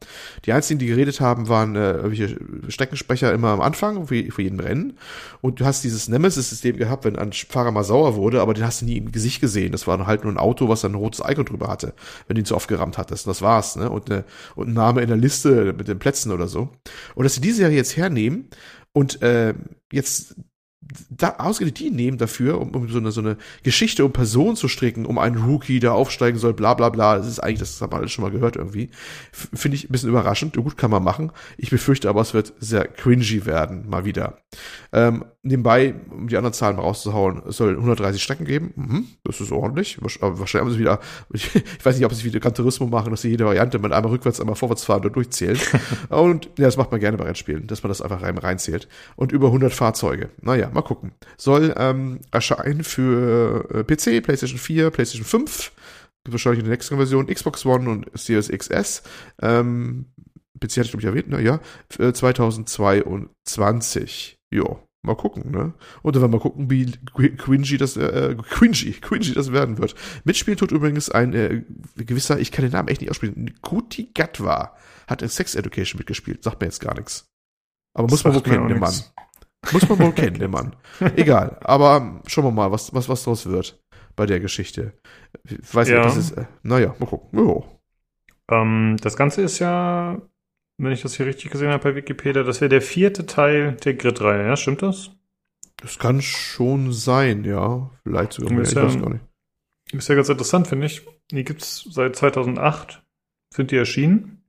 Die einzigen, die geredet haben, waren äh, irgendwelche Streckensprecher immer am Anfang, für, für jeden Rennen. Und du hast dieses Nemesis-System gehabt, wenn ein Fahrer mal sauer wurde, aber den hast du nie im Gesicht gesehen. Das war halt nur ein Auto, was ein rotes Icon drüber hatte, wenn du ihn zu oft gerammt hattest. Und das war's, ne? Und, ne, und ein Name in der Liste mit den Plätzen oder so. Und dass sie die Serie jetzt hernehmen und äh, jetzt da ausgerechnet die nehmen dafür, um, um so eine so eine Geschichte um Person zu stricken, um einen Rookie, der aufsteigen soll, bla bla bla. Das ist eigentlich, das hat man alles schon mal gehört irgendwie. Finde ich ein bisschen überraschend. Gut, kann man machen. Ich befürchte aber, es wird sehr cringy werden, mal wieder. Ähm, nebenbei, um die anderen Zahlen mal rauszuhauen, es soll 130 Strecken geben. Mhm, das ist ordentlich. Wahrscheinlich haben sie wieder, ich, ich weiß nicht, ob sie wieder Gran Turismo machen, dass sie jede Variante mit einmal rückwärts, einmal vorwärts fahren und durchzählen. und ja, das macht man gerne bei Rennspielen, dass man das einfach rein, reinzählt. Und über 100 Fahrzeuge. Naja, mal gucken. Soll ähm, erscheinen für äh, PC, PlayStation 4, PlayStation 5, wahrscheinlich in der nächsten Version, Xbox One und Series XS. Ähm, PC hatte ich, glaube ich, erwähnt, ne? Ja, 2022. Jo, mal gucken, ne? Und dann werden wir mal gucken, wie cringy das, äh, cringy, cringy das werden wird. Mitspielen tut übrigens ein äh, gewisser, ich kann den Namen echt nicht aussprechen, Kuti Gatwa hat in Sex Education mitgespielt, sagt mir jetzt gar nichts. Aber muss man wohl kennen, den Mann. Muss man wohl kennen, den Mann. Egal, aber schauen wir mal, was, was, was draus wird bei der Geschichte. Ich weiß ja. nicht, das ist, äh, naja, mal gucken. Jo. Ähm, das Ganze ist ja, wenn ich das hier richtig gesehen habe bei Wikipedia, das wäre der vierte Teil der Grid-Reihe, ja, stimmt das? Das kann schon sein, ja. Vielleicht sogar mehr, ich weiß gar nicht. Ist ja ganz interessant, finde ich. Die gibt's seit 2008, sind die erschienen.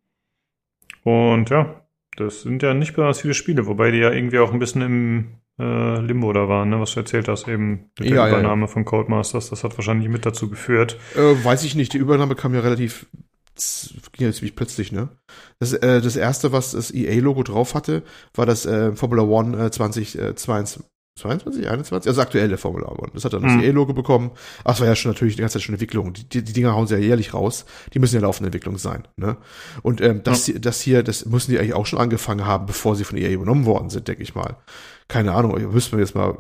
Und ja, das sind ja nicht besonders viele Spiele, wobei die ja irgendwie auch ein bisschen im äh, Limbo da waren, ne, was du erzählt hast, eben mit der ja, Übernahme ja, ja. von Codemasters. Das hat wahrscheinlich mit dazu geführt. Äh, weiß ich nicht, die Übernahme kam ja relativ ging ja ziemlich plötzlich, ne? Das, äh, das erste, was das EA-Logo drauf hatte, war das äh, Formula One äh, 2022, 22, 21? Also aktuelle Formula One. Das hat dann das mhm. EA-Logo bekommen. Ach, das war ja schon natürlich die ganze Zeit schon Entwicklung. Die, die, die Dinger hauen sie ja jährlich raus. Die müssen ja laufende Entwicklung sein. Ne? Und ähm, das, ja. das hier, das müssen die eigentlich auch schon angefangen haben, bevor sie von EA übernommen worden sind, denke ich mal. Keine Ahnung, wüsste mir jetzt mal,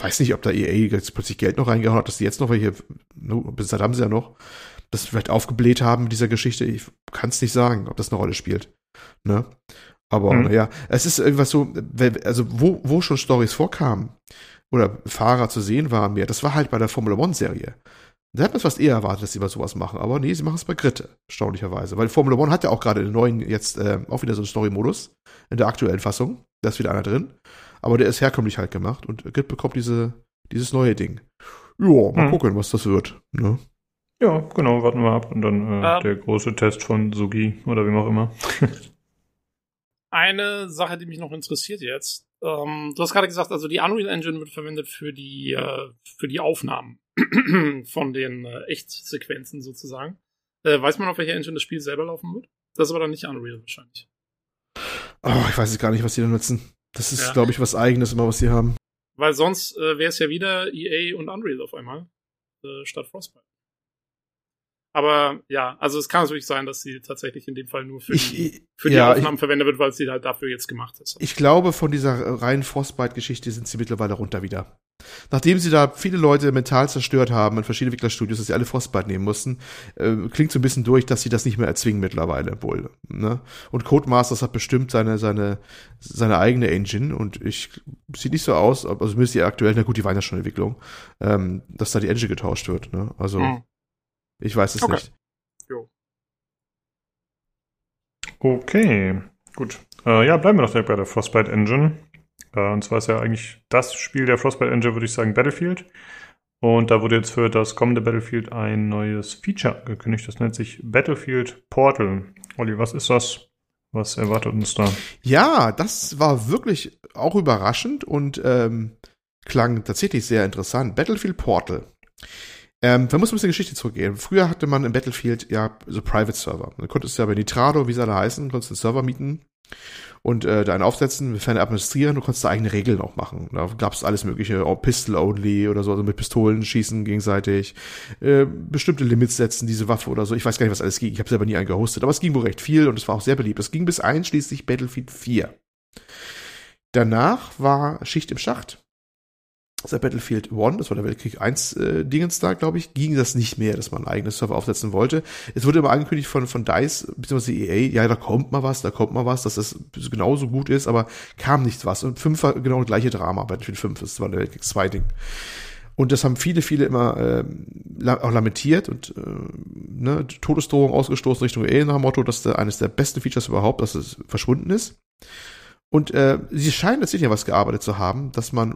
weiß nicht, ob da EA jetzt plötzlich Geld noch reingehauen hat, dass die jetzt noch welche, bis dahin haben sie ja noch, das vielleicht aufgebläht haben mit dieser Geschichte. Ich kann es nicht sagen, ob das eine Rolle spielt. Ne? Aber mhm. naja, es ist irgendwas so, also wo, wo schon Stories vorkamen oder Fahrer zu sehen waren mehr, das war halt bei der Formula One Serie. Da hat man fast eher erwartet, dass sie mal sowas machen, aber nee, sie machen es bei Grit, erstaunlicherweise. Weil Formula One hat ja auch gerade den neuen jetzt äh, auch wieder so einen Story-Modus in der aktuellen Fassung. Da ist wieder einer drin. Aber der ist herkömmlich halt gemacht und Grit bekommt diese, dieses neue Ding. Ja, mal mhm. gucken, was das wird. Ne? Ja, genau, warten wir ab und dann äh, um. Ähm. der große Test von Sugi oder wem auch immer. eine Sache, die mich noch interessiert jetzt. Ähm, du hast gerade gesagt, also die Unreal Engine wird verwendet für die, äh, für die Aufnahmen von den äh, Echtsequenzen sozusagen. Äh, weiß man, auf welcher Engine das Spiel selber laufen wird? Das ist aber dann nicht Unreal wahrscheinlich. Oh, ich weiß gar nicht, was die da nutzen. Das ist, ja. glaube ich, was eigenes immer, was sie haben. Weil sonst äh, wäre es ja wieder EA und Unreal auf einmal äh, statt Frostbite. Aber ja, also es kann natürlich sein, dass sie tatsächlich in dem Fall nur für ich, die, für die ja, Aufnahmen ich, verwendet wird, weil sie halt dafür jetzt gemacht ist. Ich glaube, von dieser reinen Frostbite-Geschichte sind sie mittlerweile runter wieder. Nachdem sie da viele Leute mental zerstört haben in verschiedenen Entwicklerstudios, dass sie alle Frostbite nehmen mussten, äh, klingt so ein bisschen durch, dass sie das nicht mehr erzwingen mittlerweile wohl. Ne? Und Codemasters hat bestimmt seine, seine, seine eigene Engine und ich sieht nicht so aus, also zumindest die aktuell, na gut, die waren ja schon Entwicklung, ähm, dass da die Engine getauscht wird. Ne? Also mhm. Ich weiß es okay. nicht. Jo. Okay, gut. Äh, ja, bleiben wir noch direkt bei der Frostbite Engine. Äh, und zwar ist ja eigentlich das Spiel der Frostbite Engine, würde ich sagen, Battlefield. Und da wurde jetzt für das kommende Battlefield ein neues Feature angekündigt. Das nennt sich Battlefield Portal. Olli, was ist das? Was erwartet uns da? Ja, das war wirklich auch überraschend und ähm, klang tatsächlich sehr interessant. Battlefield Portal. Ähm, man muss ein bisschen Geschichte zurückgehen. Früher hatte man im Battlefield ja so Private Server. Man konnte es ja bei Nitrado, wie sie alle heißen, konntest einen Server mieten und äh, da einen aufsetzen, ferner administrieren, du konntest da eigene Regeln auch machen. Da gab es alles mögliche, auch Pistol Only oder so, also mit Pistolen schießen gegenseitig, äh, bestimmte Limits setzen, diese Waffe oder so. Ich weiß gar nicht, was alles ging. Ich habe selber nie einen gehostet, aber es ging wohl recht viel und es war auch sehr beliebt. Es ging bis einschließlich Battlefield 4. Danach war Schicht im Schacht seit Battlefield One, das war der Weltkrieg 1 äh, Dingens da, glaube ich, ging das nicht mehr, dass man einen eigenen Server aufsetzen wollte. Es wurde immer angekündigt von, von DICE, bzw. EA, ja, da kommt mal was, da kommt mal was, dass das genauso gut ist, aber kam nichts was. Und 5 war genau das gleiche Drama, Battlefield 5, das war der Weltkrieg 2 Ding. Und das haben viele, viele immer äh, auch lamentiert und äh, ne, Todesdrohung ausgestoßen Richtung EA nach dem Motto, dass der, eines der besten Features überhaupt, dass es verschwunden ist. Und äh, sie scheinen tatsächlich was gearbeitet zu haben, dass man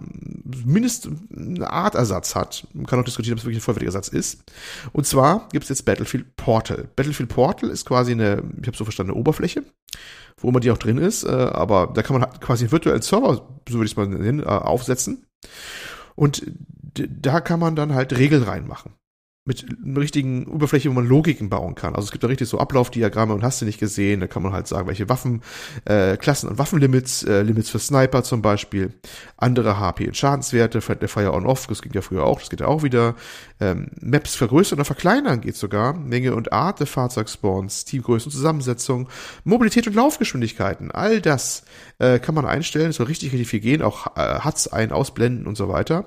mindestens eine Art Ersatz hat. Man kann auch diskutieren, ob es wirklich ein vollwertiger Ersatz ist. Und zwar gibt es jetzt Battlefield Portal. Battlefield Portal ist quasi eine, ich habe so verstanden, eine Oberfläche, wo immer die auch drin ist, äh, aber da kann man halt quasi einen virtuellen Server, so würde ich es mal nennen, äh, aufsetzen. Und da kann man dann halt Regeln reinmachen mit einer richtigen Oberfläche, wo man Logiken bauen kann. Also es gibt da richtig so Ablaufdiagramme und hast du nicht gesehen, da kann man halt sagen, welche Waffen, äh, Klassen und Waffenlimits, äh, Limits für Sniper zum Beispiel, andere HP und Schadenswerte, der Fire on Off, das ging ja früher auch, das geht ja auch wieder, ähm, Maps vergrößern oder verkleinern geht sogar, Menge und Art der Fahrzeugspawns, Teamgröße und Zusammensetzung, Mobilität und Laufgeschwindigkeiten, all das äh, kann man einstellen, es soll richtig, richtig viel gehen, auch äh, HUDs ein, ausblenden und so weiter.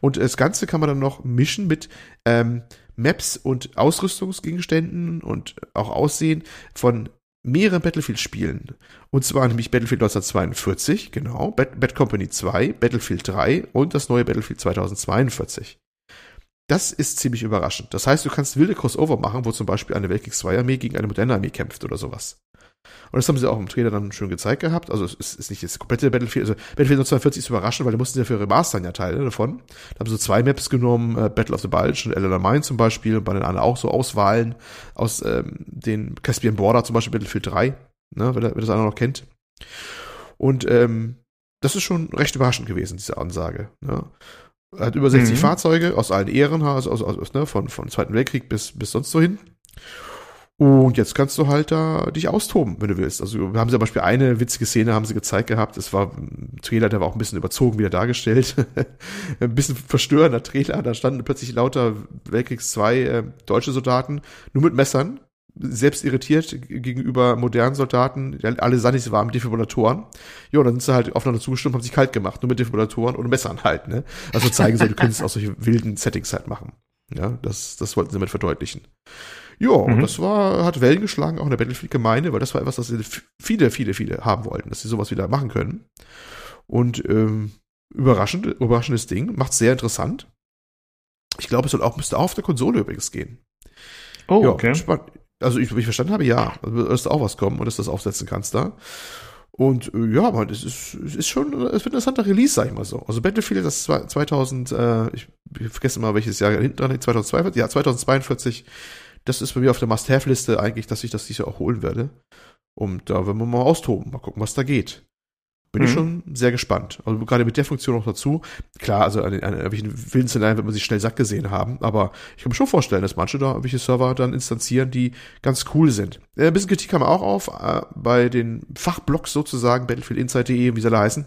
Und das Ganze kann man dann noch mischen mit ähm, Maps und Ausrüstungsgegenständen und auch Aussehen von mehreren Battlefield-Spielen. Und zwar nämlich Battlefield 1942, genau, Bad, Bad Company 2, Battlefield 3 und das neue Battlefield 2042. Das ist ziemlich überraschend. Das heißt, du kannst wilde Crossover machen, wo zum Beispiel eine Weltkriegs 2 Armee gegen eine moderne Armee kämpft oder sowas. Und das haben sie auch im Trailer dann schön gezeigt gehabt. Also es ist nicht das komplette Battlefield, also Battlefield 1942 ist überraschend, weil die mussten ja für remastern ja Teile davon. Da haben sie so zwei Maps genommen, äh, Battle of the Bulge und Elena Mine zum Beispiel, und bei den anderen auch so Auswahlen aus ähm, den Caspian Border, zum Beispiel Battlefield 3, ne, wenn, wenn das einer noch kennt. Und ähm, das ist schon recht überraschend gewesen, diese Ansage. Ne? Hat über 60 mhm. Fahrzeuge aus allen Ehren, also aus, aus, ne, von, von Zweiten Weltkrieg bis, bis sonst so hin. Und jetzt kannst du halt da dich austoben, wenn du willst. Also haben sie zum Beispiel eine witzige Szene haben sie gezeigt gehabt. Es war ein Trailer, der war auch ein bisschen überzogen wieder dargestellt. ein bisschen verstörender Trailer. Da standen plötzlich lauter Weltkriegs 2 äh, deutsche Soldaten, nur mit Messern, selbst irritiert gegenüber modernen Soldaten. Alle sahen warm mit Defibrillatoren. Ja, dann sind sie halt aufeinander zugestimmt, haben sich kalt gemacht, nur mit Defibrillatoren und Messern halt. Ne? Also zeigen sie, du könntest auch solche wilden Settings halt machen. Ja, das, das wollten sie damit verdeutlichen. Ja, mhm. das war, hat Wellen geschlagen, auch in der Battlefield-Gemeinde, weil das war etwas, das viele, viele, viele haben wollten, dass sie sowas wieder machen können. Und ähm, überraschend, überraschendes Ding, macht sehr interessant. Ich glaube, es soll auch, müsste auch auf der Konsole übrigens gehen. Oh, ja, okay. Spannend. Also, ich, wie ich verstanden habe, ja. Also, wirst auch was kommen und dass du das aufsetzen kannst da. Und äh, ja, man, es ist, es ist schon, es wird ein interessanter Release, sag ich mal so. Also Battlefield, das 2000, äh, ich, ich vergesse mal welches Jahr hinten dran, 2042, ja, 2042 das ist bei mir auf der Must-Have-Liste eigentlich, dass ich das dieses Jahr auch holen werde. Und da werden wir mal austoben, mal gucken, was da geht. Bin mhm. ich schon sehr gespannt. Also gerade mit der Funktion noch dazu. Klar, also an, an irgendwelchen wilden Szenarien wird man sich schnell satt gesehen haben, aber ich kann mir schon vorstellen, dass manche da irgendwelche Server dann instanzieren, die ganz cool sind. Äh, ein bisschen Kritik kam auch auf äh, bei den Fachblocks sozusagen, Battlefield wie sie alle heißen.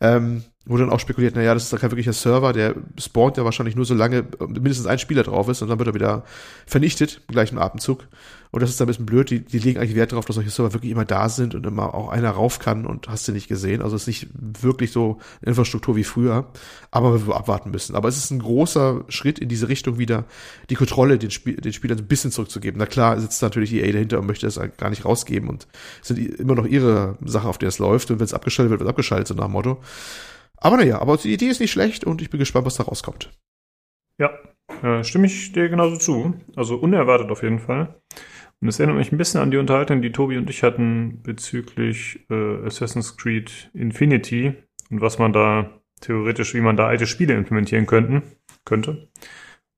Ähm, wo dann auch spekuliert, naja, das ist doch kein wirklicher Server, der spawnt ja wahrscheinlich nur so lange mindestens ein Spieler drauf ist und dann wird er wieder vernichtet im gleichen Atemzug. Und das ist dann ein bisschen blöd. Die, die legen eigentlich Wert darauf, dass solche Server wirklich immer da sind und immer auch einer rauf kann und hast du nicht gesehen. Also es ist nicht wirklich so Infrastruktur wie früher, aber wir abwarten müssen. Aber es ist ein großer Schritt in diese Richtung wieder, die Kontrolle den, Spiel, den Spielern ein bisschen zurückzugeben. Na klar sitzt natürlich EA dahinter und möchte das gar nicht rausgeben und sind immer noch ihre Sache, auf der es läuft. Und wenn es abgeschaltet wird, wird es abgeschaltet, so nach dem Motto. Aber naja, aber die Idee ist nicht schlecht und ich bin gespannt, was da rauskommt. Ja, äh, stimme ich dir genauso zu. Also unerwartet auf jeden Fall. Und es erinnert mich ein bisschen an die Unterhaltung, die Tobi und ich hatten bezüglich äh, Assassin's Creed Infinity und was man da theoretisch, wie man da alte Spiele implementieren könnten, könnte.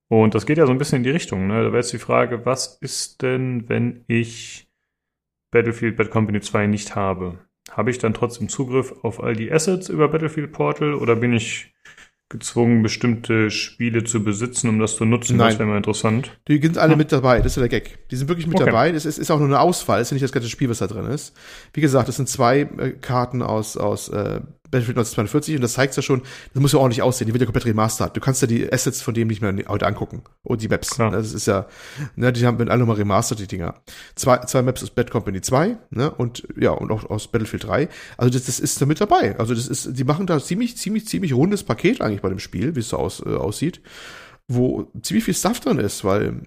Und das geht ja so ein bisschen in die Richtung. Ne? Da wäre jetzt die Frage, was ist denn, wenn ich Battlefield Bad Company 2 nicht habe? Habe ich dann trotzdem Zugriff auf all die Assets über Battlefield Portal oder bin ich gezwungen, bestimmte Spiele zu besitzen, um das zu nutzen? Nein. Das wäre mal interessant. Die sind alle hm. mit dabei, das ist ja der Gag. Die sind wirklich mit okay. dabei. Das ist, ist auch nur eine Auswahl, das ist ja nicht das ganze Spiel, was da drin ist. Wie gesagt, das sind zwei äh, Karten aus, aus äh, Battlefield 1942 und das zeigt ja schon, das muss ja ordentlich aussehen, die wird ja komplett remastert. Du kannst ja die Assets von dem nicht mehr heute angucken. Und die Maps. Klar. Das ist ja, ne, die haben alle nochmal remastert, die Dinger. Zwei, zwei Maps aus Bad Company 2, ne, und ja, und auch aus Battlefield 3. Also das, das ist da mit dabei. Also das ist, die machen da ziemlich, ziemlich, ziemlich rundes Paket eigentlich bei dem Spiel, wie es so aus, äh, aussieht wo ziemlich viel Stuff drin ist, weil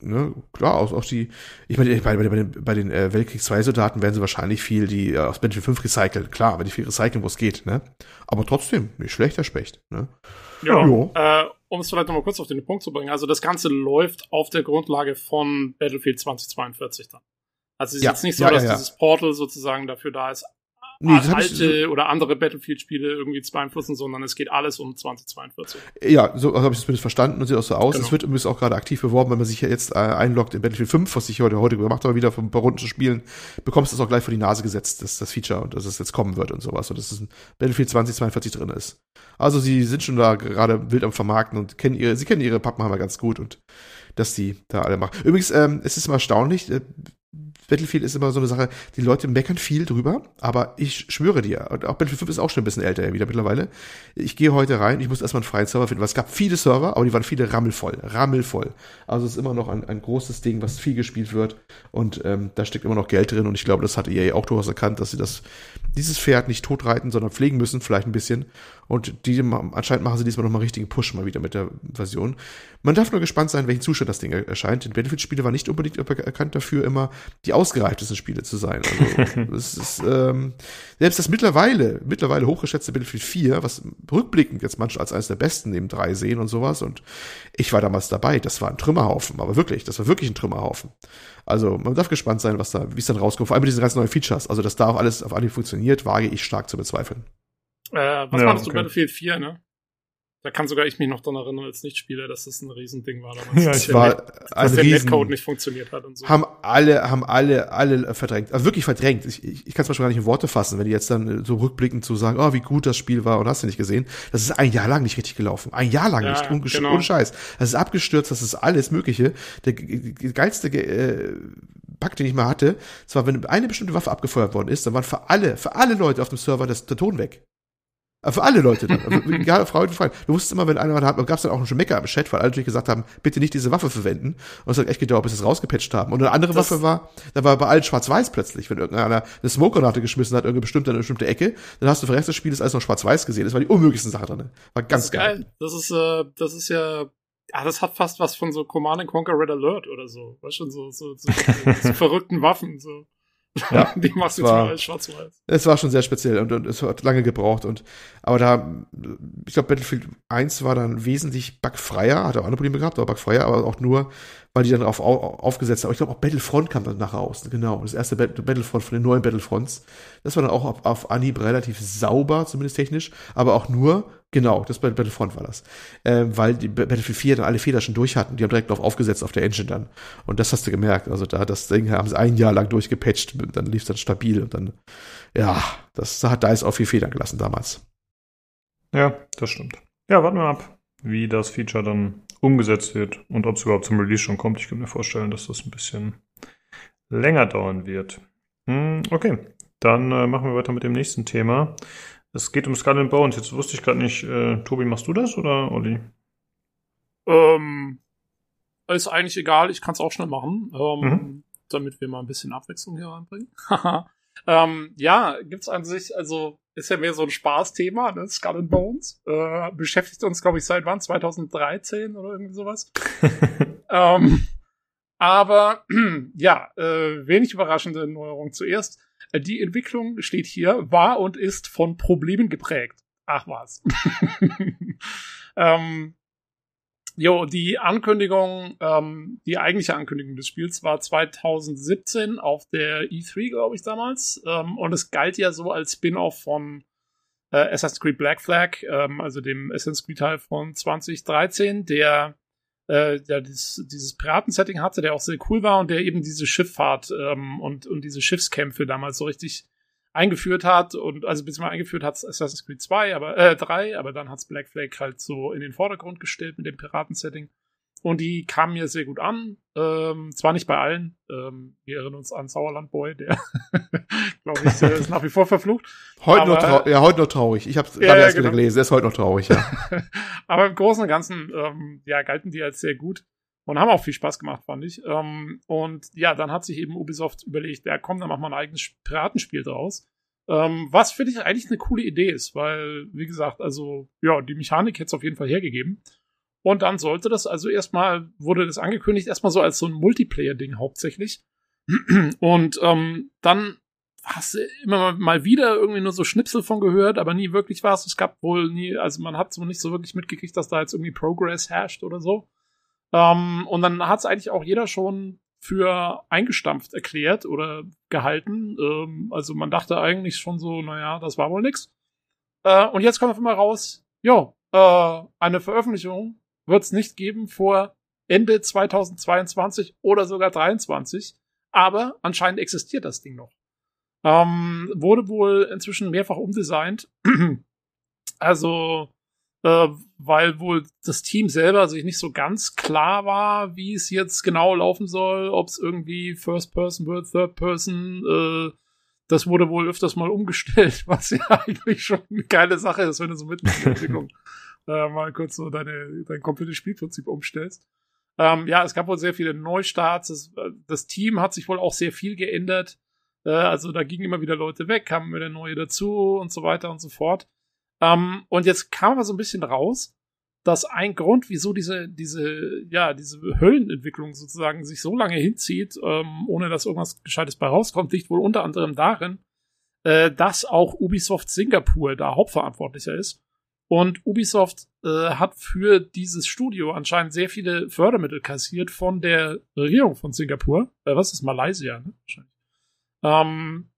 ne, klar, auch, auch die, ich meine, bei, bei, bei den, bei den äh, Weltkrieg 2 Soldaten werden sie wahrscheinlich viel die äh, aus Battlefield 5 recyceln, klar, wenn die viel recyceln, wo es geht, ne? Aber trotzdem, nicht schlechter Specht, ne? Ja, ja. Äh, um es vielleicht nochmal kurz auf den Punkt zu bringen, also das Ganze läuft auf der Grundlage von Battlefield 2042 dann. Also es ist ja, jetzt nicht so, ja, dass ja, dieses Portal sozusagen dafür da ist, nee, alte so oder andere Battlefield-Spiele irgendwie zu beeinflussen, sondern es geht alles um 2042. Ja, so habe ich es zumindest verstanden und sieht auch so aus. Genau. Es wird übrigens auch gerade aktiv beworben, wenn man sich ja jetzt äh, einloggt in Battlefield 5, was ich heute, heute gemacht habe, wieder von ein paar Runden zu spielen, bekommst du es auch gleich vor die Nase gesetzt, dass das Feature und dass es jetzt kommen wird und sowas und dass es ein Battlefield 2042 drin ist. Also sie sind schon da gerade wild am Vermarkten und kennen ihre, sie kennen ihre Pappenheimer ganz gut und dass die da alle machen. Übrigens, ähm, es ist immer erstaunlich, äh, Battlefield ist immer so eine Sache, die Leute meckern viel drüber, aber ich schwöre dir, und auch Battlefield 5 ist auch schon ein bisschen älter wieder mittlerweile. Ich gehe heute rein, ich muss erstmal einen freien Server finden, weil es gab viele Server, aber die waren viele rammelvoll, rammelvoll. Also es ist immer noch ein, ein großes Ding, was viel gespielt wird und ähm, da steckt immer noch Geld drin und ich glaube, das hat EA auch durchaus erkannt, dass sie das, dieses Pferd nicht totreiten, sondern pflegen müssen, vielleicht ein bisschen. Und die, anscheinend machen sie diesmal nochmal richtigen Push mal wieder mit der Version. Man darf nur gespannt sein, welchen Zustand das Ding erscheint. Denn Battlefield-Spiele war nicht unbedingt erkannt dafür, immer die ausgereiftesten Spiele zu sein. Also, es ist, ähm, selbst das mittlerweile, mittlerweile hochgeschätzte Battlefield 4, was rückblickend jetzt manche als eines der besten neben drei sehen und sowas. Und ich war damals dabei. Das war ein Trümmerhaufen. Aber wirklich, das war wirklich ein Trümmerhaufen. Also, man darf gespannt sein, was da, wie es dann rauskommt. Vor allem mit diesen ganz neuen Features. Also, dass da auch alles auf Anhieb funktioniert, wage ich stark zu bezweifeln. Äh, was ja, meinst okay. du Battlefield 4, ne? Da kann sogar ich mich noch dran erinnern als Nichtspieler, dass das ein Riesending war damals. Ja, ich war Net, dass der Riesen, Netcode nicht funktioniert hat und so. Haben alle, haben alle, alle verdrängt. Also wirklich verdrängt. Ich, ich, ich kann es mal schon gar nicht in Worte fassen, wenn die jetzt dann so rückblickend so sagen, oh, wie gut das Spiel war und hast du nicht gesehen. Das ist ein Jahr lang nicht richtig gelaufen. Ein Jahr lang ja, nicht. Ungesch genau. Ohne Scheiß. Das ist abgestürzt, das ist alles Mögliche. Der geilste äh, Bug, den ich mal hatte, zwar wenn eine bestimmte Waffe abgefeuert worden ist, dann waren für alle, für alle Leute auf dem Server das, der Ton weg. Äh, für alle Leute dann. Also, egal, Frau und Frau. Du wusstest immer, wenn einer hat, gab es dann auch schon Mecker im Chat, weil alle natürlich gesagt haben, bitte nicht diese Waffe verwenden. Und es hat echt gedauert, bis sie es rausgepatcht haben. Und eine andere das Waffe war, da war bei allen schwarz-weiß plötzlich. Wenn irgendeiner eine Smoke-Granate geschmissen hat, irgendeine bestimmte, eine bestimmte Ecke, dann hast du für den Rest des Spiels alles noch schwarz-weiß gesehen. Das war die unmöglichste Sache drin. War ganz das ist geil. geil. Das ist, äh, das ist ja, ja, das hat fast was von so Command Conquer Red Alert oder so. Weißt schon, so, so, so, so, so verrückten Waffen, so. Ja, die machst du jetzt mal schwarz-weiß. Es war schon sehr speziell und, und, es hat lange gebraucht und aber da, ich glaube, Battlefield 1 war dann wesentlich bugfreier, hat auch andere Probleme gehabt, aber bugfreier, aber auch nur, weil die dann darauf aufgesetzt haben. Ich glaube, auch Battlefront kam dann nachher raus. Genau, das erste Battlefront von den neuen Battlefronts. Das war dann auch auf, auf Anhieb relativ sauber, zumindest technisch, aber auch nur, genau, das bei Battlefront war das. Ähm, weil die Battlefield 4 dann alle Fehler schon durch hatten. Die haben direkt drauf aufgesetzt auf der Engine dann. Und das hast du gemerkt. Also da, das Ding haben sie ein Jahr lang durchgepatcht, dann lief es dann stabil und dann, ja, das da hat DICE auch viel Federn gelassen damals. Ja, das stimmt. Ja, warten wir ab, wie das Feature dann umgesetzt wird und ob es überhaupt zum Release schon kommt. Ich kann mir vorstellen, dass das ein bisschen länger dauern wird. Hm, okay, dann äh, machen wir weiter mit dem nächsten Thema. Es geht um Skull and Bones. Jetzt wusste ich gerade nicht, äh, Tobi, machst du das oder Olli? Ähm, ist eigentlich egal, ich kann es auch schnell machen, ähm, mhm. damit wir mal ein bisschen Abwechslung hier reinbringen. ähm, ja, gibt's an sich, also ist ja mehr so ein Spaßthema, ne? Skull and Bones. Äh, beschäftigt uns, glaube ich, seit wann? 2013 oder irgendwie sowas. ähm, aber ja, äh, wenig überraschende Neuerung zuerst. Äh, die Entwicklung steht hier, war und ist von Problemen geprägt. Ach was. ähm, Jo, die Ankündigung, ähm, die eigentliche Ankündigung des Spiels war 2017 auf der E3, glaube ich, damals. Ähm, und es galt ja so als Spin-off von äh, Assassin's Creed Black Flag, ähm, also dem Assassin's Creed Teil von 2013, der äh, der dieses, dieses Piraten-Setting hatte, der auch sehr cool war und der eben diese Schifffahrt ähm, und, und diese Schiffskämpfe damals so richtig eingeführt hat und also beziehungsweise eingeführt hat Assassin's Creed 2, aber äh, 3, aber dann hat's Black Flag halt so in den Vordergrund gestellt mit dem Piraten-Setting. Und die kamen mir sehr gut an. Ähm, zwar nicht bei allen. Ähm, wir erinnern uns an Sauerland Boy, der, glaube ich, der ist nach wie vor verflucht. Heute aber, noch traurig, ja, heute noch traurig. Ich habe ja, gerade ja, erst genau. wieder gelesen, der ist heute noch traurig, ja. aber im Großen und Ganzen, ähm, ja, galten die als sehr gut und haben auch viel Spaß gemacht, fand ich. Ähm, und ja, dann hat sich eben Ubisoft überlegt, ja komm, dann machen wir ein eigenes Piratenspiel draus. Ähm, was finde ich eigentlich eine coole Idee ist, weil, wie gesagt, also, ja, die Mechanik hätte es auf jeden Fall hergegeben. Und dann sollte das also erstmal, wurde das angekündigt, erstmal so als so ein Multiplayer-Ding hauptsächlich. Und ähm, dann hast du immer mal wieder irgendwie nur so Schnipsel von gehört, aber nie wirklich was. Es gab wohl nie, also man hat so nicht so wirklich mitgekriegt, dass da jetzt irgendwie Progress herrscht oder so. Ähm, und dann hat es eigentlich auch jeder schon für eingestampft erklärt oder gehalten. Ähm, also man dachte eigentlich schon so, naja, das war wohl nix. Äh, und jetzt kommt auf einmal raus, ja, äh, eine Veröffentlichung wird es nicht geben vor Ende 2022 oder sogar 23. Aber anscheinend existiert das Ding noch. Ähm, wurde wohl inzwischen mehrfach umdesignt. also, äh, weil wohl das Team selber sich nicht so ganz klar war, wie es jetzt genau laufen soll, ob es irgendwie First Person wird, Third Person, äh, das wurde wohl öfters mal umgestellt, was ja eigentlich schon eine geile Sache ist, wenn du so mitten in der Entwicklung äh, mal kurz so deine, dein komplettes Spielprinzip umstellst. Ähm, ja, es gab wohl sehr viele Neustarts. Das, das, Team hat sich wohl auch sehr viel geändert. Äh, also da gingen immer wieder Leute weg, kamen wieder neue dazu und so weiter und so fort. Ähm, und jetzt kam aber so ein bisschen raus, dass ein Grund, wieso diese, diese, ja, diese Höllenentwicklung sozusagen sich so lange hinzieht, ähm, ohne dass irgendwas Gescheites bei rauskommt, liegt wohl unter anderem darin, äh, dass auch Ubisoft Singapur da Hauptverantwortlicher ist. Und Ubisoft äh, hat für dieses Studio anscheinend sehr viele Fördermittel kassiert von der Regierung von Singapur. Äh, was ist Malaysia, ne? Wahrscheinlich. Ähm,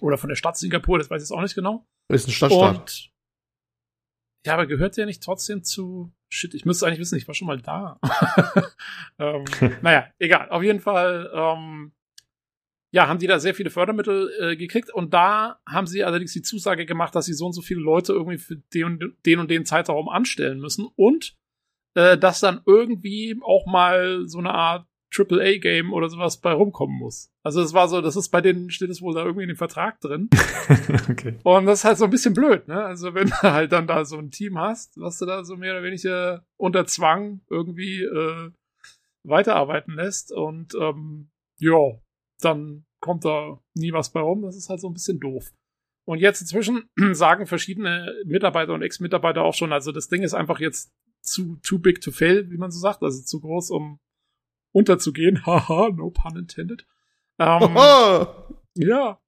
oder von der Stadt Singapur, das weiß ich jetzt auch nicht genau. Ist ein Stadtstaat. Und, ja, aber gehört der nicht trotzdem zu. Shit, ich müsste eigentlich wissen, ich war schon mal da. ähm, naja, egal. Auf jeden Fall ähm, ja, haben die da sehr viele Fördermittel äh, gekriegt und da haben sie allerdings die Zusage gemacht, dass sie so und so viele Leute irgendwie für den und den, und den Zeitraum anstellen müssen und äh, dass dann irgendwie auch mal so eine Art AAA-Game oder sowas bei rumkommen muss. Also es war so, das ist bei denen steht es wohl da irgendwie in dem Vertrag drin. okay. Und das ist halt so ein bisschen blöd, ne? Also wenn du halt dann da so ein Team hast, was du da so mehr oder weniger unter Zwang irgendwie äh, weiterarbeiten lässt und ähm, ja, dann kommt da nie was bei rum. Das ist halt so ein bisschen doof. Und jetzt inzwischen sagen verschiedene Mitarbeiter und Ex-Mitarbeiter auch schon, also das Ding ist einfach jetzt zu too big to fail, wie man so sagt, also zu groß, um unterzugehen. Haha, no pun intended. Ähm, ja.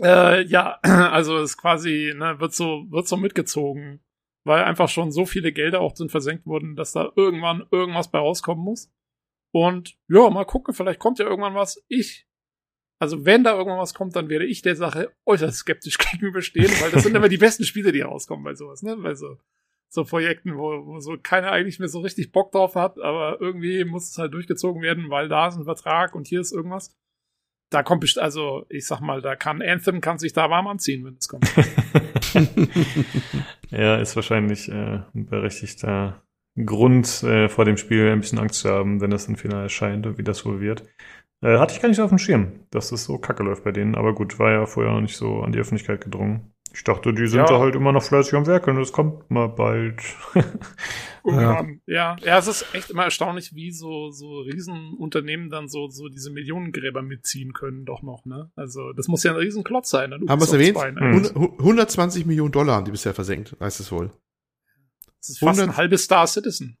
Äh, ja, also ist quasi, ne, wird so, wird so mitgezogen, weil einfach schon so viele Gelder auch sind versenkt wurden, dass da irgendwann irgendwas bei rauskommen muss. Und ja, mal gucken, vielleicht kommt ja irgendwann was. Ich, also wenn da irgendwann was kommt, dann werde ich der Sache äußerst skeptisch gegenüberstehen, weil das sind immer die besten Spiele, die rauskommen bei sowas, ne? Bei so, so Projekten, wo, wo so keiner eigentlich mehr so richtig Bock drauf hat, aber irgendwie muss es halt durchgezogen werden, weil da ist ein Vertrag und hier ist irgendwas. Da kommt bestimmt, also ich sag mal, da kann Anthem kann sich da warm anziehen, wenn es kommt. ja, ist wahrscheinlich äh, ein berechtigter Grund, äh, vor dem Spiel ein bisschen Angst zu haben, wenn das dann final erscheint und wie das wohl wird. Äh, hatte ich gar nicht auf dem Schirm, dass es so kacke läuft bei denen, aber gut, war ja vorher noch nicht so an die Öffentlichkeit gedrungen. Ich dachte, die sind ja. da halt immer noch fleißig am Werk und es kommt mal bald. ja. ja, ja, es ist echt immer erstaunlich, wie so, so Riesenunternehmen dann so, so diese Millionengräber mitziehen können, doch noch, ne? Also, das muss ja ein Riesenklotz sein. Haben wir es erwähnt? 120 Millionen Dollar haben die bisher versenkt, heißt es wohl. Das ist fast 100, ein halbes Star Citizen.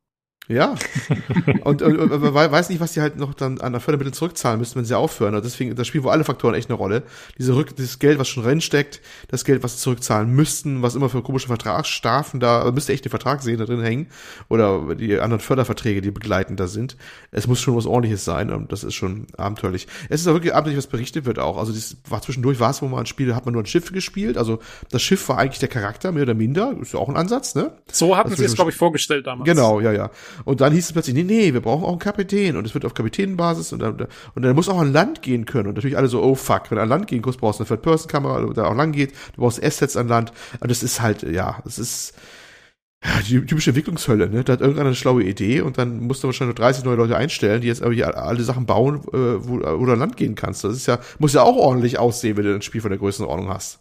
Ja. und, und, und man weiß nicht, was die halt noch dann an der Fördermittel zurückzahlen müssen, wenn sie aufhören. Und deswegen, das spielt wohl alle Faktoren echt eine Rolle. Diese Rück, dieses Geld, was schon reinsteckt, das Geld, was sie zurückzahlen müssten, was immer für komische Vertragsstrafen da, müsste echt den Vertrag sehen, da drin hängen. Oder die anderen Förderverträge, die begleitend da sind. Es muss schon was ordentliches sein und das ist schon abenteuerlich. Es ist auch wirklich abenteuerlich, was berichtet wird auch. Also das war zwischendurch, war es, wo man ein Spiel, hat man nur ein Schiff gespielt. Also das Schiff war eigentlich der Charakter, mehr oder minder. Ist ja auch ein Ansatz, ne? So hatten sie es, glaube ich, vorgestellt damals. Genau, ja, ja. Und dann hieß es plötzlich, nee, nee, wir brauchen auch einen Kapitän und es wird auf Kapitänenbasis und dann, und dann muss auch an Land gehen können und natürlich alle so, oh fuck, wenn du an Land gehen kannst, brauchst du eine Third-Person-Kamera, da auch lang geht, du brauchst Assets an Land und das ist halt, ja, das ist, ja, die typische Entwicklungshölle, ne? Da hat irgendeiner eine schlaue Idee und dann musst du wahrscheinlich nur 30 neue Leute einstellen, die jetzt irgendwie alle Sachen bauen, äh, wo, wo du an Land gehen kannst. Das ist ja, muss ja auch ordentlich aussehen, wenn du ein Spiel von der Größenordnung hast.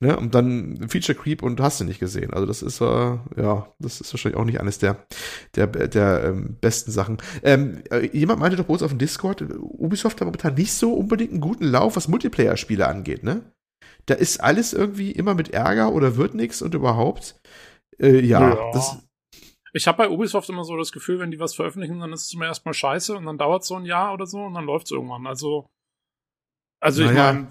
Ne? Und dann Feature Creep und hast du nicht gesehen. Also das ist äh, ja, das ist wahrscheinlich auch nicht eines der der der ähm, besten Sachen. Ähm, äh, jemand meinte doch bei uns auf dem Discord, Ubisoft hat momentan nicht so unbedingt einen guten Lauf, was Multiplayer-Spiele angeht. Ne? Da ist alles irgendwie immer mit Ärger oder wird nichts und überhaupt. Äh, ja, ja. Das, ich habe bei Ubisoft immer so das Gefühl, wenn die was veröffentlichen, dann ist es immer erstmal scheiße und dann dauert es so ein Jahr oder so und dann läuft es irgendwann. Also, also naja. ich meine,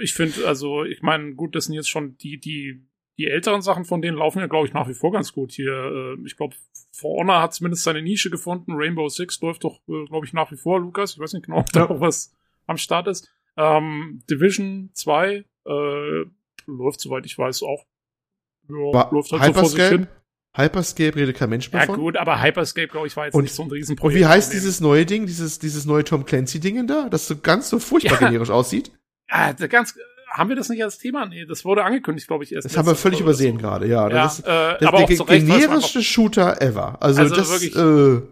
ich finde, also, ich meine, gut, das sind jetzt schon die, die, die älteren Sachen von denen laufen ja, glaube ich, nach wie vor ganz gut. Hier, äh, ich glaube, For Honor hat zumindest seine Nische gefunden. Rainbow Six läuft doch, äh, glaube ich, nach wie vor, Lukas. Ich weiß nicht genau, ob da auch was am Start ist. Ähm, Division 2 äh, läuft, soweit ich weiß, auch. Ja, läuft halt so vor sich hin. Hyperscape redet kein Mensch mehr ja, von. Ja gut, aber Hyperscape, glaube ich, war jetzt und, nicht so ein Riesenprojekt. Und wie heißt dieses neue Ding, dieses, dieses neue Tom Clancy-Ding da, das so ganz so furchtbar ja. generisch aussieht? Ja, ganz, haben wir das nicht als Thema? Nee, das wurde angekündigt, glaube ich, erst. Das haben wir völlig übersehen so. gerade, ja. Das ja, ist äh, der generischste Shooter ever. Also, also das, wirklich, äh,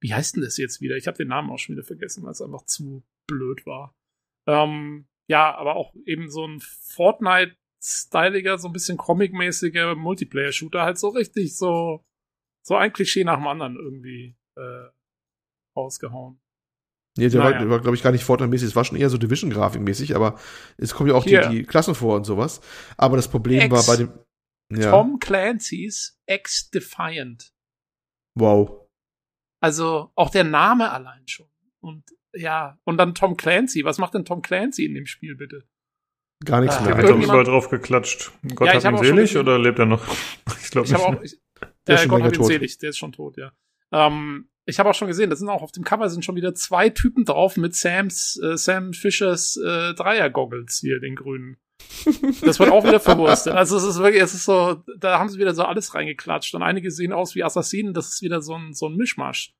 wie heißt denn das jetzt wieder? Ich habe den Namen auch schon wieder vergessen, weil es einfach zu blöd war. Ähm, ja, aber auch eben so ein Fortnite-styliger, so ein bisschen comic-mäßiger Multiplayer-Shooter, halt so richtig so, so ein Klischee nach dem anderen irgendwie äh, rausgehauen. Nee, der naja. war, war glaube ich, gar nicht Fortnite-mäßig, es war schon eher so Division-Grafik-mäßig, aber es kommen ja auch die, die, Klassen vor und sowas. Aber das Problem Ex war bei dem. Ja. Tom Clancy's X-Defiant. Wow. Also auch der Name allein schon. Und ja, und dann Tom Clancy. Was macht denn Tom Clancy in dem Spiel, bitte? Gar nichts ah, mehr. Hat er überall drauf geklatscht. Gott ja, hat ihn selig oder lebt er noch? ich glaube nicht. Auch, ich, der äh, Gott hat ihn selig, der ist schon tot, ja. Ähm, ich habe auch schon gesehen, da sind auch auf dem Cover sind schon wieder zwei Typen drauf mit Sams, äh, Sam Fischers äh, Dreier-Goggles hier, den grünen. Das wird auch wieder verwurstet. Also es ist wirklich, es ist so, da haben sie wieder so alles reingeklatscht und einige sehen aus wie Assassinen, das ist wieder so ein, so ein Mischmasch.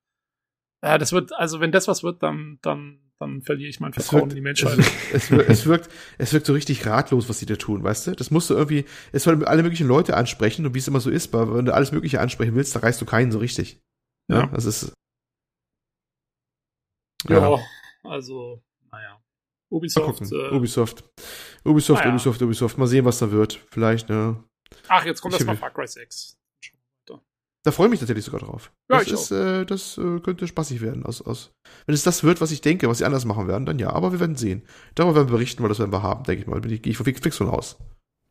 Ja, das wird, also wenn das was wird, dann, dann, dann verliere ich mein Vertrauen wirkt, in die Menschheit. Es, wirkt, es, wirkt, es wirkt so richtig ratlos, was sie da tun, weißt du? Das musst du irgendwie, es soll alle möglichen Leute ansprechen und wie es immer so ist, wenn du alles Mögliche ansprechen willst, da reißt du keinen so richtig. Ja, ja. das ist. Ja, ja also, naja. Ubisoft. Äh, Ubisoft. Ubisoft, naja. Ubisoft, Ubisoft. Mal sehen, was da wird. Vielleicht, ne? Ach, jetzt kommt ich das mal Far Cry 6. Da freue ich mich tatsächlich sogar drauf. Ja, das ist, äh, das äh, könnte spaßig werden. Aus, aus, wenn es das wird, was ich denke, was sie anders machen werden, dann ja. Aber wir werden sehen. Darüber werden wir berichten, weil das werden wir haben, denke ich mal. Bin ich, gehe ich fix von aus.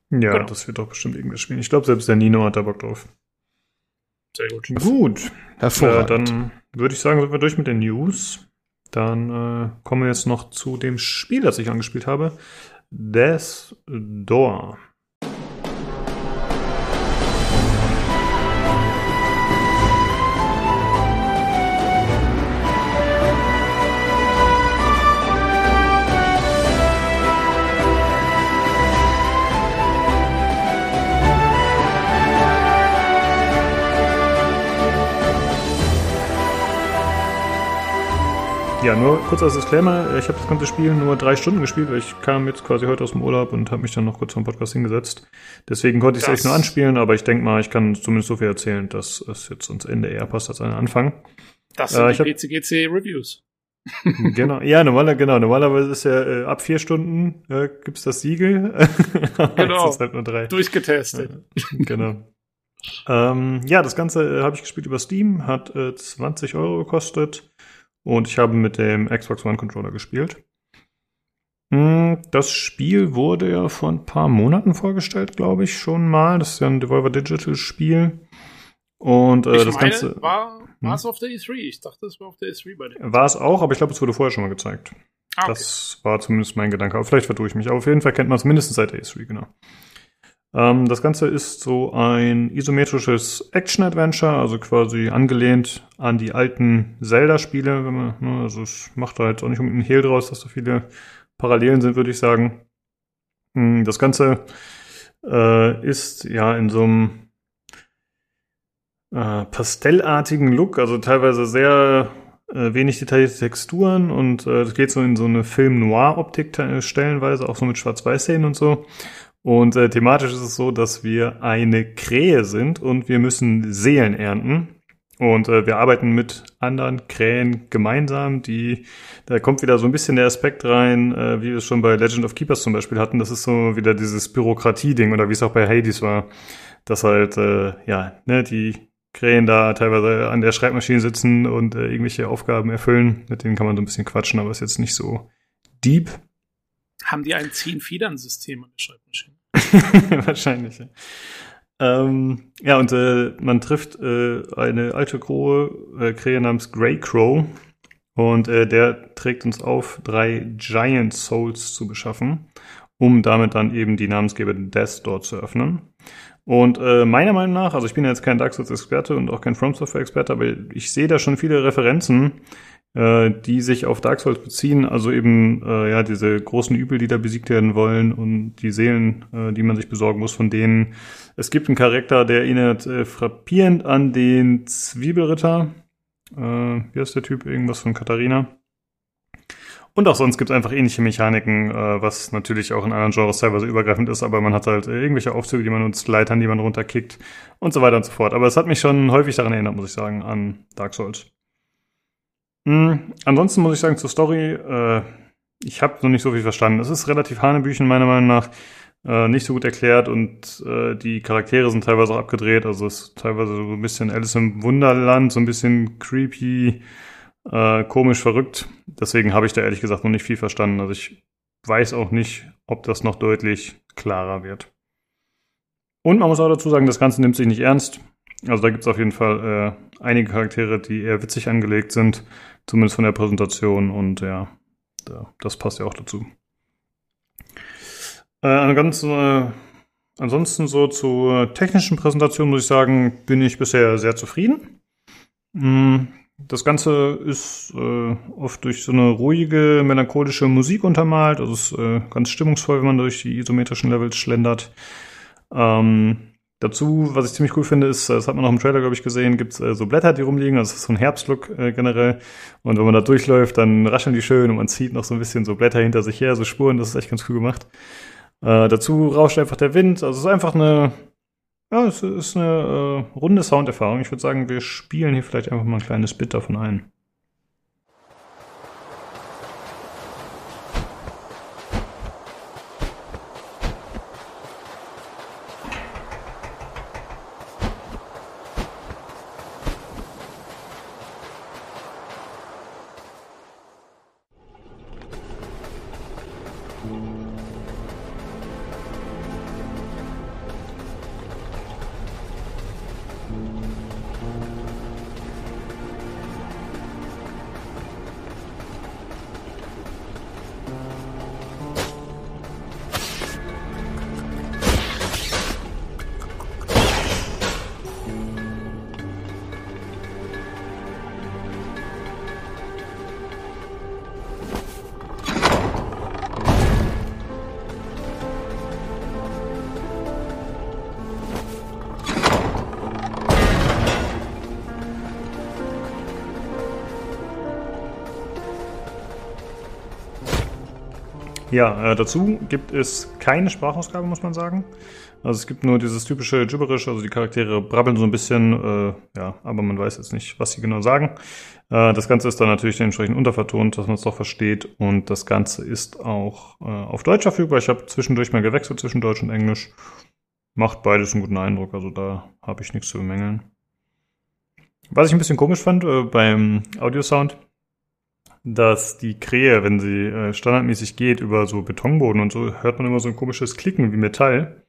Ja, genau. das wird doch bestimmt irgendwas spielen. Ich glaube, selbst der Nino hat da Bock drauf. Sehr gut. Gut. Hervorragend. Äh, dann würde ich sagen, sind wir durch mit den News. Dann äh, kommen wir jetzt noch zu dem Spiel, das ich angespielt habe. Death Door. Ja, nur kurz als Disclaimer, ich habe das ganze Spiel nur drei Stunden gespielt, weil ich kam jetzt quasi heute aus dem Urlaub und habe mich dann noch kurz vom Podcast hingesetzt. Deswegen konnte ich es echt nur anspielen, aber ich denke mal, ich kann zumindest so viel erzählen, dass es jetzt ans Ende eher passt als an den Anfang. Das sind äh, die PCGC Reviews. genau, ja, normaler, genau, normalerweise ist ja äh, ab vier Stunden äh, gibt's das Siegel. genau. ist halt nur drei. Durchgetestet. genau. Ähm, ja, das Ganze äh, habe ich gespielt über Steam, hat äh, 20 Euro gekostet. Und ich habe mit dem Xbox One Controller gespielt. Hm, das Spiel wurde ja vor ein paar Monaten vorgestellt, glaube ich, schon mal. Das ist ja ein Devolver Digital Spiel. Und äh, ich das meine, Ganze. War, es auf der E3? Ich dachte, es war auf der E3 bei dir. War es auch, aber ich glaube, es wurde vorher schon mal gezeigt. Ah, okay. Das war zumindest mein Gedanke. Aber vielleicht vertue ich mich. Aber auf jeden Fall kennt man es mindestens seit der E3, genau. Ähm, das Ganze ist so ein isometrisches Action-Adventure, also quasi angelehnt an die alten Zelda-Spiele. Ne, also es macht halt auch nicht unbedingt einen Hehl draus, dass so viele Parallelen sind, würde ich sagen. Hm, das Ganze äh, ist ja in so einem äh, pastellartigen Look, also teilweise sehr äh, wenig detaillierte Texturen und es äh, geht so in so eine Film-Noir-Optik stellenweise, auch so mit Schwarz-Weiß-Szenen und so. Und äh, thematisch ist es so, dass wir eine Krähe sind und wir müssen Seelen ernten. Und äh, wir arbeiten mit anderen Krähen gemeinsam. Die, da kommt wieder so ein bisschen der Aspekt rein, äh, wie wir es schon bei Legend of Keepers zum Beispiel hatten. Das ist so wieder dieses Bürokratie-Ding oder wie es auch bei Hades war, dass halt äh, ja ne, die Krähen da teilweise an der Schreibmaschine sitzen und äh, irgendwelche Aufgaben erfüllen. Mit denen kann man so ein bisschen quatschen, aber ist jetzt nicht so deep. Haben die ein Zehn-Federn-System an der Schreibmaschine? Wahrscheinlich. Ja. Ähm, ja, und äh, man trifft äh, eine alte Krohe, äh, Krähe namens Grey Crow. Und äh, der trägt uns auf, drei Giant Souls zu beschaffen, um damit dann eben die Namensgeber Death Door zu öffnen. Und äh, meiner Meinung nach, also ich bin ja jetzt kein Dark Souls-Experte und auch kein From Software-Experte, aber ich sehe da schon viele Referenzen, äh, die sich auf Dark Souls beziehen. Also eben äh, ja diese großen Übel, die da besiegt werden wollen und die Seelen, äh, die man sich besorgen muss von denen. Es gibt einen Charakter, der erinnert äh, frappierend an den Zwiebelritter. Äh, wie heißt der Typ? Irgendwas von Katharina. Und auch sonst gibt es einfach ähnliche Mechaniken, äh, was natürlich auch in anderen Genres teilweise übergreifend ist, aber man hat halt äh, irgendwelche Aufzüge, die man nutzt, Leitern, die man runterkickt und so weiter und so fort. Aber es hat mich schon häufig daran erinnert, muss ich sagen, an Dark Souls. Mhm. Ansonsten muss ich sagen zur Story, äh, ich habe noch nicht so viel verstanden. Es ist relativ hanebüchen meiner Meinung nach, äh, nicht so gut erklärt und äh, die Charaktere sind teilweise auch abgedreht. Also es ist teilweise so ein bisschen Alice im Wunderland, so ein bisschen creepy äh, komisch verrückt. Deswegen habe ich da ehrlich gesagt noch nicht viel verstanden. Also ich weiß auch nicht, ob das noch deutlich klarer wird. Und man muss auch dazu sagen, das Ganze nimmt sich nicht ernst. Also da gibt es auf jeden Fall äh, einige Charaktere, die eher witzig angelegt sind, zumindest von der Präsentation. Und ja, da, das passt ja auch dazu. Äh, ganz, äh, ansonsten so zur technischen Präsentation muss ich sagen, bin ich bisher sehr zufrieden. Mm das Ganze ist äh, oft durch so eine ruhige, melancholische Musik untermalt. Also es ist äh, ganz stimmungsvoll, wenn man durch die isometrischen Levels schlendert. Ähm, dazu, was ich ziemlich cool finde, ist, das hat man auch im Trailer, glaube ich, gesehen, gibt es äh, so Blätter, die rumliegen. Also es ist so ein Herbstlook äh, generell. Und wenn man da durchläuft, dann rascheln die schön und man zieht noch so ein bisschen so Blätter hinter sich her, so Spuren. Das ist echt ganz cool gemacht. Äh, dazu rauscht einfach der Wind. Also es ist einfach eine ja, es ist eine äh, runde Sounderfahrung. Ich würde sagen, wir spielen hier vielleicht einfach mal ein kleines Bit davon ein. Ja, äh, dazu gibt es keine Sprachausgabe, muss man sagen. Also es gibt nur dieses typische Gibberish, also die Charaktere brabbeln so ein bisschen, äh, ja, aber man weiß jetzt nicht, was sie genau sagen. Äh, das Ganze ist dann natürlich entsprechend untervertont, dass man es doch versteht. Und das Ganze ist auch äh, auf Deutsch verfügbar. Ich habe zwischendurch mal gewechselt zwischen Deutsch und Englisch. Macht beides einen guten Eindruck, also da habe ich nichts zu bemängeln. Was ich ein bisschen komisch fand äh, beim Audiosound, dass die Krähe, wenn sie äh, standardmäßig geht über so Betonboden und so, hört man immer so ein komisches Klicken wie Metall.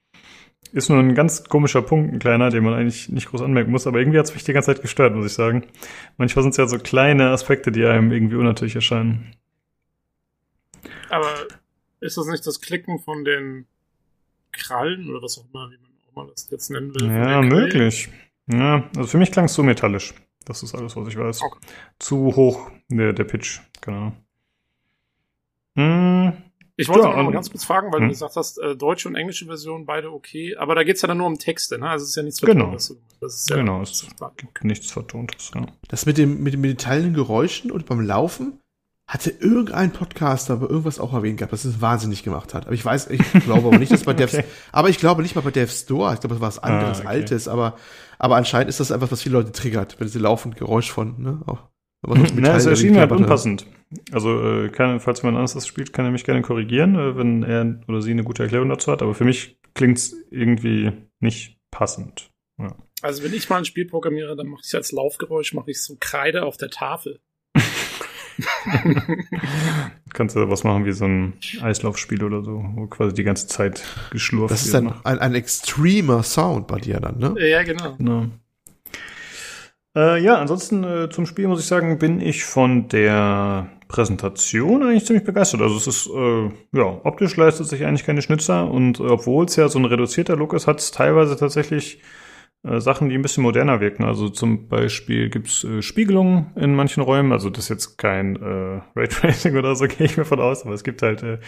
Ist nur ein ganz komischer Punkt, ein kleiner, den man eigentlich nicht groß anmerken muss, aber irgendwie hat es mich die ganze Zeit gestört, muss ich sagen. Manchmal sind es ja so kleine Aspekte, die einem irgendwie unnatürlich erscheinen. Aber ist das nicht das Klicken von den Krallen oder was auch immer, wie man auch mal das jetzt nennen will? Ja, möglich. Ja, also für mich klang es so metallisch. Das ist alles, was ich weiß. Okay. Zu hoch der, der Pitch, genau. Hm. Ich wollte ja, noch mal ganz kurz fragen, weil hm. du gesagt hast, äh, deutsche und englische Version beide okay, aber da geht's ja dann nur um Texte, ne? Also es ist ja nichts Vertontes. Genau. Das ist ja genau, es ist nichts Vertontes, ja. Das mit dem mit, mit den teilenden Geräuschen und beim Laufen hatte irgendein Podcaster aber irgendwas auch erwähnt gehabt, dass es wahnsinnig gemacht hat. Aber ich weiß, ich glaube aber nicht, dass bei okay. Devs, aber ich glaube nicht mal bei Dev Store, ich glaube, das war was anderes, ah, okay. altes, aber aber anscheinend ist das einfach, was viele Leute triggert, wenn sie laufend Geräusch von, ne? Auch, Na, es erschien halt unpassend. Also, äh, kann, falls jemand anderes das spielt, kann er mich gerne korrigieren, äh, wenn er oder sie eine gute Erklärung dazu hat. Aber für mich klingt's irgendwie nicht passend. Ja. Also, wenn ich mal ein Spiel programmiere, dann mache ich als Laufgeräusch, mache ich so Kreide auf der Tafel. Kannst du was machen wie so ein Eislaufspiel oder so, wo quasi die ganze Zeit geschlurft wird. Das ist dann ein, ein extremer Sound bei dir dann, ne? Ja, genau. genau. Äh, ja, ansonsten äh, zum Spiel muss ich sagen, bin ich von der Präsentation eigentlich ziemlich begeistert. Also es ist, äh, ja, optisch leistet sich eigentlich keine Schnitzer und obwohl es ja so ein reduzierter Look ist, hat es teilweise tatsächlich äh, Sachen, die ein bisschen moderner wirken. Also zum Beispiel gibt's äh, Spiegelungen in manchen Räumen. Also das ist jetzt kein äh, Raytracing oder so, gehe ich mir von aus, aber es gibt halt äh,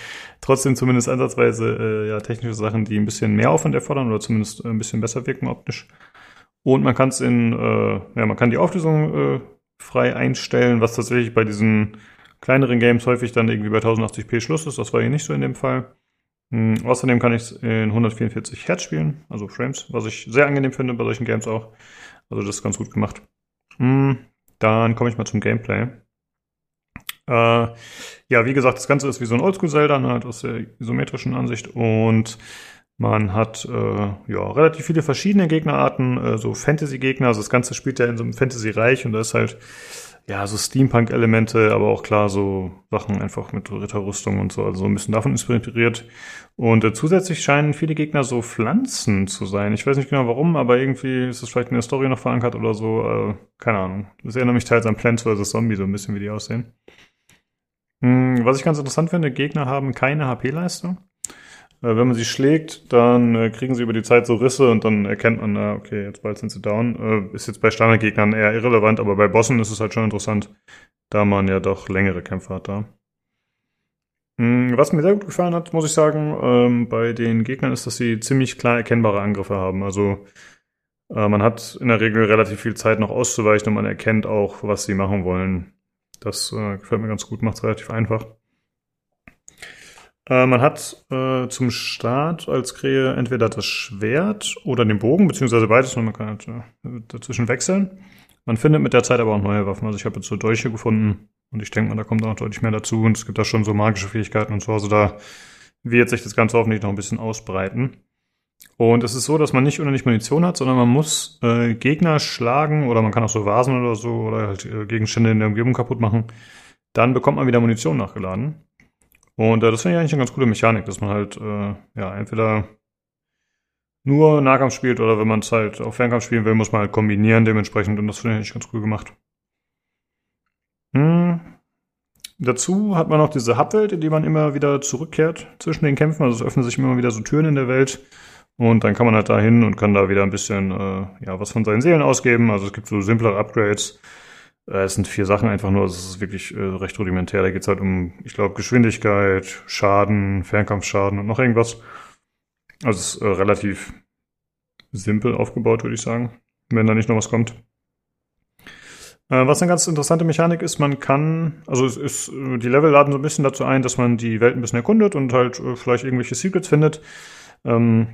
trotzdem zumindest ansatzweise äh, ja, technische Sachen, die ein bisschen mehr Aufwand erfordern oder zumindest ein bisschen besser wirken optisch. Und man kann es in, äh, ja, man kann die Auflösung äh, frei einstellen, was tatsächlich bei diesen kleineren Games häufig dann irgendwie bei 1080p Schluss ist. Das war hier nicht so in dem Fall. Mhm, außerdem kann ich es in 144 Hertz spielen, also Frames, was ich sehr angenehm finde bei solchen Games auch. Also das ist ganz gut gemacht. Mhm, dann komme ich mal zum Gameplay. Äh, ja, wie gesagt, das Ganze ist wie so ein Oldschool-Zelda, ne, halt aus der isometrischen Ansicht und man hat äh, ja relativ viele verschiedene Gegnerarten, äh, so Fantasy-Gegner. Also das Ganze spielt ja in so einem Fantasy-Reich und da ist halt ja so Steampunk-Elemente, aber auch klar so Sachen einfach mit Ritterrüstung und so, also so ein bisschen davon inspiriert. Und äh, zusätzlich scheinen viele Gegner so Pflanzen zu sein. Ich weiß nicht genau warum, aber irgendwie ist es vielleicht in der Story noch verankert oder so. Äh, keine Ahnung. Das erinnert mich teils an Plants vs. Zombie, so ein bisschen wie die aussehen. Hm, was ich ganz interessant finde, Gegner haben keine HP-Leistung. Äh, wenn man sie schlägt, dann äh, kriegen sie über die Zeit so Risse und dann erkennt man, na, okay, jetzt bald sind sie down. Äh, ist jetzt bei Standardgegnern eher irrelevant, aber bei Bossen ist es halt schon interessant, da man ja doch längere Kämpfe hat da. Hm, was mir sehr gut gefallen hat, muss ich sagen, ähm, bei den Gegnern ist, dass sie ziemlich klar erkennbare Angriffe haben. Also man hat in der Regel relativ viel Zeit noch auszuweichen und man erkennt auch, was sie machen wollen. Das gefällt mir ganz gut, macht es relativ einfach. Äh, man hat äh, zum Start als Krähe entweder das Schwert oder den Bogen, beziehungsweise beides, und man kann halt äh, dazwischen wechseln. Man findet mit der Zeit aber auch neue Waffen. Also ich habe jetzt so Dolche gefunden und ich denke mal, da kommt auch deutlich mehr dazu und es gibt da schon so magische Fähigkeiten und so. Also da wird sich das Ganze hoffentlich noch ein bisschen ausbreiten. Und es ist so, dass man nicht unendlich Munition hat, sondern man muss äh, Gegner schlagen oder man kann auch so Vasen oder so oder halt äh, Gegenstände in der Umgebung kaputt machen. Dann bekommt man wieder Munition nachgeladen. Und äh, das finde ich eigentlich eine ganz coole Mechanik, dass man halt, äh, ja, entweder nur Nahkampf spielt oder wenn man es halt auf Fernkampf spielen will, muss man halt kombinieren dementsprechend und das finde ich eigentlich ganz cool gemacht. Hm. Dazu hat man noch diese Hubwelt, in die man immer wieder zurückkehrt zwischen den Kämpfen. Also es öffnen sich immer wieder so Türen in der Welt. Und dann kann man halt da hin und kann da wieder ein bisschen äh, ja, was von seinen Seelen ausgeben. Also es gibt so simplere Upgrades. Äh, es sind vier Sachen einfach nur, es ist wirklich äh, recht rudimentär. Da geht es halt um, ich glaube, Geschwindigkeit, Schaden, Fernkampfschaden und noch irgendwas. Also es ist äh, relativ simpel aufgebaut, würde ich sagen, wenn da nicht noch was kommt. Äh, was eine ganz interessante Mechanik ist, man kann, also es ist, äh, die Level laden so ein bisschen dazu ein, dass man die Welt ein bisschen erkundet und halt äh, vielleicht irgendwelche Secrets findet. Ähm,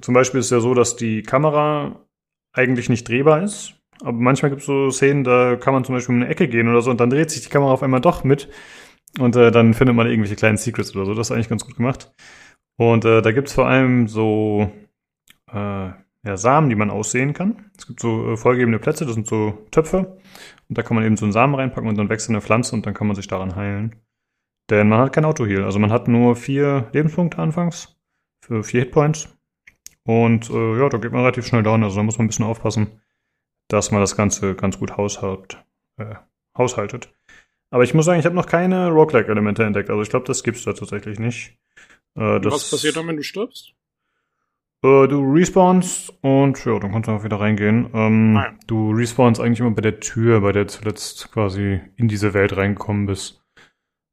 zum Beispiel ist es ja so, dass die Kamera eigentlich nicht drehbar ist. Aber manchmal gibt es so Szenen, da kann man zum Beispiel um eine Ecke gehen oder so und dann dreht sich die Kamera auf einmal doch mit und äh, dann findet man irgendwelche kleinen Secrets oder so. Das ist eigentlich ganz gut gemacht. Und äh, da gibt es vor allem so äh, ja, Samen, die man aussehen kann. Es gibt so äh, vollgebende Plätze, das sind so Töpfe. Und da kann man eben so einen Samen reinpacken und dann wächst eine Pflanze und dann kann man sich daran heilen. Denn man hat kein Auto-Heal. Also man hat nur vier Lebenspunkte anfangs für vier Hitpoints. Und äh, ja, da geht man relativ schnell down. Also da muss man ein bisschen aufpassen dass man das Ganze ganz gut haushalt, äh, haushaltet. Aber ich muss sagen, ich habe noch keine Roguelike-Elemente entdeckt. Also ich glaube, das gibt's da tatsächlich nicht. Äh, Was passiert dann, wenn du stirbst? Äh, du respawnst und ja, dann kannst du auch wieder reingehen. Ähm, ah. Du respawnst eigentlich immer bei der Tür, bei der du zuletzt quasi in diese Welt reingekommen bist.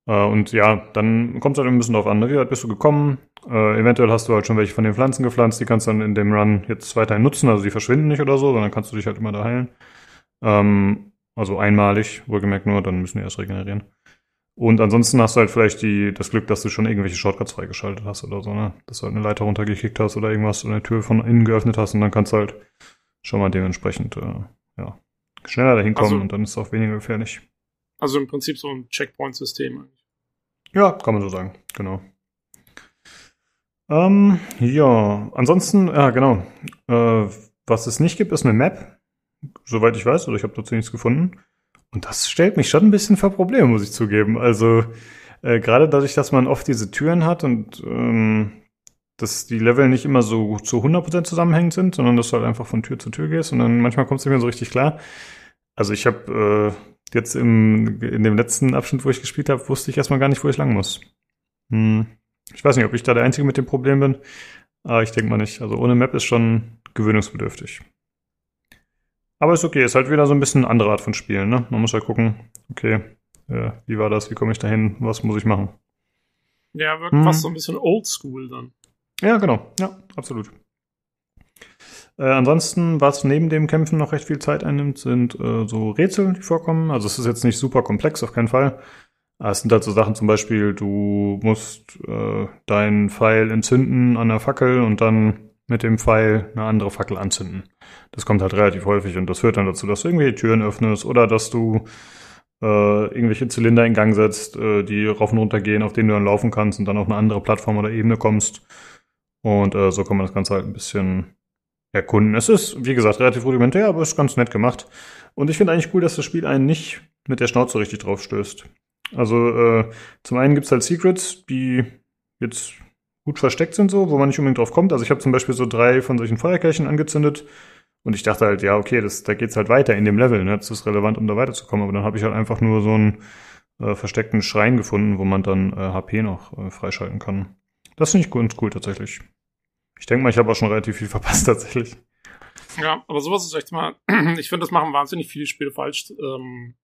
Äh, und ja, dann kommt es halt ein bisschen drauf an. Ne? Wie weit bist du gekommen? Äh, eventuell hast du halt schon welche von den Pflanzen gepflanzt, die kannst du dann in dem Run jetzt weiterhin nutzen, also die verschwinden nicht oder so, sondern kannst du dich halt immer da heilen. Ähm, also einmalig, wohlgemerkt nur, dann müssen die erst regenerieren. Und ansonsten hast du halt vielleicht die, das Glück, dass du schon irgendwelche Shortcuts freigeschaltet hast oder so, ne? Dass du halt eine Leiter runtergekickt hast oder irgendwas oder eine Tür von innen geöffnet hast und dann kannst du halt schon mal dementsprechend, äh, ja, schneller dahin kommen also, und dann ist es auch weniger gefährlich. Also im Prinzip so ein Checkpoint-System eigentlich. Ja, kann man so sagen, genau. Ähm, ja, ansonsten, ja, genau. Äh, was es nicht gibt, ist eine Map. Soweit ich weiß, oder ich habe dazu nichts gefunden. Und das stellt mich schon ein bisschen vor Probleme, muss ich zugeben. Also, äh, gerade dadurch, dass man oft diese Türen hat und ähm, dass die Level nicht immer so zu 100% zusammenhängend sind, sondern dass du halt einfach von Tür zu Tür gehst und dann manchmal kommst du nicht mehr so richtig klar. Also ich habe jetzt im, in dem letzten Abschnitt, wo ich gespielt habe, wusste ich erstmal gar nicht, wo ich lang muss. Hm. Ich weiß nicht, ob ich da der Einzige mit dem Problem bin, aber ich denke mal nicht. Also ohne Map ist schon gewöhnungsbedürftig. Aber ist okay, ist halt wieder so ein bisschen eine andere Art von Spielen, ne? Man muss halt gucken, okay, äh, wie war das, wie komme ich dahin, was muss ich machen? Ja, wirkt hm. fast so ein bisschen oldschool dann. Ja, genau, ja, absolut. Äh, ansonsten, was neben dem Kämpfen noch recht viel Zeit einnimmt, sind äh, so Rätsel, die vorkommen. Also es ist jetzt nicht super komplex, auf keinen Fall. Aber es sind halt so Sachen zum Beispiel, du musst äh, deinen Pfeil entzünden an der Fackel und dann mit dem Pfeil eine andere Fackel anzünden. Das kommt halt relativ häufig und das führt dann dazu, dass du irgendwelche Türen öffnest oder dass du äh, irgendwelche Zylinder in Gang setzt, äh, die rauf und runter gehen, auf denen du dann laufen kannst und dann auf eine andere Plattform oder Ebene kommst. Und äh, so kann man das Ganze halt ein bisschen erkunden. Es ist, wie gesagt, relativ rudimentär, aber ist ganz nett gemacht. Und ich finde eigentlich cool, dass das Spiel einen nicht mit der Schnauze richtig drauf stößt. Also äh, zum einen gibt's halt Secrets, die jetzt gut versteckt sind, so, wo man nicht unbedingt drauf kommt. Also ich habe zum Beispiel so drei von solchen Feuerkirchen angezündet und ich dachte halt, ja, okay, das, da geht's halt weiter in dem Level, ne? Das ist relevant, um da weiterzukommen. Aber dann habe ich halt einfach nur so einen äh, versteckten Schrein gefunden, wo man dann äh, HP noch äh, freischalten kann. Das finde ich ganz cool tatsächlich. Ich denke mal, ich habe auch schon relativ viel verpasst tatsächlich. Ja, aber sowas ist echt mal, ich finde, das machen wahnsinnig viele Spiele falsch. Ähm,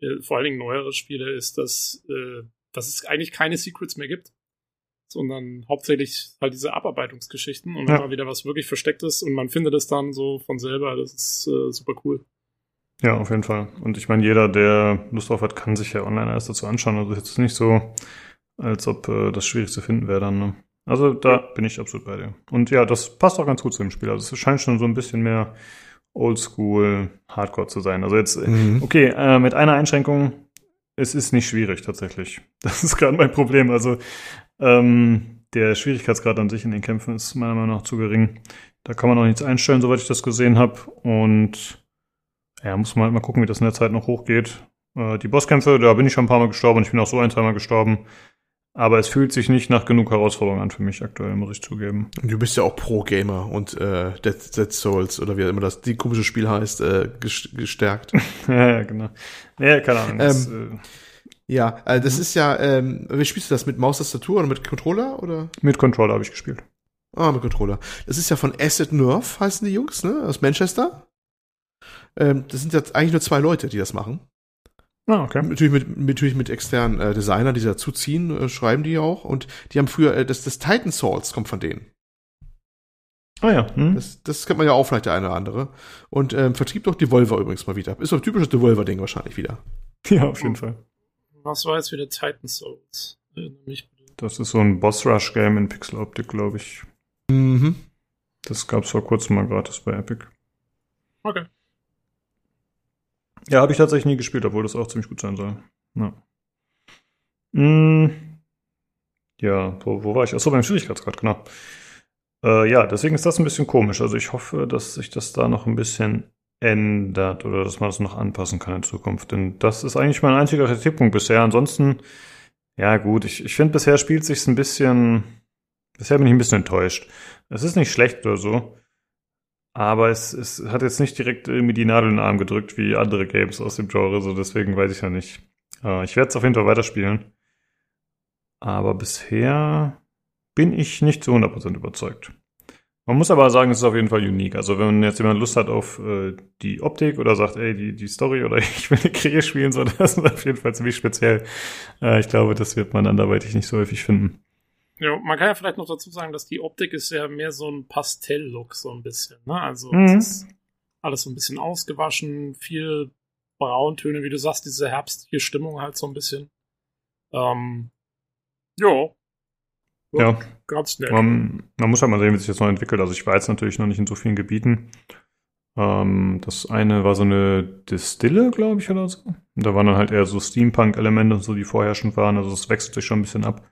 äh, vor allen Dingen neuere Spiele ist, dass, äh, dass es eigentlich keine Secrets mehr gibt sondern hauptsächlich halt diese Abarbeitungsgeschichten und wenn mal wieder was wirklich versteckt ist und man findet es dann so von selber, das ist äh, super cool. Ja, auf jeden Fall. Und ich meine, jeder, der Lust drauf hat, kann sich ja online erst dazu anschauen. Also jetzt ist nicht so, als ob äh, das schwierig zu finden wäre dann. Ne? Also da bin ich absolut bei dir. Und ja, das passt auch ganz gut zu dem Spiel. Also es scheint schon so ein bisschen mehr Oldschool Hardcore zu sein. Also jetzt, mhm. okay, äh, mit einer Einschränkung, es ist nicht schwierig tatsächlich. Das ist gerade mein Problem. Also ähm, der Schwierigkeitsgrad an sich in den Kämpfen ist meiner Meinung nach zu gering. Da kann man auch nichts einstellen, soweit ich das gesehen habe. Und ja, muss man halt mal gucken, wie das in der Zeit noch hochgeht. Äh, die Bosskämpfe, da bin ich schon ein paar Mal gestorben und ich bin auch so ein, zweimal gestorben. Aber es fühlt sich nicht nach genug Herausforderungen an für mich aktuell, muss ich zugeben. Du bist ja auch Pro-Gamer und äh, Dead, Dead Souls oder wie immer das die komische Spiel heißt, äh, gestärkt. ja, genau. Ja, keine Ahnung. Das, ähm, äh, ja, äh, das mhm. ist ja, ähm, wie spielst du das mit Maustastatur oder mit Controller oder? Mit Controller habe ich gespielt. Ah, mit Controller. Das ist ja von Acid Nerve, heißen die Jungs, ne? Aus Manchester. Ähm, das sind jetzt eigentlich nur zwei Leute, die das machen. Ah, okay. Natürlich mit, natürlich mit externen äh, Designern, die dazu ziehen, äh, schreiben die auch. Und die haben früher, äh, das, das Titan Souls kommt von denen. Ah ja. Hm. Das, das kennt man ja auch vielleicht der eine oder andere. Und ähm, vertrieb doch Devolver übrigens mal wieder. Ist so ein typisches Devolver-Ding wahrscheinlich wieder. Ja, auf jeden Fall. Was war jetzt wieder Titan Souls? Das ist so ein Boss-Rush-Game in Pixel-Optik, glaube ich. Mhm. Das gab es vor kurzem mal gratis bei Epic. Okay. Ja, habe ich tatsächlich nie gespielt, obwohl das auch ziemlich gut sein soll. Ja. Hm. Ja, wo, wo war ich? Achso, beim Schwierigkeitsgrad, genau. Äh, ja, deswegen ist das ein bisschen komisch. Also ich hoffe, dass sich das da noch ein bisschen ändert oder dass man das noch anpassen kann in Zukunft. Denn das ist eigentlich mein einziger Kritikpunkt bisher. Ansonsten, ja gut, ich, ich finde, bisher spielt sich ein bisschen, bisher bin ich ein bisschen enttäuscht. Es ist nicht schlecht oder so, aber es, es hat jetzt nicht direkt irgendwie die Nadel in den Arm gedrückt wie andere Games aus dem Genre, so deswegen weiß ich ja nicht. Äh, ich werde es auf jeden Fall weiterspielen. Aber bisher bin ich nicht zu 100% überzeugt. Man muss aber sagen, es ist auf jeden Fall unique. Also wenn jetzt jemand Lust hat auf äh, die Optik oder sagt, ey, die, die Story oder ich will eine Kriege spielen, so das ist auf jeden Fall ziemlich speziell. Äh, ich glaube, das wird man anderweitig nicht so häufig finden. Ja, man kann ja vielleicht noch dazu sagen, dass die Optik ist ja mehr so ein Pastell-Look, so ein bisschen. Ne? Also mhm. es ist alles so ein bisschen ausgewaschen, viel Brauntöne, wie du sagst, diese herbstliche Stimmung halt so ein bisschen. Ähm, ja, ja, ganz nett. Man, man, muss halt mal sehen, wie sich das noch entwickelt. Also ich war jetzt natürlich noch nicht in so vielen Gebieten. Ähm, das eine war so eine Distille, glaube ich, oder so. Und da waren dann halt eher so Steampunk-Elemente und so, die vorherrschend waren. Also es wechselt sich schon ein bisschen ab.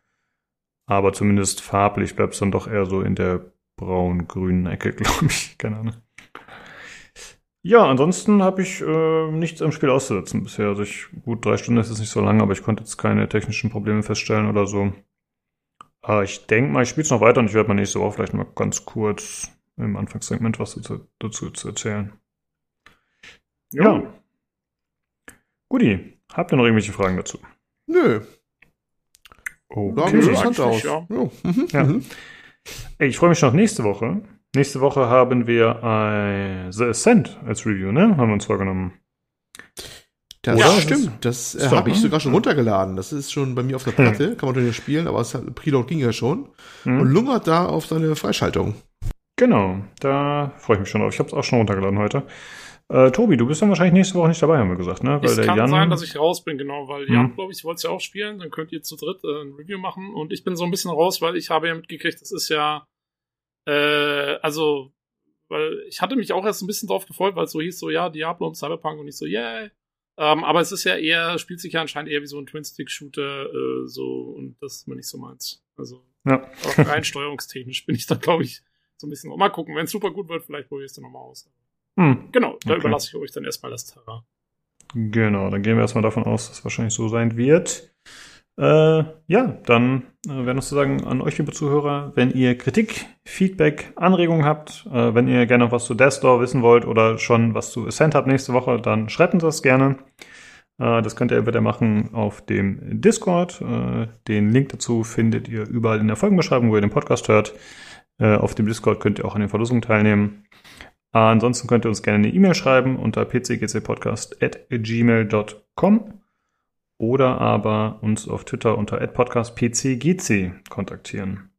Aber zumindest farblich bleibt es dann doch eher so in der braun-grünen Ecke, glaube ich. Keine Ahnung. Ja, ansonsten habe ich äh, nichts am Spiel auszusetzen bisher. Also ich, gut, drei Stunden ist es nicht so lang, aber ich konnte jetzt keine technischen Probleme feststellen oder so. Äh, ich denke mal, ich spiele es noch weiter und ich werde mal nächste Woche vielleicht mal ganz kurz im Anfangssegment was dazu, dazu zu erzählen. Ja. ja. Guti, habt ihr noch irgendwelche Fragen dazu? Nö. Okay. Sah interessant eigentlich aus. ja. Ja. Mhm. Ja. Mhm. Ey, ich freue mich schon auf nächste Woche. Nächste Woche haben wir äh, The Ascent als Review, ne? Haben wir uns vorgenommen. Das Oder? stimmt. Das äh, habe ich sogar schon runtergeladen. Das ist schon bei mir auf der Platte. Kann man natürlich spielen, aber es hat, Preload ging ja schon. Hm? Und lungert da auf seine Freischaltung. Genau, da freue ich mich schon drauf. Ich habe es auch schon runtergeladen heute. Äh, Tobi, du bist dann wahrscheinlich nächste Woche nicht dabei, haben wir gesagt, ne? Es kann Jan, sein, dass ich raus bin, genau, weil Mhm. Jan, glaube ich, wollte es ja auch spielen, dann könnt ihr zu dritt äh, ein Review machen und ich bin so ein bisschen raus, weil ich habe ja mitgekriegt, das ist ja, äh, also, weil ich hatte mich auch erst ein bisschen drauf gefreut, weil es so hieß, so, ja, Diablo und Cyberpunk und ich so, yeah. Ähm, aber es ist ja eher, spielt sich ja anscheinend eher wie so ein Twin-Stick-Shooter, äh, so, und das ist mir nicht so meins. Also, Ja. auch rein steuerungstechnisch bin ich da, glaube ich, so ein bisschen, mal gucken, wenn es super gut wird, vielleicht probiere ich es dann nochmal aus. Hm, Genau, da Okay. überlasse ich euch dann erstmal das Terrain. genau, dann gehen wir erstmal davon aus, dass es wahrscheinlich so sein wird. Äh, ja, dann äh, wäre noch zu sagen an euch, liebe Zuhörer, wenn ihr Kritik, Feedback, Anregungen habt, äh, wenn ihr gerne noch was zu Death Store wissen wollt oder schon was zu Ascent habt nächste Woche, dann schreibt uns das gerne. Äh, das könnt ihr entweder machen auf dem Discord. Äh, den Link dazu findet ihr überall in der Folgenbeschreibung, wo ihr den Podcast hört. Äh, auf dem Discord könnt ihr auch an den Verlosungen teilnehmen. Ansonsten könnt ihr uns gerne eine E-Mail schreiben unter pcgcpodcast.gmail.com oder aber uns auf Twitter unter podcastpcgc kontaktieren.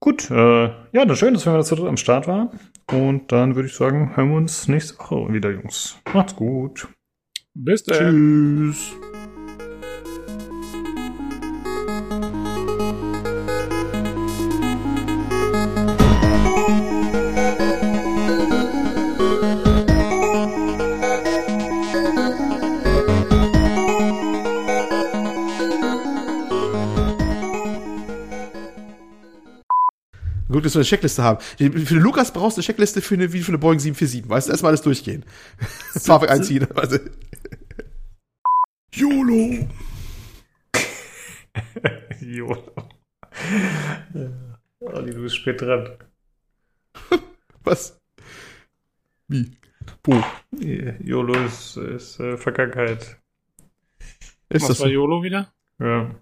Gut, äh, ja, dann schön, dass wir zu dritt am Start waren. Und dann würde ich sagen, hören wir uns nächste Woche wieder, Jungs. Macht's gut. Bis dann. Tschüss. Wir eine Checkliste haben. Für den Lukas brauchst du eine Checkliste für eine, wie für eine Boeing 747. Weißt du, erstmal alles durchgehen. Fahrwerk einziehen. Also. YOLO! jo. Olli, du bist spät dran. Was? Wie? Wo? YOLO ist, ist äh, Vergangenheit. Ist Was das war so? YOLO wieder? Ja.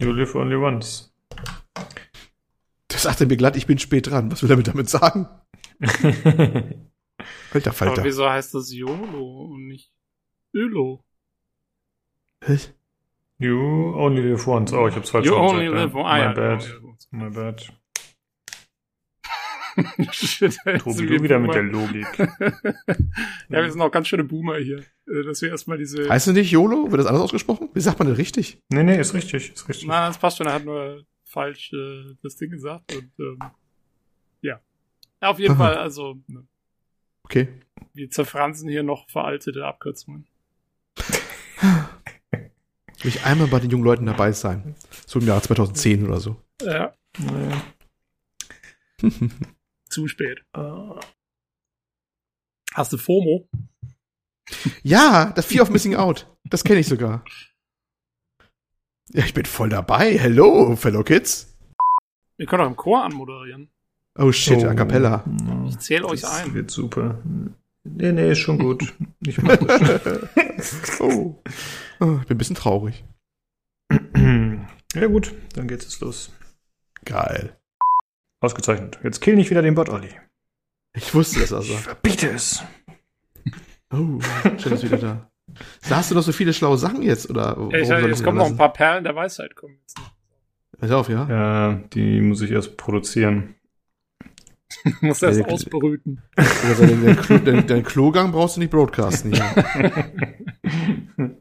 You live only once. Das sagt er mir glatt, ich bin spät dran. Was will er mir damit sagen? Alter Aber Falter. wieso heißt das YOLO und nicht YOLO? Hä? you only live once. Oh, ich hab's falsch You only live one. Ah, My bad. genau, My bad. Shit, Tobi, du wieder mit Boomer. der Logik. ja, wir sind auch ganz schöne Boomer hier. Äh, Dass wir erstmal diese. Heißt es nicht YOLO? Wird das anders ausgesprochen? Wie sagt man denn richtig? Nee, nee, ist richtig, ist richtig. Na, das passt schon, er hat nur falsch äh, das Ding gesagt. Und ähm, ja. Auf jeden Aha. Fall, also, ne, Okay. wir zerfransen hier noch veraltete Abkürzungen. Will ich einmal bei den jungen Leuten dabei sein. So im Jahr 2010 oder so. Ja, Nee. zu spät. Äh, Hast du FOMO? Ja, das Fear of Missing Out. Das kenne ich sogar. Ja, ich bin voll dabei. Hello, Fellow Kids. Wir können auch im Chor anmoderieren. Oh shit, oh. a cappella. Ich zähle euch Das ein. wird super. Nee, nee, ist schon gut. Ich mach das oh. oh. Ich bin ein bisschen traurig. schon. ja gut, dann geht's jetzt los. Geil. Ausgezeichnet. Jetzt kill nicht wieder den Bot, Olli. Ich wusste das also. Verbiete es. Oh, schön, dass du wieder da. Da hast du noch so viele schlaue Sachen jetzt, oder? Ja, ich, soll ich jetzt denn kommen noch ein paar Perlen der Weisheit. Kommen jetzt noch. Pass auf, ja? Ja, die muss ich erst produzieren. Muss erst Ja, ausbrüten. Oder deinen, deinen, Klo, deinen, deinen Klogang brauchst du nicht broadcasten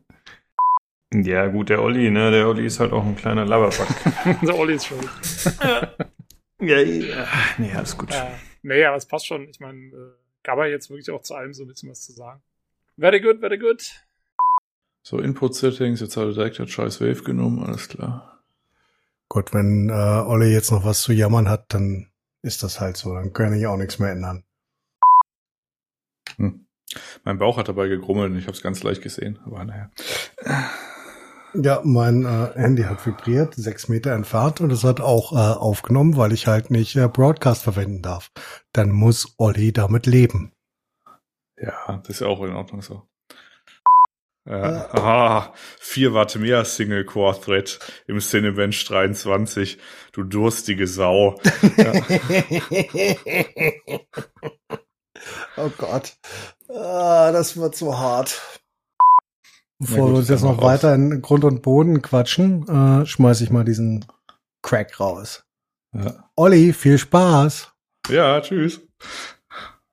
ja, gut, der Olli, ne? Der Olli ist halt auch ein kleiner Laberpack. Der Olli ist schuld. ja, ja. Nee, alles gut. Äh, nee, aber es passt schon. Ich meine, äh, gab er jetzt wirklich auch zu allem so ein bisschen was zu sagen. Very good, very good. So, Input-Settings, jetzt hat er direkt den scheiß Wave genommen, alles klar. Gut, wenn äh, Olle jetzt noch was zu jammern hat, dann ist das halt so. Dann kann ich auch nichts mehr ändern. Mein Bauch hat dabei gegrummelt und ich habe es ganz leicht gesehen, aber naja. Ja, mein äh, Handy hat vibriert, sechs Meter entfernt und es hat auch äh, aufgenommen, weil ich halt nicht äh, Broadcast verwenden darf. Dann muss Olli damit leben. Ja, das ist ja auch in Ordnung so. Ja. Ah, vier Watt mehr Single Core Thread im Cinebench 23. Du durstige Sau. Ja. oh Gott. Ah, das wird so hart. Bevor wir uns jetzt noch weiter in Grund und Boden quatschen, äh, schmeiße ich mal diesen Crack raus. Ja. Olli, viel Spaß. Ja, tschüss.